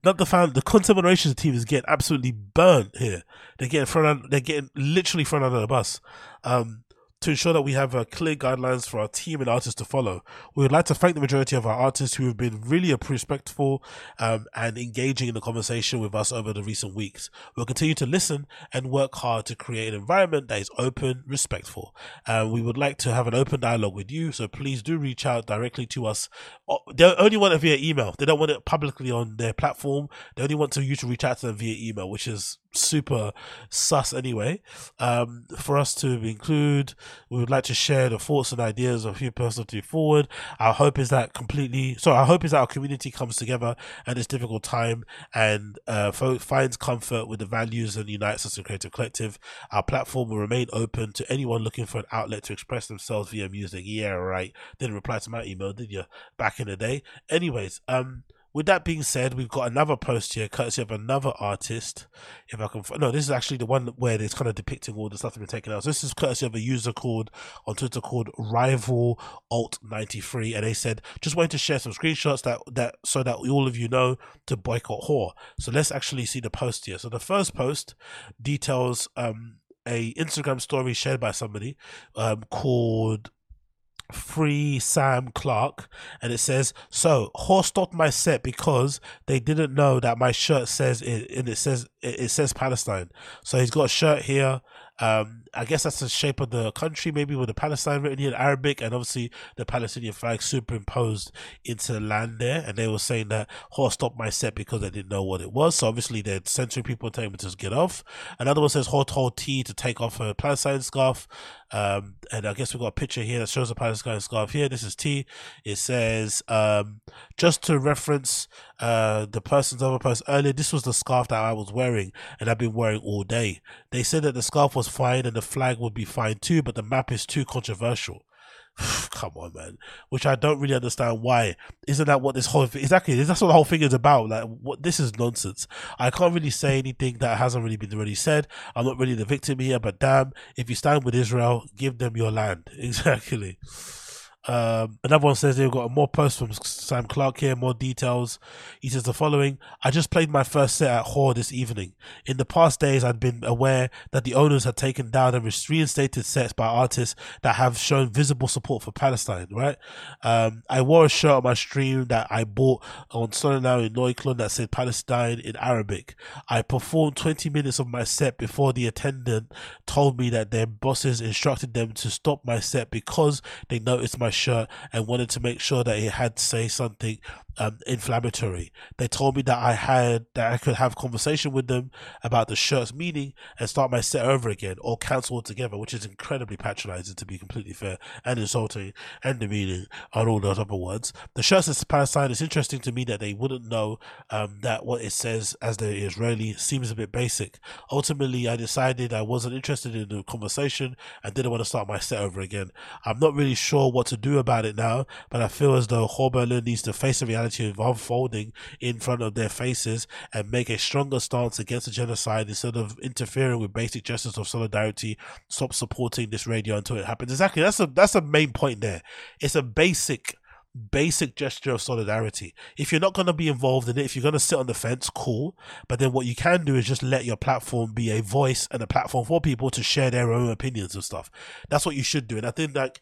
not the fan, the content moderation team is getting absolutely burnt here. They're getting thrown out, they're getting literally thrown under the bus. Um, to ensure that we have uh, clear guidelines for our team and artists to follow. We would like to thank the majority of our artists who have been really respectful um, and engaging in the conversation with us over the recent weeks. We'll continue to listen and work hard to create an environment that is open, respectful. Uh, we would like to have an open dialogue with you, so please do reach out directly to us. Oh, they only want it via email. They don't want it publicly on their platform. They only want you to reach out to them via email, which is super sus anyway. Um, for us to include, we would like to share the thoughts and ideas of who personally forward. Our hope is that completely, so our hope is that our community comes together at this difficult time and uh, finds comfort with the values and unites us a creative collective. Our platform will remain open to anyone looking for an outlet to express themselves via music. Yeah, right. Didn't reply to my email, did you? Back in the day. Anyways, um, with that being said, we've got another post here, courtesy of another artist. If I can, no, this is actually the one where it's kind of depicting all the stuff that's been taken out. So this is courtesy of a user called on Twitter called Rival Alt ninety three, and they said just wanted to share some screenshots that that so that all of you know to boycott HÖR. So let's actually see the post here. So the first post details um a Instagram story shared by somebody um called free Sam Clark and it says so horse stopped my set because they didn't know that my shirt says it and it says it says Palestine. So he's got a shirt here um, I guess that's the shape of the country, maybe with the Palestine written in Arabic, and obviously the Palestinian flag superimposed into the land there. And they were saying that horse stopped my set because they didn't know what it was. So obviously they're censoring people and telling them to just get off. Another one says horse told T to take off her Palestine scarf. Um, and I guess we've got a picture here that shows the Palestine scarf here. This is T. It says, um, just to reference uh, the person's other post earlier, this was the scarf that I was wearing and I've been wearing all day. They said that the scarf was fine and the flag would be fine too, but the map is too controversial. Come on, man. Which I don't really understand why. Isn't that what this whole exactly? That's what the whole thing is about. Like, what this is nonsense. I can't really say anything that hasn't really been already said. I'm not really the victim here, but damn, if you stand with Israel, give them your land. Exactly. Um, another one says they've got more posts from Sam Clark here, more details. He says the following I just played my first set at HÖR this evening. In the past days, I'd been aware that the owners had taken down and reinstated sets by artists that have shown visible support for Palestine, right? Um, I wore a shirt on my stream that I bought on Sunday now in Neukölln that said Palestine in Arabic. I performed 20 minutes of my set before the attendant told me that their bosses instructed them to stop my set because they noticed my shirt and wanted to make sure that it had to say something um, inflammatory. They told me that I had that I could have conversation with them about the shirt's meaning and start my set over again or cancel altogether, which is incredibly patronizing to be completely fair and insulting and demeaning on all those other words. The shirt says Palestine. It's interesting to me that they wouldn't know um, that what it says as the Israeli seems a bit basic. Ultimately, I decided I wasn't interested in the conversation and didn't want to start my set over again. I'm not really sure what to do about it now, but I feel as though HÖR Berlin needs to face the reality reality of unfolding in front of their faces and make a stronger stance against the genocide instead of interfering with basic justice of solidarity. Stop supporting this radio until it happens. Exactly. That's a that's a main point there. It's a basic basic gesture of solidarity. If you're not going to be involved in it, if you're going to sit on the fence, cool. But then what you can do is just let your platform be a voice and a platform for people to share their own opinions and stuff. That's what you should do. And I think like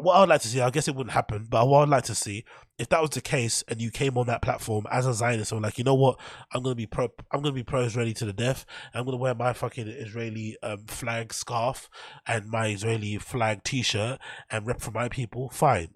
what I'd like to see, I guess it wouldn't happen, but what I'd like to see, if that was the case and you came on that platform as a Zionist, or like, you know what, I'm gonna be pro, I'm gonna be pro-Israeli to the death. I'm gonna wear my fucking Israeli um, flag scarf and my Israeli flag T-shirt and rep for my people. Fine,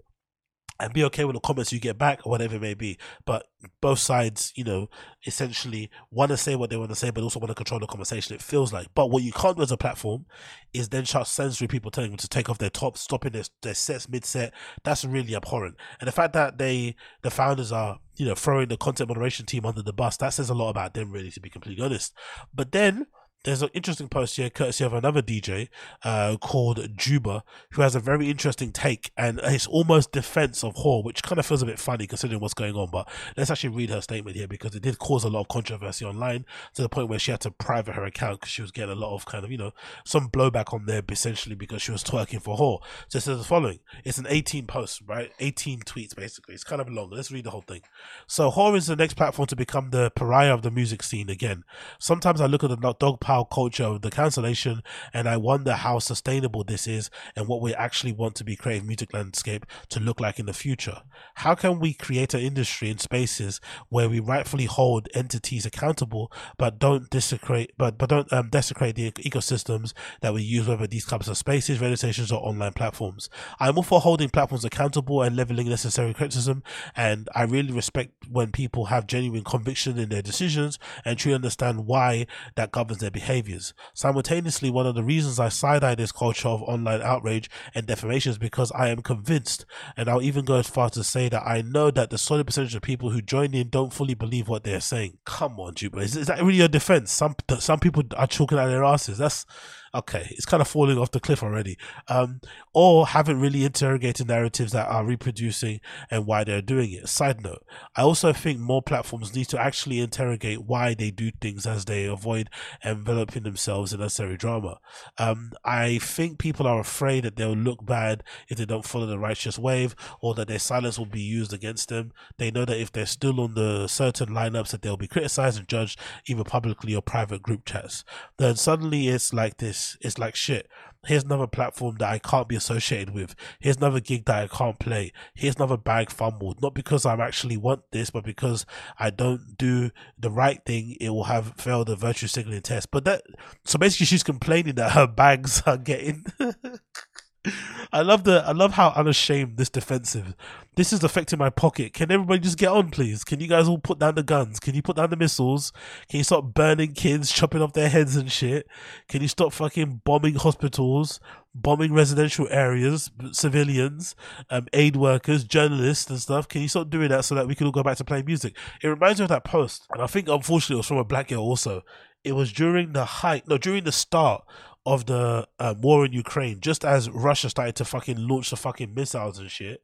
and be okay with the comments you get back or whatever it may be. But both sides, you know, essentially want to say what they want to say, but also want to control the conversation. It feels like. But what you can't do as a platform is then start censoring people, telling them to take off their tops, stopping their, their sets mid set. That's really abhorrent. And the fact that they, the founders are, you know, throwing the content moderation team under the bus, that says a lot about them, really, to be completely honest. But then there's an interesting post here, courtesy of another DJ uh, called Juba, who has a very interesting take, and it's almost defense of HÖR, which kind of feels a bit funny considering what's going on. But let's actually read her statement here because it did cause a lot of controversy online to the point where she had to private her account because she was getting a lot of kind of you know some blowback on there essentially because she was twerking for HÖR. So it says the following: It's an 18 post, right? 18 tweets basically. It's kind of long. Let's read the whole thing. So HÖR is the next platform to become the pariah of the music scene again. Sometimes I look at the dog how culture of the cancellation, and I wonder how sustainable this is and what we actually want to be creative music landscape to look like in the future. How can we create an industry in spaces where we rightfully hold entities accountable, but don't desecrate, but but don't um, desecrate the ecosystems that we use, whether these types of spaces, radio stations, or online platforms. I'm all for holding platforms accountable and leveling necessary criticism, and I really respect when people have genuine conviction in their decisions and truly understand why that governs their behaviors. Simultaneously, one of the reasons I side eye this culture of online outrage and defamation is because I am convinced, and I'll even go as far to say that I know that the solid percentage of people who join in don't fully believe what they're saying. Come on, Juba, is, is that really your defense? Some some people are choking out their asses. That's okay, it's kind of falling off the cliff already. Um, or haven't really interrogated narratives that are reproducing and why they're doing it. Side note, I also think more platforms need to actually interrogate why they do things as they avoid enveloping themselves in unnecessary drama. Um, I think people are afraid that they'll look bad if they don't follow the righteous wave or that their silence will be used against them. They know that if they're still on the certain lineups that they'll be criticized and judged either publicly or private group chats. Then suddenly it's like this it's it's like shit. Here's another platform that I can't be associated with. Here's another gig that I can't play. Here's another bag fumbled. Not because I actually want this, but because I don't do the right thing, it will have failed the virtue signaling test. But that so basically she's complaining that her bags are getting I love the I love how unashamed this defensive. This is affecting my pocket. Can everybody just get on, please? Can you guys all put down the guns? Can you put down the missiles? Can you stop burning kids, chopping off their heads and shit? Can you stop fucking bombing hospitals, bombing residential areas, civilians, um, aid workers, journalists and stuff? Can you stop doing that so that we can all go back to playing music? It reminds me of that post, and I think unfortunately it was from a black girl also. It was during the height, no, during the start of the um, war in Ukraine, just as Russia started to fucking launch the fucking missiles and shit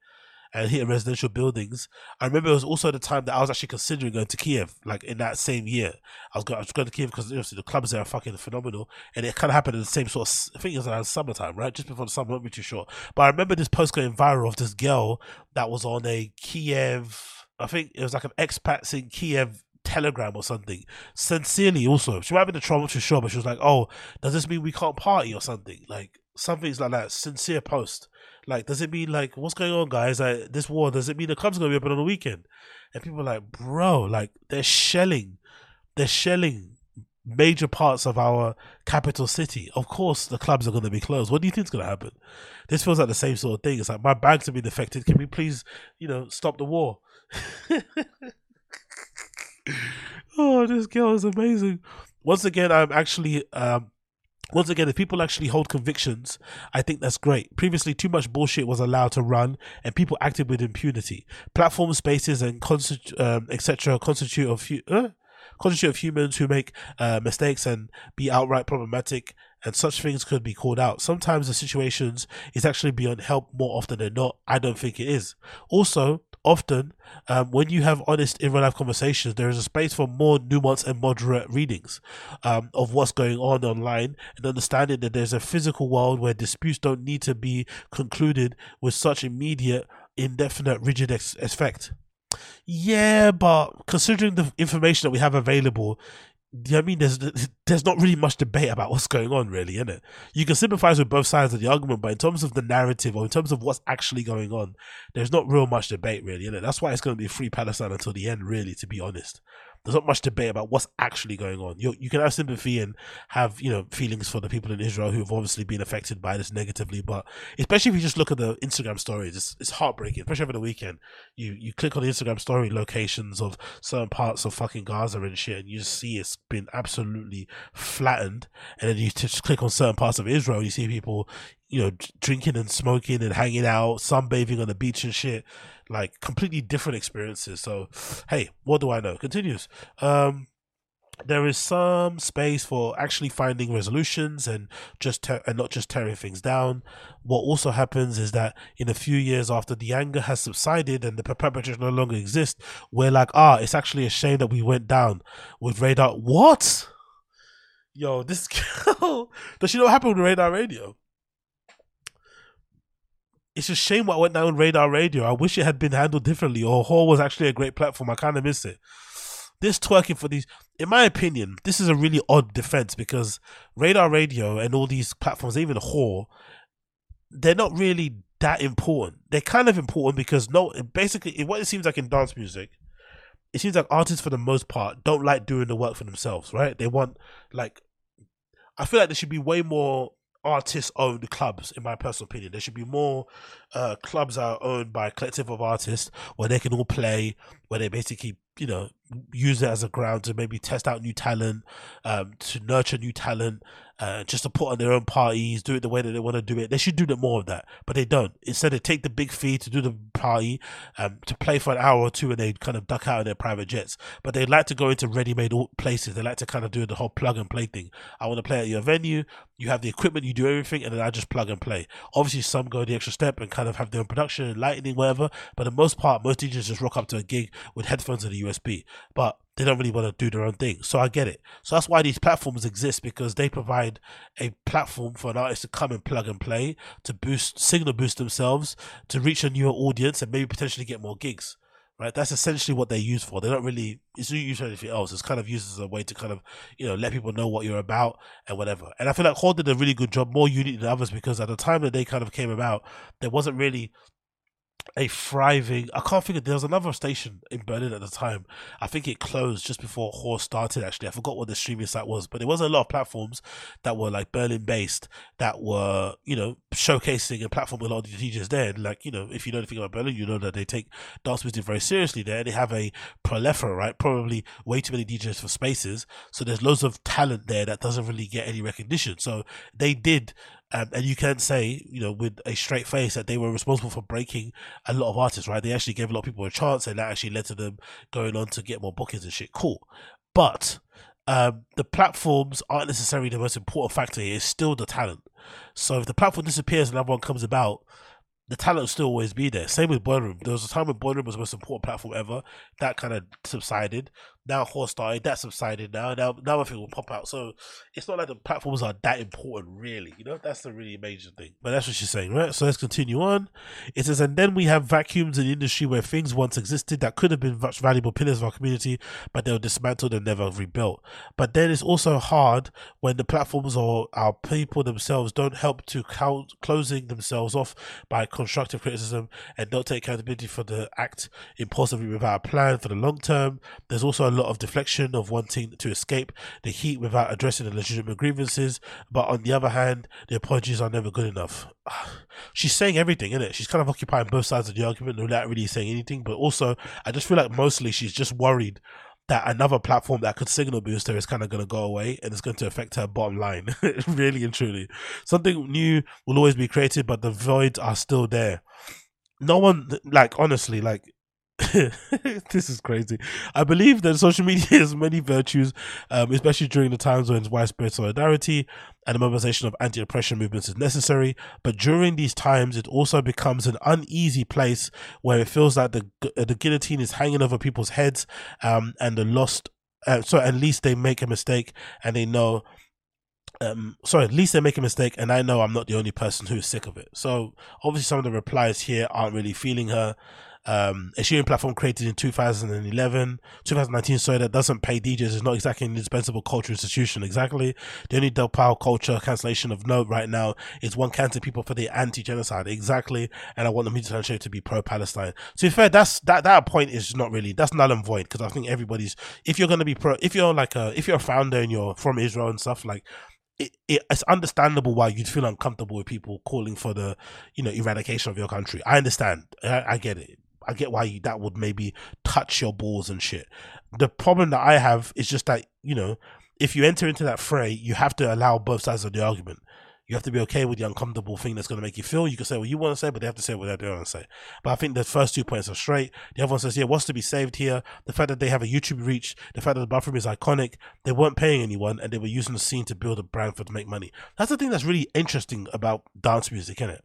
and hit residential buildings. I remember it was also the time that I was actually considering going to Kiev, like in that same year. I was going, I was going to Kiev because obviously the clubs there are fucking phenomenal, and it kind of happened in the same sort of. I think it was around summertime, right? Just before the summer. Not too sure, but I remember this post going viral of this girl that was on a Kiev. I think it was like an expat in Kiev telegram or something. Sincerely, also, she might have been in trouble to sure, but she was like, "Oh, does this mean we can't party or something?" Like something's like that. Sincere post. Like, does it mean like what's going on, guys? Like this war, does it mean the club's gonna be open on the weekend? And people are like, bro, like they're shelling, they're shelling major parts of our capital city. Of course, the clubs are going to be closed. What do you think is going to happen? This feels like the same sort of thing. It's like my bags have been affected. Can we please, you know, stop the war? oh, this girl is amazing. Once again, I'm actually um, once again, if people actually hold convictions, I think that's great. Previously, too much bullshit was allowed to run, and people acted with impunity. Platform spaces and um, etc. constitute of uh, constitute of humans who make uh, mistakes and be outright problematic, and such things could be called out. Sometimes the situations is actually beyond help more often than not. I don't think it is. Also, often um, when you have honest in real life conversations, there is a space for more nuanced and moderate readings um, of what's going on online and understanding that there's a physical world where disputes don't need to be concluded with such immediate, indefinite, rigid ex- effect. Yeah, but considering the information that we have available, I mean, there's there's not really much debate about what's going on, really, in it. You can sympathize with both sides of the argument, but in terms of the narrative or in terms of what's actually going on, there's not real much debate, really, in it. That's why it's going to be free Palestine until the end, really, to be honest there's not much debate about what's actually going on. You you can have sympathy and have you know feelings for the people in Israel who have obviously been affected by this negatively, but especially if you just look at the Instagram stories, it's, it's heartbreaking. Especially over the weekend, you you click on the Instagram story locations of certain parts of fucking Gaza and shit, and you see it's been absolutely flattened. And then you just click on certain parts of Israel, you see people you know drinking and smoking and hanging out, sunbathing on the beach and shit like completely different experiences. So, hey, what do I know? Continues. Um, there is some space for actually finding resolutions and just te- and not just tearing things down. What also happens is that in a few years after the anger has subsided and the perpetrators no longer exist, we're like, ah, it's actually a shame that we went down with radar. What? Yo, this girl does she know what happened with radar radio? It's a shame what went down on Radar Radio. I wish it had been handled differently, or HÖR was actually a great platform. I kind of miss it. this twerking for these, in my opinion, this is a really odd defense because Radar Radio and all these platforms, even HÖR, they're not really that important. They're kind of important because no, basically, what it seems like in dance music, it seems like artists for the most part don't like doing the work for themselves, right? They want like, I feel like there should be way more artist owned clubs in my personal opinion. There should be more uh, clubs that are owned by a collective of artists where they can all play where they basically you know use it as a ground to maybe test out new talent um, to nurture new talent uh, just to put on their own parties, do it the way that they want to do it. They should do more of that, but they don't. Instead, they take the big fee to do the party, um, to play for an hour or two, and they kind of duck out in their private jets. But they like to go into ready-made places. They like to kind of do the whole plug and play thing. I want to play at your venue. You have the equipment, you do everything, and then I just plug and play. Obviously, some go the extra step and kind of have their own production lighting, whatever. But the most part, most DJs just rock up to a gig with headphones and a USB. But they don't really want to do their own thing. So I get it. So that's why these platforms exist because they provide a platform for an artist to come and plug and play, to boost, signal boost themselves, to reach a newer audience and maybe potentially get more gigs. Right, that's essentially what they're used for. They're not really it's not used for anything else. It's kind of used as a way to kind of you know let people know what you're about and whatever. And I feel like HÖR did a really good job, more unique than others, because at the time that they kind of came about, there wasn't really a thriving. I can't of. There was another station in Berlin at the time. I think it closed just before HÖR's started. Actually, I forgot what the streaming site was, but there was a lot of platforms that were like Berlin based that were you know showcasing a platform with a lot of the DJs there. And like you know, if you know anything about Berlin, you know that they take dance music very seriously there. They have a proliferate, right? Probably way too many DJs for spaces. So there's loads of talent there that doesn't really get any recognition. So they did um, and you can say, you know, with a straight face that they were responsible for breaking a lot of artists, right? They actually gave a lot of people a chance and that actually led to them going on to get more bookings and shit. Cool. But um, the platforms aren't necessarily the most important factor here. It's still the talent. So if the platform disappears and another one comes about, the talent will still always be there. Same with Boiler Room. There was a time when Boiler Room was the most important platform ever. That kind of subsided. Now HÖR's started, that subsided now. Now now think will pop out. So it's not like the platforms are that important, really. You know, that's the really major thing. But that's what she's saying, right? So let's continue on. It says, and then we have vacuums in the industry where things once existed that could have been much valuable pillars of our community, but they were dismantled and never rebuilt. But then it's also hard when the platforms or our people themselves don't help to count closing themselves off by constructive criticism and don't take accountability for the act impulsively without a plan for the long term. There's also a lot of deflection of wanting to escape the heat without addressing the legitimate grievances. But on the other hand, the apologies are never good enough. She's saying everything, isn't it? She's kind of occupying both sides of the argument without really saying anything. But also, I just feel like mostly she's just worried that another platform that could signal boost her is kind of going to go away and it's going to affect her bottom line really and truly something new will always be created but the voids are still there no one like honestly like this is crazy. I believe that social media has many virtues, um, especially during the times when widespread solidarity and the mobilization of anti-oppression movements is necessary. But during these times, it also becomes an uneasy place where it feels like the the guillotine is hanging over people's heads, um, and the lost. Uh, so at least they make a mistake and they know um sorry at least they make a mistake and i know i'm not the only person who's sick of it so obviously some of the replies here aren't really feeling her um, a streaming platform created in 2011, 2019, sorry, that doesn't pay DJs is not exactly an indispensable cultural institution. Exactly. The only Del Power culture cancellation of note right now is one canceling people for the anti-genocide. Exactly. And I want the media to to be pro-Palestine. To be fair, that's, that, that point is not really, that's null and void because I think everybody's, if you're going to be pro, if you're like a, if you're a founder and you're from Israel and stuff like, it, it, it's understandable why you'd feel uncomfortable with people calling for the, you know, eradication of your country. I understand. I, I get it. I get why you, that would maybe touch your balls and shit. The problem that I have is just that, you know, if you enter into that fray, you have to allow both sides of the argument. You have to be okay with the uncomfortable thing that's going to make you feel. You can say what you want to say, but they have to say what they want to say. But I think the first two points are straight. The other one says, yeah, what's to be saved here? The fact that they have a YouTube reach, the fact that the bathroom is iconic, they weren't paying anyone and they were using the scene to build a brand for to make money. That's the thing that's really interesting about dance music, isn't it?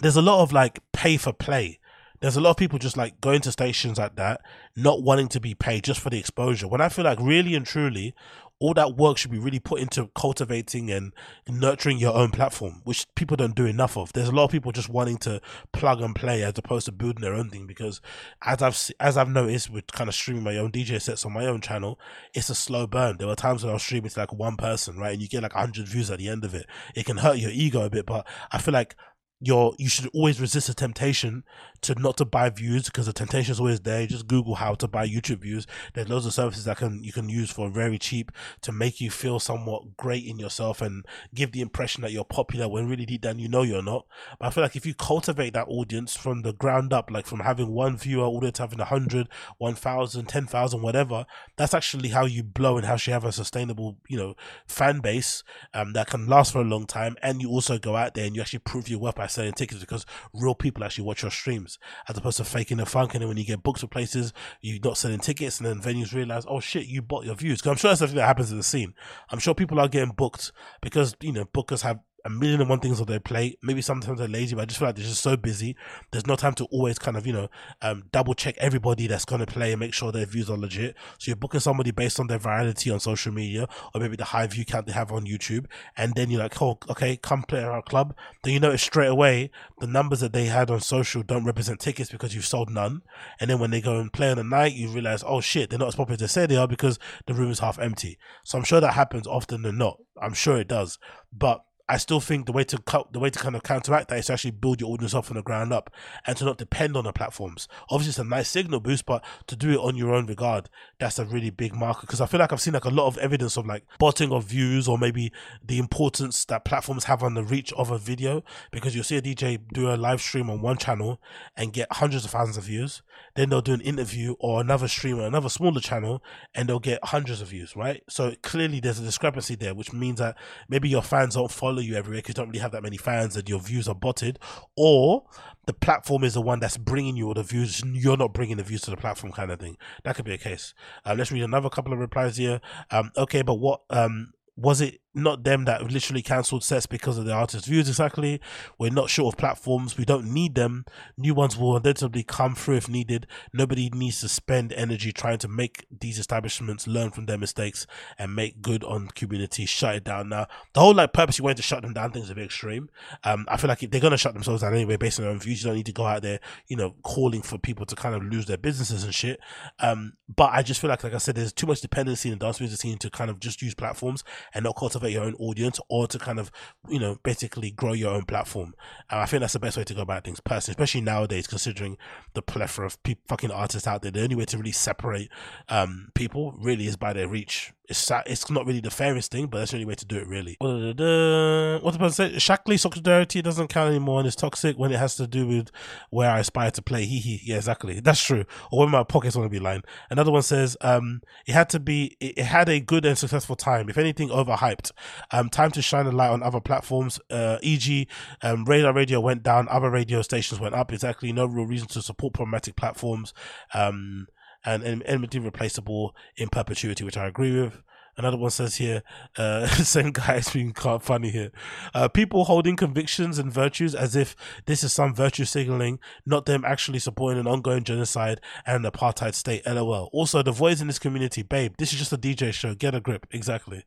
There's a lot of like pay for play there's a lot of people just like going to stations like that, not wanting to be paid just for the exposure. When I feel like really and truly, all that work should be really put into cultivating and nurturing your own platform, which people don't do enough of. There's a lot of people just wanting to plug and play as opposed to building their own thing. Because as I've as I've noticed with kind of streaming my own DJ sets on my own channel, it's a slow burn. There were times when I was streaming to like one person, right, and you get like hundred views at the end of it. It can hurt your ego a bit, but I feel like you're you should always resist the temptation to not to buy views because the temptation is always there. You just Google how to buy YouTube views. There's loads of services that can you can use for very cheap to make you feel somewhat great in yourself and give the impression that you're popular when really deep down you know you're not. But I feel like if you cultivate that audience from the ground up, like from having one viewer all the way to having a hundred, one thousand, ten thousand, whatever, that's actually how you blow and how you have a sustainable, you know, fan base um, that can last for a long time. And you also go out there and you actually prove your worth by selling tickets because real people actually watch your streams as opposed to faking and funking. And when you get booked for places, you're not selling tickets, and then venues realize, oh shit, you bought your views. Because I'm sure that's something that happens in the scene. I'm sure people are getting booked because you know bookers have a million and one things on their plate. Maybe sometimes they're lazy, but I just feel like they're just so busy. There's no time to always kind of, you know, um, double check everybody that's going to play and make sure their views are legit. So you're booking somebody based on their virality on social media or maybe the high view count they have on YouTube. And then you're like, oh, okay, come play at our club. Then you notice straight away the numbers that they had on social don't represent tickets because you've sold none. And then when they go and play on the night, you realize, oh shit, they're not as popular as they say they are because the room is half empty. So I'm sure that happens often than not. I'm sure it does. But I still think the way to cut the way to kind of counteract that is to actually build your audience up from the ground up and to not depend on the platforms. Obviously, it's a nice signal boost, but to do it on your own regard, that's a really big marker. Because I feel like I've seen like a lot of evidence of like botting of views or maybe the importance that platforms have on the reach of a video. Because you'll see a DJ do a live stream on one channel and get hundreds of thousands of views. Then they'll do an interview or another stream on another smaller channel and they'll get hundreds of views, right? So clearly there's a discrepancy there, which means that maybe your fans don't follow you everywhere because you don't really have that many fans and your views are botted, or the platform is the one that's bringing you all the views. You're not bringing the views to the platform, kind of thing. That could be a case. Uh, let's read another couple of replies here. Um, okay, but what um, was it not them that literally cancelled sets because of the artist views exactly. We're not short of platforms. We don't need them. New ones will inevitably come through if needed. Nobody needs to spend energy trying to make these establishments learn from their mistakes and make good on community shut it down. Now the whole like purpose you wanted to shut them down thing is a bit extreme. Um i feel like they're gonna shut themselves down anyway based on their own views you don't need to go out there you know calling for people to kind of lose their businesses and shit. Um but i just feel like like i said there's too much dependency in the dance music scene to kind of just use platforms and not cultivate your own audience or to kind of, you know, basically grow your own platform. And I think that's the best way to go about things personally, especially nowadays, considering the plethora of pe- fucking artists out there. The only way to really separate um, people really is by their reach it's it's not really the fairest thing, but that's the only way to do it, really. What about say? Shackley solidarity doesn't count anymore and it's toxic when it has to do with where I aspire to play. Hee hee. Yeah, exactly. That's true. Or when my pockets want to be lined. Another one says, um, it had to be, it, it had a good and successful time. If anything, overhyped. Um, time to shine a light on other platforms. Uh, e.g., um, radar radio went down, other radio stations went up. Exactly. No real reason to support problematic platforms. Um, and, enmity replaceable in perpetuity, which I agree with. Another one says here, uh, same guy's being quite funny here. Uh, people holding convictions and virtues as if this is some virtue signaling, not them actually supporting an ongoing genocide and an apartheid state. LOL. Also, the voice in this community, babe, this is just a DJ show. Get a grip. Exactly.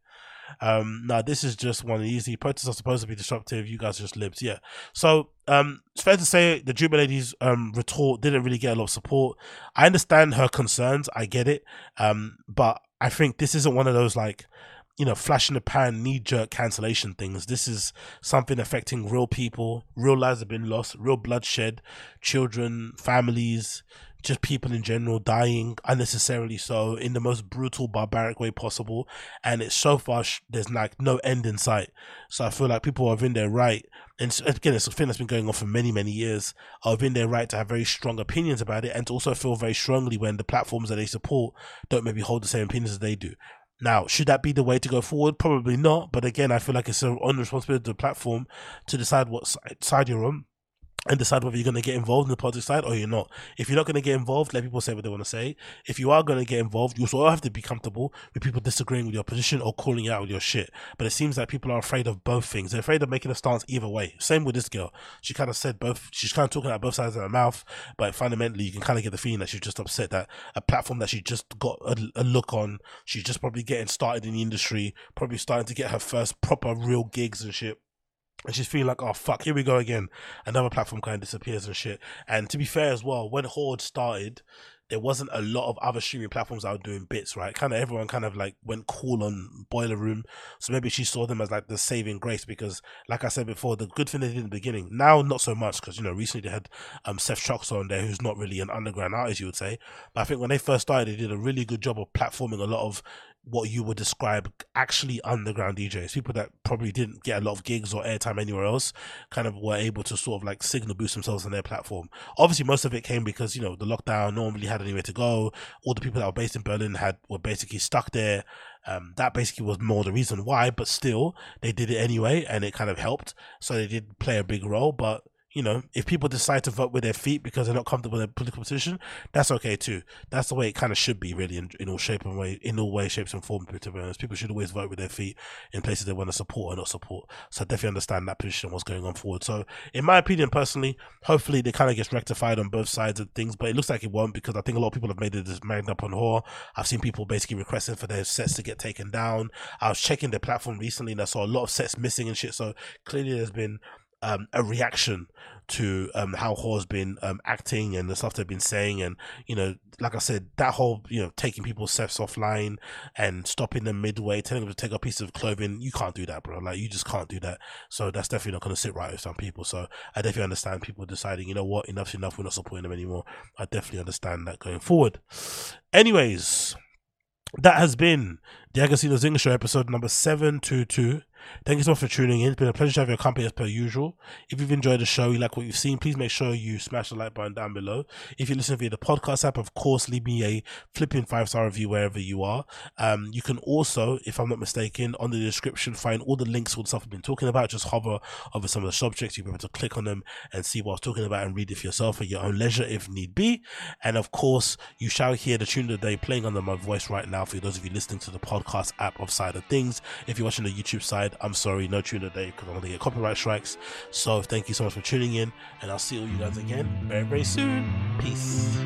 Um, now this is just one easy. Protests are supposed to be disruptive. You guys just libs, yeah. So um, it's fair to say the Juba lady's um retort didn't really get a lot of support. I understand her concerns. I get it. Um, but I think this isn't one of those like you know, flash in the pan, knee jerk cancellation things. This is something affecting real people. Real lives have been lost, real bloodshed, children, families, just people in general dying unnecessarily so in the most brutal barbaric way possible and it's so far there's like no end in sight so i feel like people are in their right and again it's a thing that's been going on for many many years are in their right to have very strong opinions about it and to also feel very strongly when the platforms that they support don't maybe hold the same opinions as they do now, should that be the way to go forward? Probably not. But again, I feel like it's on the responsibility of the platform to decide what side you're on and decide whether you're going to get involved in the politics side or you're not. If you're not going to get involved, let people say what they want to say. If you are going to get involved, you also have to be comfortable with people disagreeing with your position or calling out with your shit. But it seems like people are afraid of both things. They're afraid of making a stance either way. Same with this girl. She kind of said both. She's kind of talking out both sides of her mouth, but fundamentally, you can kind of get the feeling that she's just upset that a platform that she just got a, a look on, she's just probably getting started in the industry, probably starting to get her first proper real gigs and shit and she's feeling like, oh fuck, here we go again. Another platform kind of disappears and shit. And to be fair as well, when HÖR started, there wasn't a lot of other streaming platforms that were doing bits, right? Kind of everyone kind of like went cool on Boiler Room. So maybe she saw them as like the saving grace because, like I said before, the good thing they did in the beginning, now not so much because, you know, recently they had um, Seth Chucks on there who's not really an underground artist, you would say. But I think when they first started, they did a really good job of platforming a lot of what you would describe actually underground DJs, people that probably didn't get a lot of gigs or airtime anywhere else, kind of were able to sort of like signal boost themselves on their platform. Obviously, most of it came because you know the lockdown normally had anywhere to go. All the people that were based in Berlin had were basically stuck there. Um, that basically was more the reason why, but still they did it anyway, and it kind of helped. So they did play a big role, but you know, if people decide to vote with their feet because they're not comfortable in a political position, that's okay too. That's the way it kind of should be, really, in, in all shape and way, in all ways, shapes and forms. To be honest, people should always vote with their feet in places they want to support or not support. So I definitely understand that position, what's going on forward. So, in my opinion, personally, hopefully they kind of gets rectified on both sides of things, but it looks like it won't because I think a lot of people have made it mind up on HÖR. I've seen people basically requesting for their sets to get taken down. I was checking their platform recently and I saw a lot of sets missing and shit. So clearly, there's been um, a reaction to um, how HÖR's been um, acting and the stuff they've been saying. And, you know, like I said, that whole, you know, taking people's sets offline and stopping them midway, telling them to take a piece of clothing, you can't do that, bro. Like, you just can't do that. So that's definitely not going to sit right with some people. So I definitely understand people deciding, you know what, enough's enough, we're not supporting them anymore. I definitely understand that going forward. Anyways, that has been the Agostinho Zinga Show episode number 722. Thank you so much for tuning in. It's been a pleasure to have your company as per usual. If you've enjoyed the show, you like what you've seen, please make sure you smash the like button down below. If you're listening via the podcast app, of course, leave me a flipping five star review wherever you are. Um, you can also, if I'm not mistaken, on the description find all the links, all the stuff I've been talking about. Just hover over some of the subjects. You'll be able to click on them and see what I was talking about and read it for yourself at your own leisure if need be. And of course, you shall hear the tune of the day playing under my voice right now for those of you listening to the podcast app of Side of Things. If you're watching the YouTube side, I'm sorry, no tune today because I'm going to get copyright strikes. So thank you so much for tuning in, and I'll see all you guys again very, very soon. Peace.